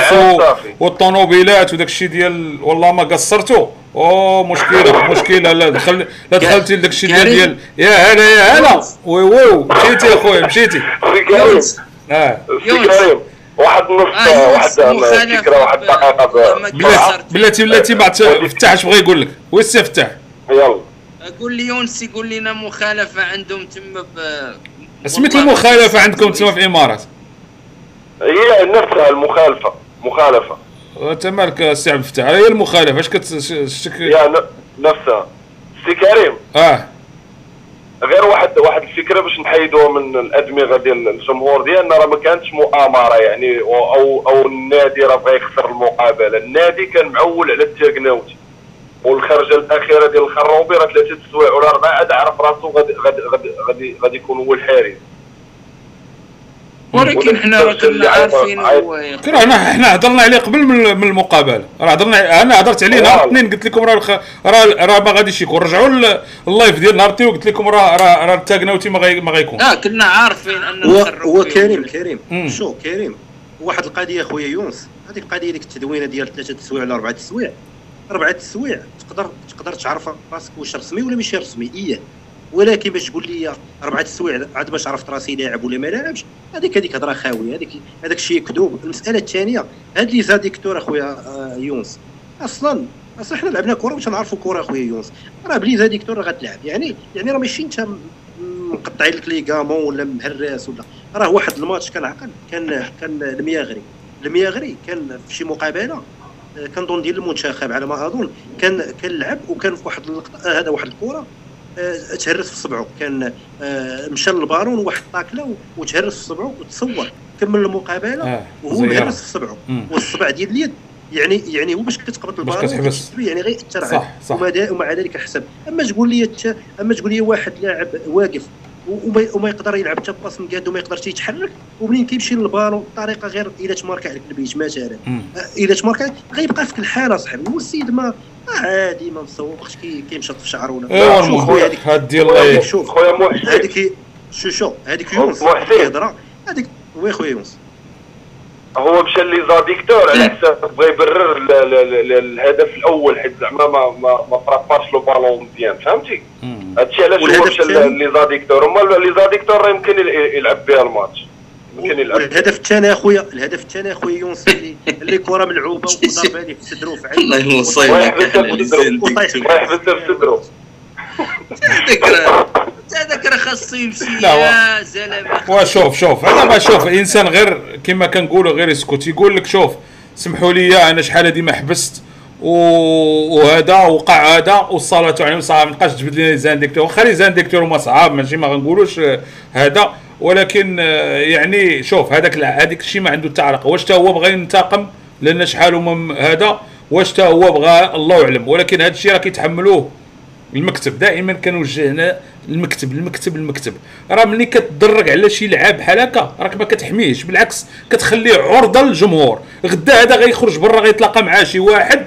والطوموبيلات وداك الشيء ديال والله ما قصرتوا أو مشكلة مشكلة. لا دخل لا دخلتي لداك الشيء ديال ديال يا هلا يا هلا. oui oui مشيتي اخويا مشيتي. كريم. آه. سي كريم. واحد النص واحد فكرة واحد الدقيقة بلاتي بلاتي بلاتي ما عرفت فتح اش بغى يقول لك. oui السي فتح يلا. قول لي يونس يقول لنا مخالفة عندهم تما ب سميت المخالفة عندكم تما في الامارات هي نفسها المخالفة مخالفة. انت مالك السي عبد الفتاح هي المخالفة. اش كتشك يا نفسها. سي كريم. آه. غير واحد واحد الفكرة باش نحيدوها من الأدمغة ديال الجمهور ديالنا راه ما كانتش مؤامرة يعني أو أو, أو النادي راه بغى يخسر المقابلة. النادي كان معول على التاكناوتي والخرجة الأخيرة ديال الخروبي راه ثلاثة سوايع ولا أربعة عاد عرف راسو غادي غادي غادي, غادي يكون هو الحارس ولكن حنا راه كنا عارفين هو كنا حنا حنا هضرنا عليه قبل من المقابلة. راه هضرنا أنا هضرت عليه نهار الاثنين قلت لكم راه الخ- راه راه ما غاديش يكون. رجعوا ال live ديال نهار الاثنين وقلت لكم راه راه راه التاكناوتي ما غي- ما غيكون. لا كنا عارفين ان هو كريم كريم. شو كريم؟ واحد القضية خويا يونس. هذيك القضية ديك التدوينة ديال ثلاثة تسويع ولا أربعة تسويع. أربعة تسويع تقدر تقدر تعرف راسك واش رسمي ولا ماشي رسمي. إيه. ولكن باش تقول لي اربعه تسويع عاد باش عرفت راسي لاعب ولا ما لاعبش هذيك هذيك هضرة خاوية هذيك هذاك الشيء كذوب المسألة الثانية هاد les adducteurs اخويا آه، يونس. أصلا أصلا حنا لعبنا كرة باش نعرفوا كرة اخويا يونس. راه ب les adducteurs راه غتلعب. يعني يعني راه ماشي انت مقطع لك les ligaments ولا مهراس ولا راه واحد الماتش كان عقل كان كان المياغري. المياغري كان في شي مقابلة آه، كنظن ديال المنتخب على ما أظن. كان كان لعب وكان في واحد اللقطه هذا واحد الكرة. تهرس في صبعه كان آه، مشى للبارون واحد طاكلة وتهرس في صبعه وتصور كمل المقابلة آه، وهو. مهرس في صبعه. والصبع ديال اليد يعني يعني هو باش كتقبط. كتشبه يعني غير ياثر صح. ومع ذلك حسب أما تقول لي أما تقول لي واحد لاعب واقف وما وما يقدر يلعب حتى باس مقاد وما يقدرش يتحرك. ومنين كيمشي للبالون بطريقة غير إلا تماركا عليك البيت مثلا. مم. إلا تماركا غيبقى فيك الحالة صاحبي. هو السيد ما عادي ما مسوقش كي كيمشط في شعره ولا ايوا شوف خويا هذيك هاد ديال هذيك إيه. شوف خويا محسن. هذيك شو شو هذيك يونس. محسن. كيهضر هذيك oui خويا يونس. هو مشى les adducteurs على حساب بغى يبرر ال- ال- ال- الهدف الأول حيت زعما ما ما ما فراباش le ballon مزيان فهمتي؟ هادشي علاش هو مشى؟ les adducteurs هما les adducteurs راه يمكن يل- يلعب بها الماتش. يمكن يلعب الهدف الثاني اخويا الهدف الثاني أخويا يونس اللي اللي كره ملعوبة وضربها ليه في صدره في الله عينه يوصيك واحد بدا على بصدرو les adducteurs. هذاك راه خاصو يمشي يا زلمه وشوف شوف أنا ما شوف الانسان غير كما كنقولوا غير يسكت. يقول لك شوف سمحوا لي أنا شحال هادي ما حبست. وهذا وقع هذا والصلاة عليه صعب. ما تبقاش تجبد les adducteurs واخا les adducteurs هما صعاب ماشي ما غنقولوش آه، هذا. ولكن آه، يعني شوف هذاك هذاك الشيء ما عنده تعلق. واش تا هو بغى ينتقم؟ لأن شحال هما هذا؟ واش تا هو بغى الله اعلم ولكن هذا الشيء راه كيتحملوه. المكتب دائما كنوجه هنا المكتب المكتب المكتب. راه ملي كتدرج على شي لعاب بحال هكا راك ما كتحميهش بالعكس كتخليه عرضة للجمهور. غدا هذا غيخرج برا غيتلاقى مع شي واحد.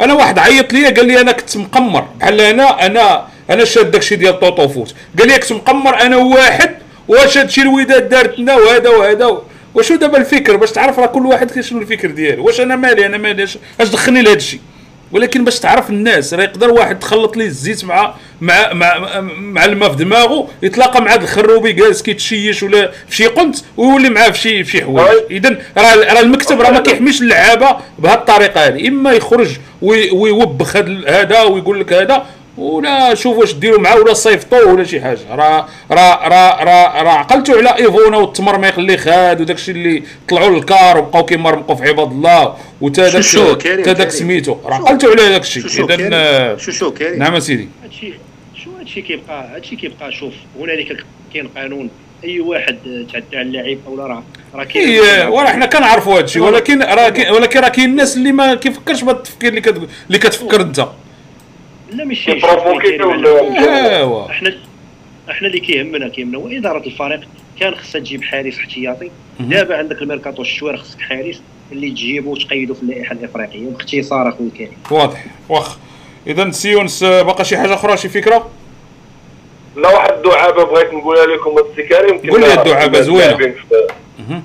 أنا واحد عيط ليا قال لي أنا كنت مقمر. بحال أنا أنا أنا شاد داكشي ديال طوطو فوت قال لي كنت مقمر أنا وواحد واش هادشي الوداد دارت لنا وهذا وهذا وشو دابا الفكر؟ باش تعرف راه كل واحد شنو الفكر ديالو. واش أنا مالي أنا مالي اش دخلني لهذا الشيء ولكن باش تعرف الناس راه يقدر واحد تخلط ليه الزيت مع مع مع, مع الماء في دماغه يتلاقى مع هذا الخروبي جالس كيتشيش ولا في شي قنت ويولي معاه في شي في شي حوايج. اذا راه راه المكتب راه ما كيحميش اللعابة بهذه الطريقة هذه إما يخرج وي- ويوبخ هذا ويقول لك هذا ولا شوف واش ديروا معاه ولا صيفطوه ولا شي حاجة. راه راه راه راه راه عقلتوا على إيفونا والتمرميق اللي خاد وداكشي اللي طلعوا للكار وبقاو كيمرمقوا في عباد الله وتا داك تا داك. سميتو. راه عقلتوا على داك الشيء اذا شو شو كريم نعم سيدي. هادشي شو هادشي كيبقى هادشي كيبقى شوف هنالك كاين قانون. أي واحد تعدى على اللاعب أو لا راه راه كاين اي وراه حنا كنعرفوا هذا الشيء ولكن راه ولكن راه كاين الناس اللي ما كيفكرش بهذا التفكير اللي كت- اللي كتفكر أنت. لا ماشي ولا ايوا إحنا إحنا اللي كيهمنا كيهمنا. هو اداره الفريق كان خصها تجيب حارس احتياطي دابا عندك الميركاتو الشوار خصك حارس اللي تجيبو وتقيدو في اللائحة الإفريقية باختصار اخويا كريم واضح. واخ إذا سي يونس آه، باقا شي حاجة أخرى شي فكرة؟ لا واحد الدعابة بغيت نقولها لكم السي كريم. كنا- قول لي في- مهم.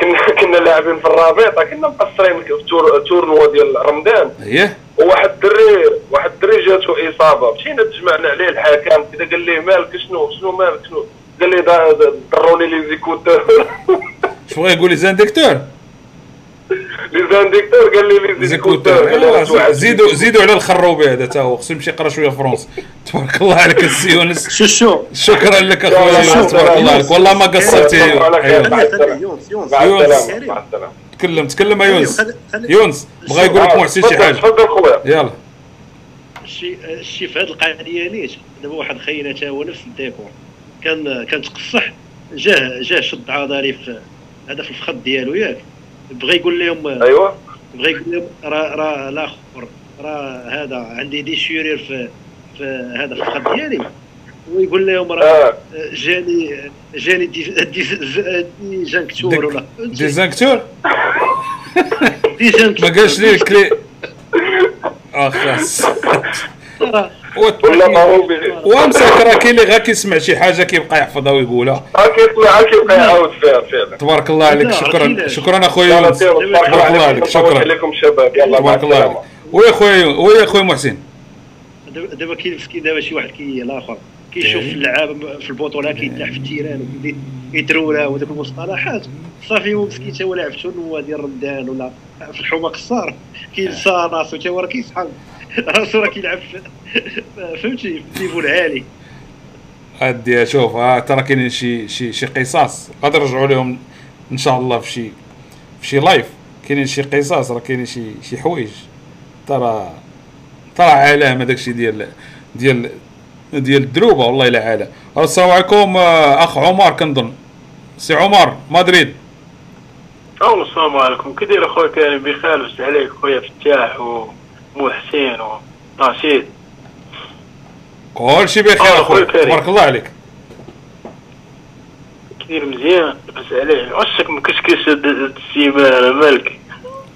كنا كنا لاعبين في الرابطة كنا مقصرين في tour tournoi ديال رمضان. اييه وواحد الدري واحد الدري جاتو إصابة. مشينا تجمعنا عليه الحكم. كذا قال لي مالك؟ شنو؟ شنو مالك؟ شنو؟ قال لي دا- دا- ضروني les écouteurs شو بغا يقول لي؟ adducteurs؟ les adducteurs قال لي les écouteurs زيدوا زيدوا على الخروبي هذا تا هو. خصو يمشي يقرأ شوية فرونسي تبارك الله عليك السي يونس شو شو شكرا لك اخويا تبارك الله عليك. والله ما قصرتي. أيوة. يونس يونس يونس. مع السلامة. تكلم تكلم يا يونس. يونس بغا يقول لك محسن شي تفضل- حاجة. تفضل خويا. يلا. الشيء الشيء في هذه القضية نيت. دابا واحد خينا تا هو نفس الديكور. كان كان تقصح. جاه جاه شد عضلي في هذا في الفخذ ديالو ياك. بغى يقول لهم ايوا بغى يقول لهم راه راه الآخر. راه هذا عندي دي شورير في في هذا في الفخذ ديالي. ويقول لهم راه آه. جاني جاني دي دي, دي جانكتور ولا ديزانكتور دي جانكتور؟ ما قالش لي الكلي اخ ولا ماروبي وامسك راه كاين اللي غير كيسمع شي حاجة كيبقى يحفظها ويقولها. ها كيطلع كيبقى يعاود فيها فعلا. تبارك الله عليك. شكرا. شكرا اخويا يونس. تبارك الله عليك. شكرا. عليكم شباب. يلا مع تبارك الله عليك. ويا خويا ويا خويا محسن. دابا دابا كاين مسكين دابا شي واحد كي الآخر كيشوف اللعابه في البطولة كيتلاح في التيران وكيبدا يدروا ودوك المصطلحات. صافي هو مسكين تا هو لاعب شنو ديال رمضان ولا في الحومه قصار كينسى راسو تا هو راه كيسحب. راسو راه كيلعب فهمتي؟ في الليفو العالي. ادي شوف ها ترى كاينين شي شي شي قصص غادي نرجعوا لهم إن شاء الله في شي في شي لايف كاينين شي قصص راه كاينين شي شي حوايج. ترى ترى علامه داكشي ديال ديال ديال الدروبه والله إلا عاله السلام عليكم آه، أخ عمر كنظن سي عمر مدريد. أول السلام عليكم. كي داير أخويا كريم؟ بخير لبس عليك خويا فتاح ومو حسين ورشيد كل شيء بخير أخويا. تبارك الله عليك. كي داير مزيان لبس عليه. عشك مكشكش السيمانة مالك؟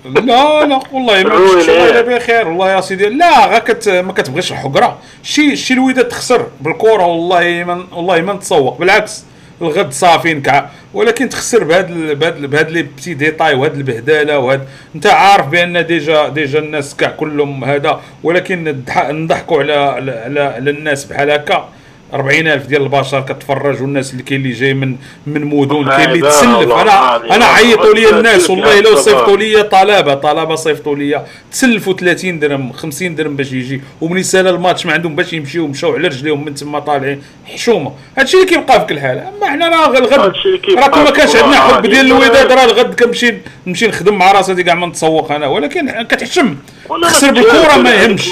لا لا والله ما إيه. بخير. والله يا سيدي لا غا كت ما كتبغيش الحقرة. شي شي الوداد تخسر بالكره والله ما والله ما نتسوق. بالعكس الغد صافي نكع ولكن تخسر بهاد ال- بهاد ال- بهاد لي بتي ديتاي وهاد البهدله وهاد انت عارف بأن déjà déjà الناس كاع كلهم هذا. ولكن نضح- نضحكوا على على على, على الناس بحال هكا. 40000 ديال البشر كتفرج والناس اللي كاين اللي جاي من من مدن كاين اللي تسلف. أنا. أنا عيطوا لي الناس والله لو. صيفطوا لي طلبة طلبة صيفطوا لي. تسلفوا 30 درهم 50 درهم باش يجي. ومن يسال الماتش ما عندهم باش يمشيو مشاو على رجليهم من تما طالعين. حشومة. هادشي اللي كيبقى في كل حال أما حنا راه الغد كون ما كانش عندنا حب. ديال الوداد راه الغد كنمشي نمشي نخدم مع راسي كاع ما نتسوق أنا. ولكن كتحشم. تخسر بالكره ما يهمش.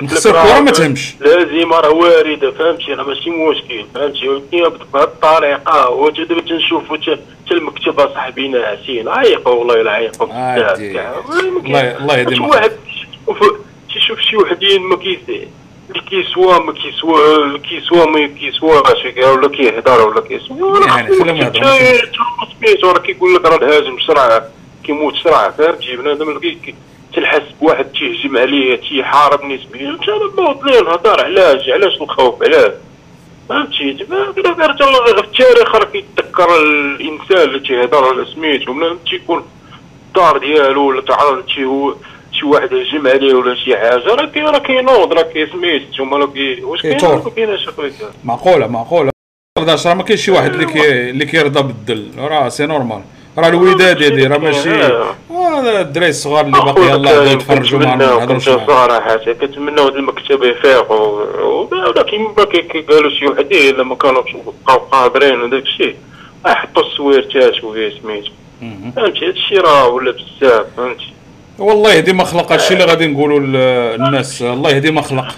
نخسر الكره ما تهمش. لازم راه وارده فهمتي؟ راه ماشي مشكل فهمتي؟ ولكن بهذه الطريقة وانت دابا تنشوفوا تا المكتب صاحبي ناعسين عيقوا والله إلا عيقوا بزاف. الله الله ما واحد تيشوف شي وحدين ما كيس اللي كيسوا ما كيسوا كيسوا ما كيسواش ولا كيهضر ولا كيسوا يعني راه كيقول لك راه الهاجم بسرعة كيموت بسرعة. فهمتي؟ بنادم تنحس بواحد تيهجم عليه تيحارب نسبيا انت نوض ليه نهضر علاش؟ علاش الخوف؟ علاش؟ فهمتي؟ دابا كده دارت الله في التاريخ راه كيتذكر الإنسان اللي تيهضر على سميتو بنادم تيكون الدار ديالو ولا تعرض شي هو شي واحد هجم عليه ولا شي حاجة راه كي راه كينوض راه كيسميتو ما راه كي واش كاين. ولا ما كاينش اخويا معقولة معقولة. راه ما كاينش شي واحد اللي كي اللي كيرضى بالدل. راه c'est normal. راه الوداد يدي راه ماشي. آه، الدراري الصغار اللي باقي يلاه بغاو يتفرجوا معنا نهضروش. صراحة كنتمنى هاد المكتب يفيقوا. ولكن ما قالوا شي وحدين إلا ما كانوش بقاو قادرين وداك الشيء. يحطوا السويرتات وهي سميتو. فهمتي؟ هاد الشيء راه ولا بزاف فهمتي؟ والله يهدي ما خلق هادشي اللي غادي نقولوا للناس. الله يهدي ما خلق.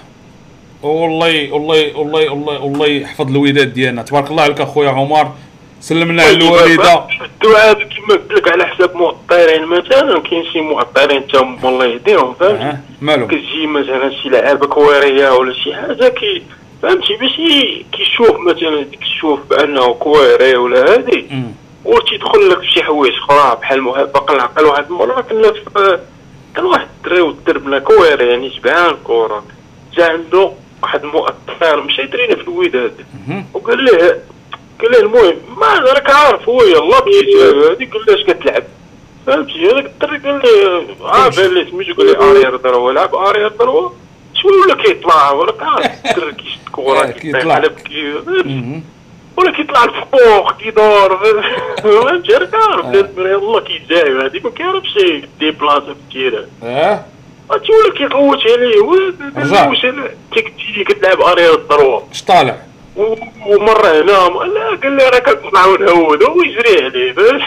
والله والله والله والله والله يحفظ الوداد ديالنا. تبارك الله عليك أخويا عمر. سلمنا على الوالده الدعاء كما قلت لك على حساب مؤطرين مثلا كاين شي مؤطرين تا هما الله يهديهم فهمتي؟ مالهم؟ كتجي مثلا شي لعابه كويريه ولا شي حاجة كي فهمتي؟ باش كيشوف مثلا ديك الشوف بأنه كويري ولا هادي وتيدخل لك شي حوايج أخرى بحال مهبق العقل واحد المره كنا في كان واحد الدري ودربنا كويري يعني شبعان كوره جا عنده واحد المؤطر مشى يدرينا في الوداد وقال له قال له المهم ما راك عارف هو يلا بيجي. هادي قال له اش كتلعب؟ فهمتي هذاك الدري قال لي عارف اللي سميتو قال لي arrière droit لعب arrière droit شوية ولا كيطلع ولا عارف الدري كيشد كوره كيطلع. كيطلع كي ولا كيطلع الفوق كيدور فهمتي راك عارف يلا كيجاي هادي ما كيعرفش يدي بلاصة في التيران آه؟ ولا كيغوت عليه. واش تيجي كتلعب ارير ضروا اش طالع؟ ومرة هنا لا قال لي راه كنطلعوا نهود هو يجري عليه فهمت؟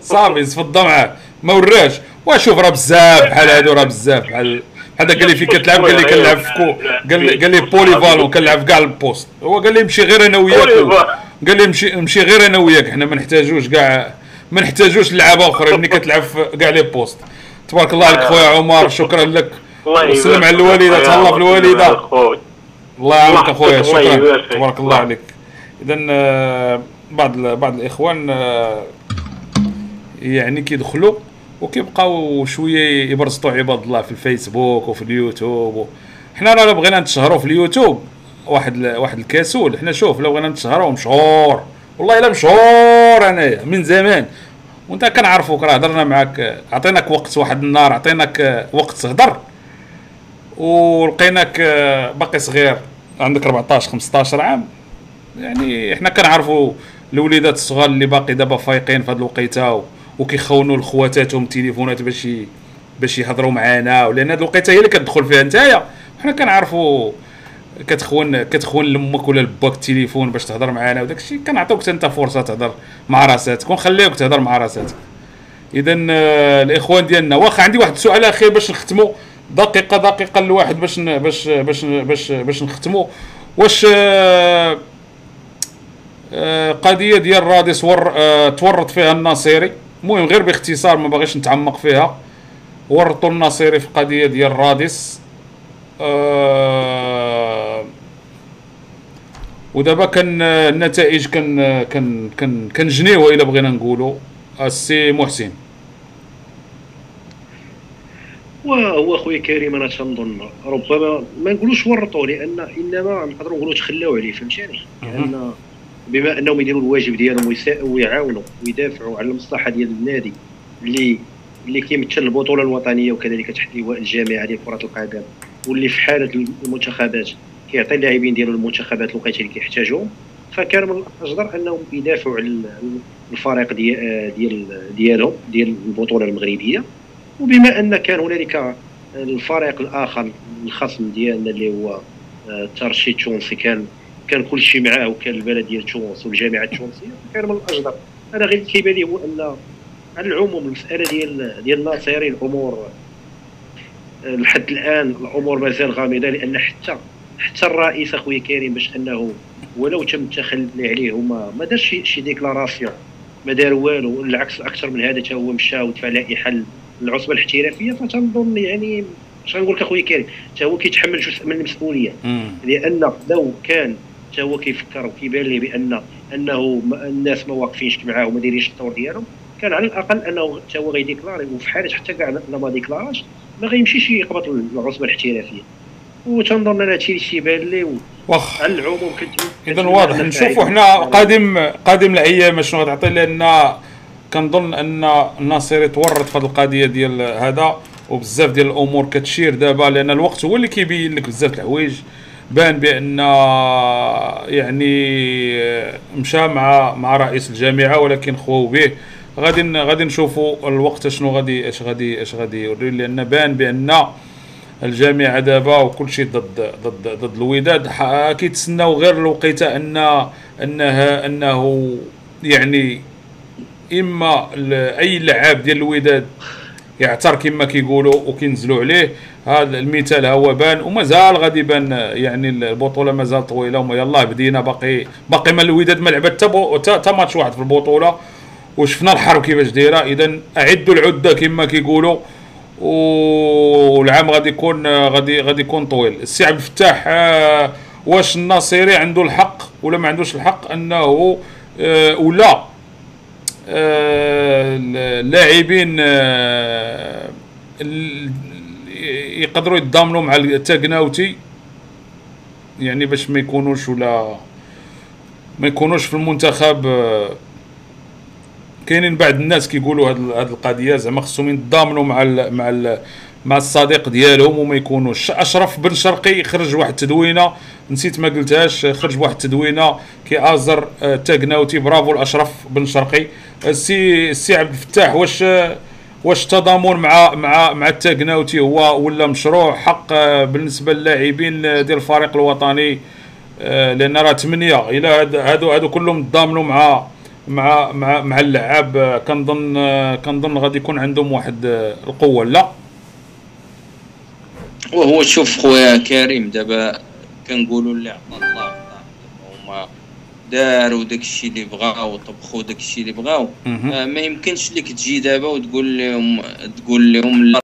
صافي صفد معاه ما وراش وشوف راه بزاف بحال هادو راه بزاف بحال هذا قال لي فين كتلعب قال لي كنلعب في كو قال لي قال لي بولي فالون كنلعب كاع البوست. هو قال لي مشي غير أنا وياك. قال لي مشي مشي غير أنا وياك. حنا ما نحتاجوش كاع ما نحتاجوش لعابة أخرى ملي كتلعب في كاع لي بوست. تبارك الله عليك خويا عمر شكرا لك. الله وسلم على الوالدة. تهلا في الوالدة. الله يعاونك أخويا شكرا. تبارك الله عليك. اذا آه، بعض بعض الإخوان آه، يعني كيدخلوا وكيبقاو شوية يبرزطوا عباد الله في الفيسبوك وفي اليوتيوب و... حنا راه بغينا نتشهروا في اليوتيوب واحد ال... واحد الكسول حنا شوف لو بغينا نتشهروا مشهور. والله إلا مشهور انايا من زمان. وإنت كنعرفوك راه هضرنا معاك آه، عطيناك وقت واحد النهار عطيناك وقت تهضر. ولقيناك آه، باقي صغير عندك 14 15 عام. يعني إحنا كنعرفوا الوليدات الصغار اللي باقي دابا فايقين في هذه الوقيتة وكيخونوا لخواتاتهم التليفونات باش باش يهضروا معانا. ولأن هذه الوقيتة هي اللي كتدخل فيها نتايا. حنا كنعرفوا كتخون كتخون لامك ولا لباك التليفون باش تهضر معانا وداك الشيء. كنعطيوك انت فرصة تهضر مع راساتك ونخليوك تهضر مع راساتك. اذا الإخوان ديالنا واخا عندي واحد السؤال اخير باش نختموا دقيقة دقيقة لواحد باش باش باش باش باش نختموا واش آه، آه، قضية ديال راديس ور آه، تورط فيها الناصيري المهم غير باختصار ما باغيش نتعمق فيها. ورطوا الناصري في القضية ديال رادس آه ودابا كان النتائج كان كان كان كنجنيوها إلا بغينا نقولوا السي محسن. وهو خويا كريم أنا تنظن. ربما ما نقولوش ورطوا لأن إنما نقدروا نقولوا تخلاو عليه فهمتني لأن بما أنهم يديروا الواجب ديالهم ويعاونوا ويدافعوا على المصلحة ديال النادي اللي اللي كيمثل البطولة الوطنية وكذلك تحت لواء الجامعة ديال كره القدم واللي في حالة المنتخبات كيعطي اللاعبين ديالو المنتخبات الوقيته اللي كيحتاجوهم. فكان من الاجدر أنهم يدافعوا على الفريق ديال ديالهم ديال البطولة المغربية. وبما أن كان هنالك الفريق الآخر الخصم ديالنا اللي هو الترشي آه، التونسي كان كان كل شيء معاه وكان البلد ديال تونس والجامعة التونسيه كان من الأجدر. أنا غير كيبان لي هو أن على العموم المسألة ديال ديال الناصري الأمور آه، لحد الآن الأمور مازال غامضة لأن حتى حتى الرئيس اخويا كريم باش أنه ولو تم التخلي عليه وما ما دارش شي déclaration. ما دار والو بالعكس أكثر من هذا هو مشى ودفع لائحة العصبة الاحترافية فتنظن يعني اش غنقول لك أخويا كريم حتى هو كيتحمل جزء من المسؤولية. لأن لو كان حتى هو كيفكر وكيبان ليه بأن أنه الناس ما واقفينش معاه وما دايرينش الطور ديالهم كان على الأقل أنه حتى هو غيديكلاري وفي حالة حتى كاع ما ديكلاراش ما غيمشيش يقبط العصبة الاحترافية. وتنظن أنا هادشي اللي تيبان لي واخ. على العموم كنت اذا واضح نشوفوا حنا قادم قادم الأيام شنو غتعطي لأن كنظن أن الناصري تورط في هذه القضية ديال هذا وبزاف ديال الأمور كتشير دابا لأن الوقت هو اللي كيبين لك بزاف الحوايج. بان بأن يعني مشى مع مع رئيس الجامعة ولكن خواو به. غادي غادي نشوفوا الوقت شنو غادي إش غادي إش غادي يوري لأن بان بأن الجامعة دابا وكل شيء ضد ضد ضد الوداد. كيتسناو غير الوقيتة أن أنها أنه يعني إما أي لعاب ديال الوداد يعتر كما كيقولوا وكينزلوا عليه. هذا المثال هو بان ومازال غادي يبان يعني البطولة مازال طويلة وما يلاه بدينا باقي باقي ما الوداد ما لعبت حتى ماتش واحد في البطولة. وشفنا الحرب كيفاش دايرة. اذا أعدوا العدة كما كيقولوا والعام غادي يكون غادي غادي يكون طويل. السي عبد الفتاح آه، واش الناصري عنده الحق ولا ما عندوش الحق؟ أنه آه، ولا اللاعبين آه، يقدروا يتضامنوا مع التاكناوتي. يعني باش ما يكونوش ولا ما يكونوش في المنتخب كاينين بعض الناس كيقولوا هاد هاد القضية زعما خصهم يتضامنوا مع ال مع ال مع الصديق ديالهم وما يكونوش. أشرف بن شرقي خرج واحد التدوينة نسيت ما قلتهاش خرج واحد التدوينة كيعازر آه، تاكناوتي برافو الاشرف بن شرقي. السي السي عبد الفتاح واش واش التضامن مع مع مع التاكناوتي هو ولا مشروع حق بالنسبة للاعبين ديال الفريق الوطني؟ آه، لأن راه ثمانيه إلى هادو هادو كلهم تضامنوا مع مع مع مع اللعاب كنظن كنظن غادي يكون عندهم واحد القوة. لا. وهو شوف خويا كريم دابا كنقولوا اللي عطى الله. داروا داك الشيء اللي بغاو وطبخوا داك الشيء اللي بغاو. آه ما يمكنش لك تجي دابا وتقول لهم تقول لهم لا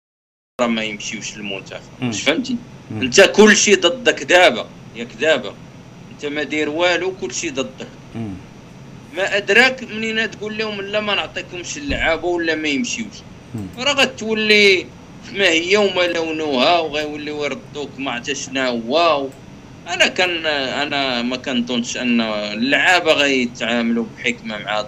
راه ما يمشيوش للمنتخب. واش فهمتي؟ انت كل شيء ضدك دابا ياك دابا. انت ما دير والو كل شيء ضدك ما أدراك منين تقول لهم لا ما نعطيكمش اللعابة ولا ما يمشيوش. راه غتولي ما هي وما لونوها وغيوليو يردوك ما عرفت شنو هو أنا كان أنا ما كنظنش أن اللعابة غيتعاملوا بحكمة مع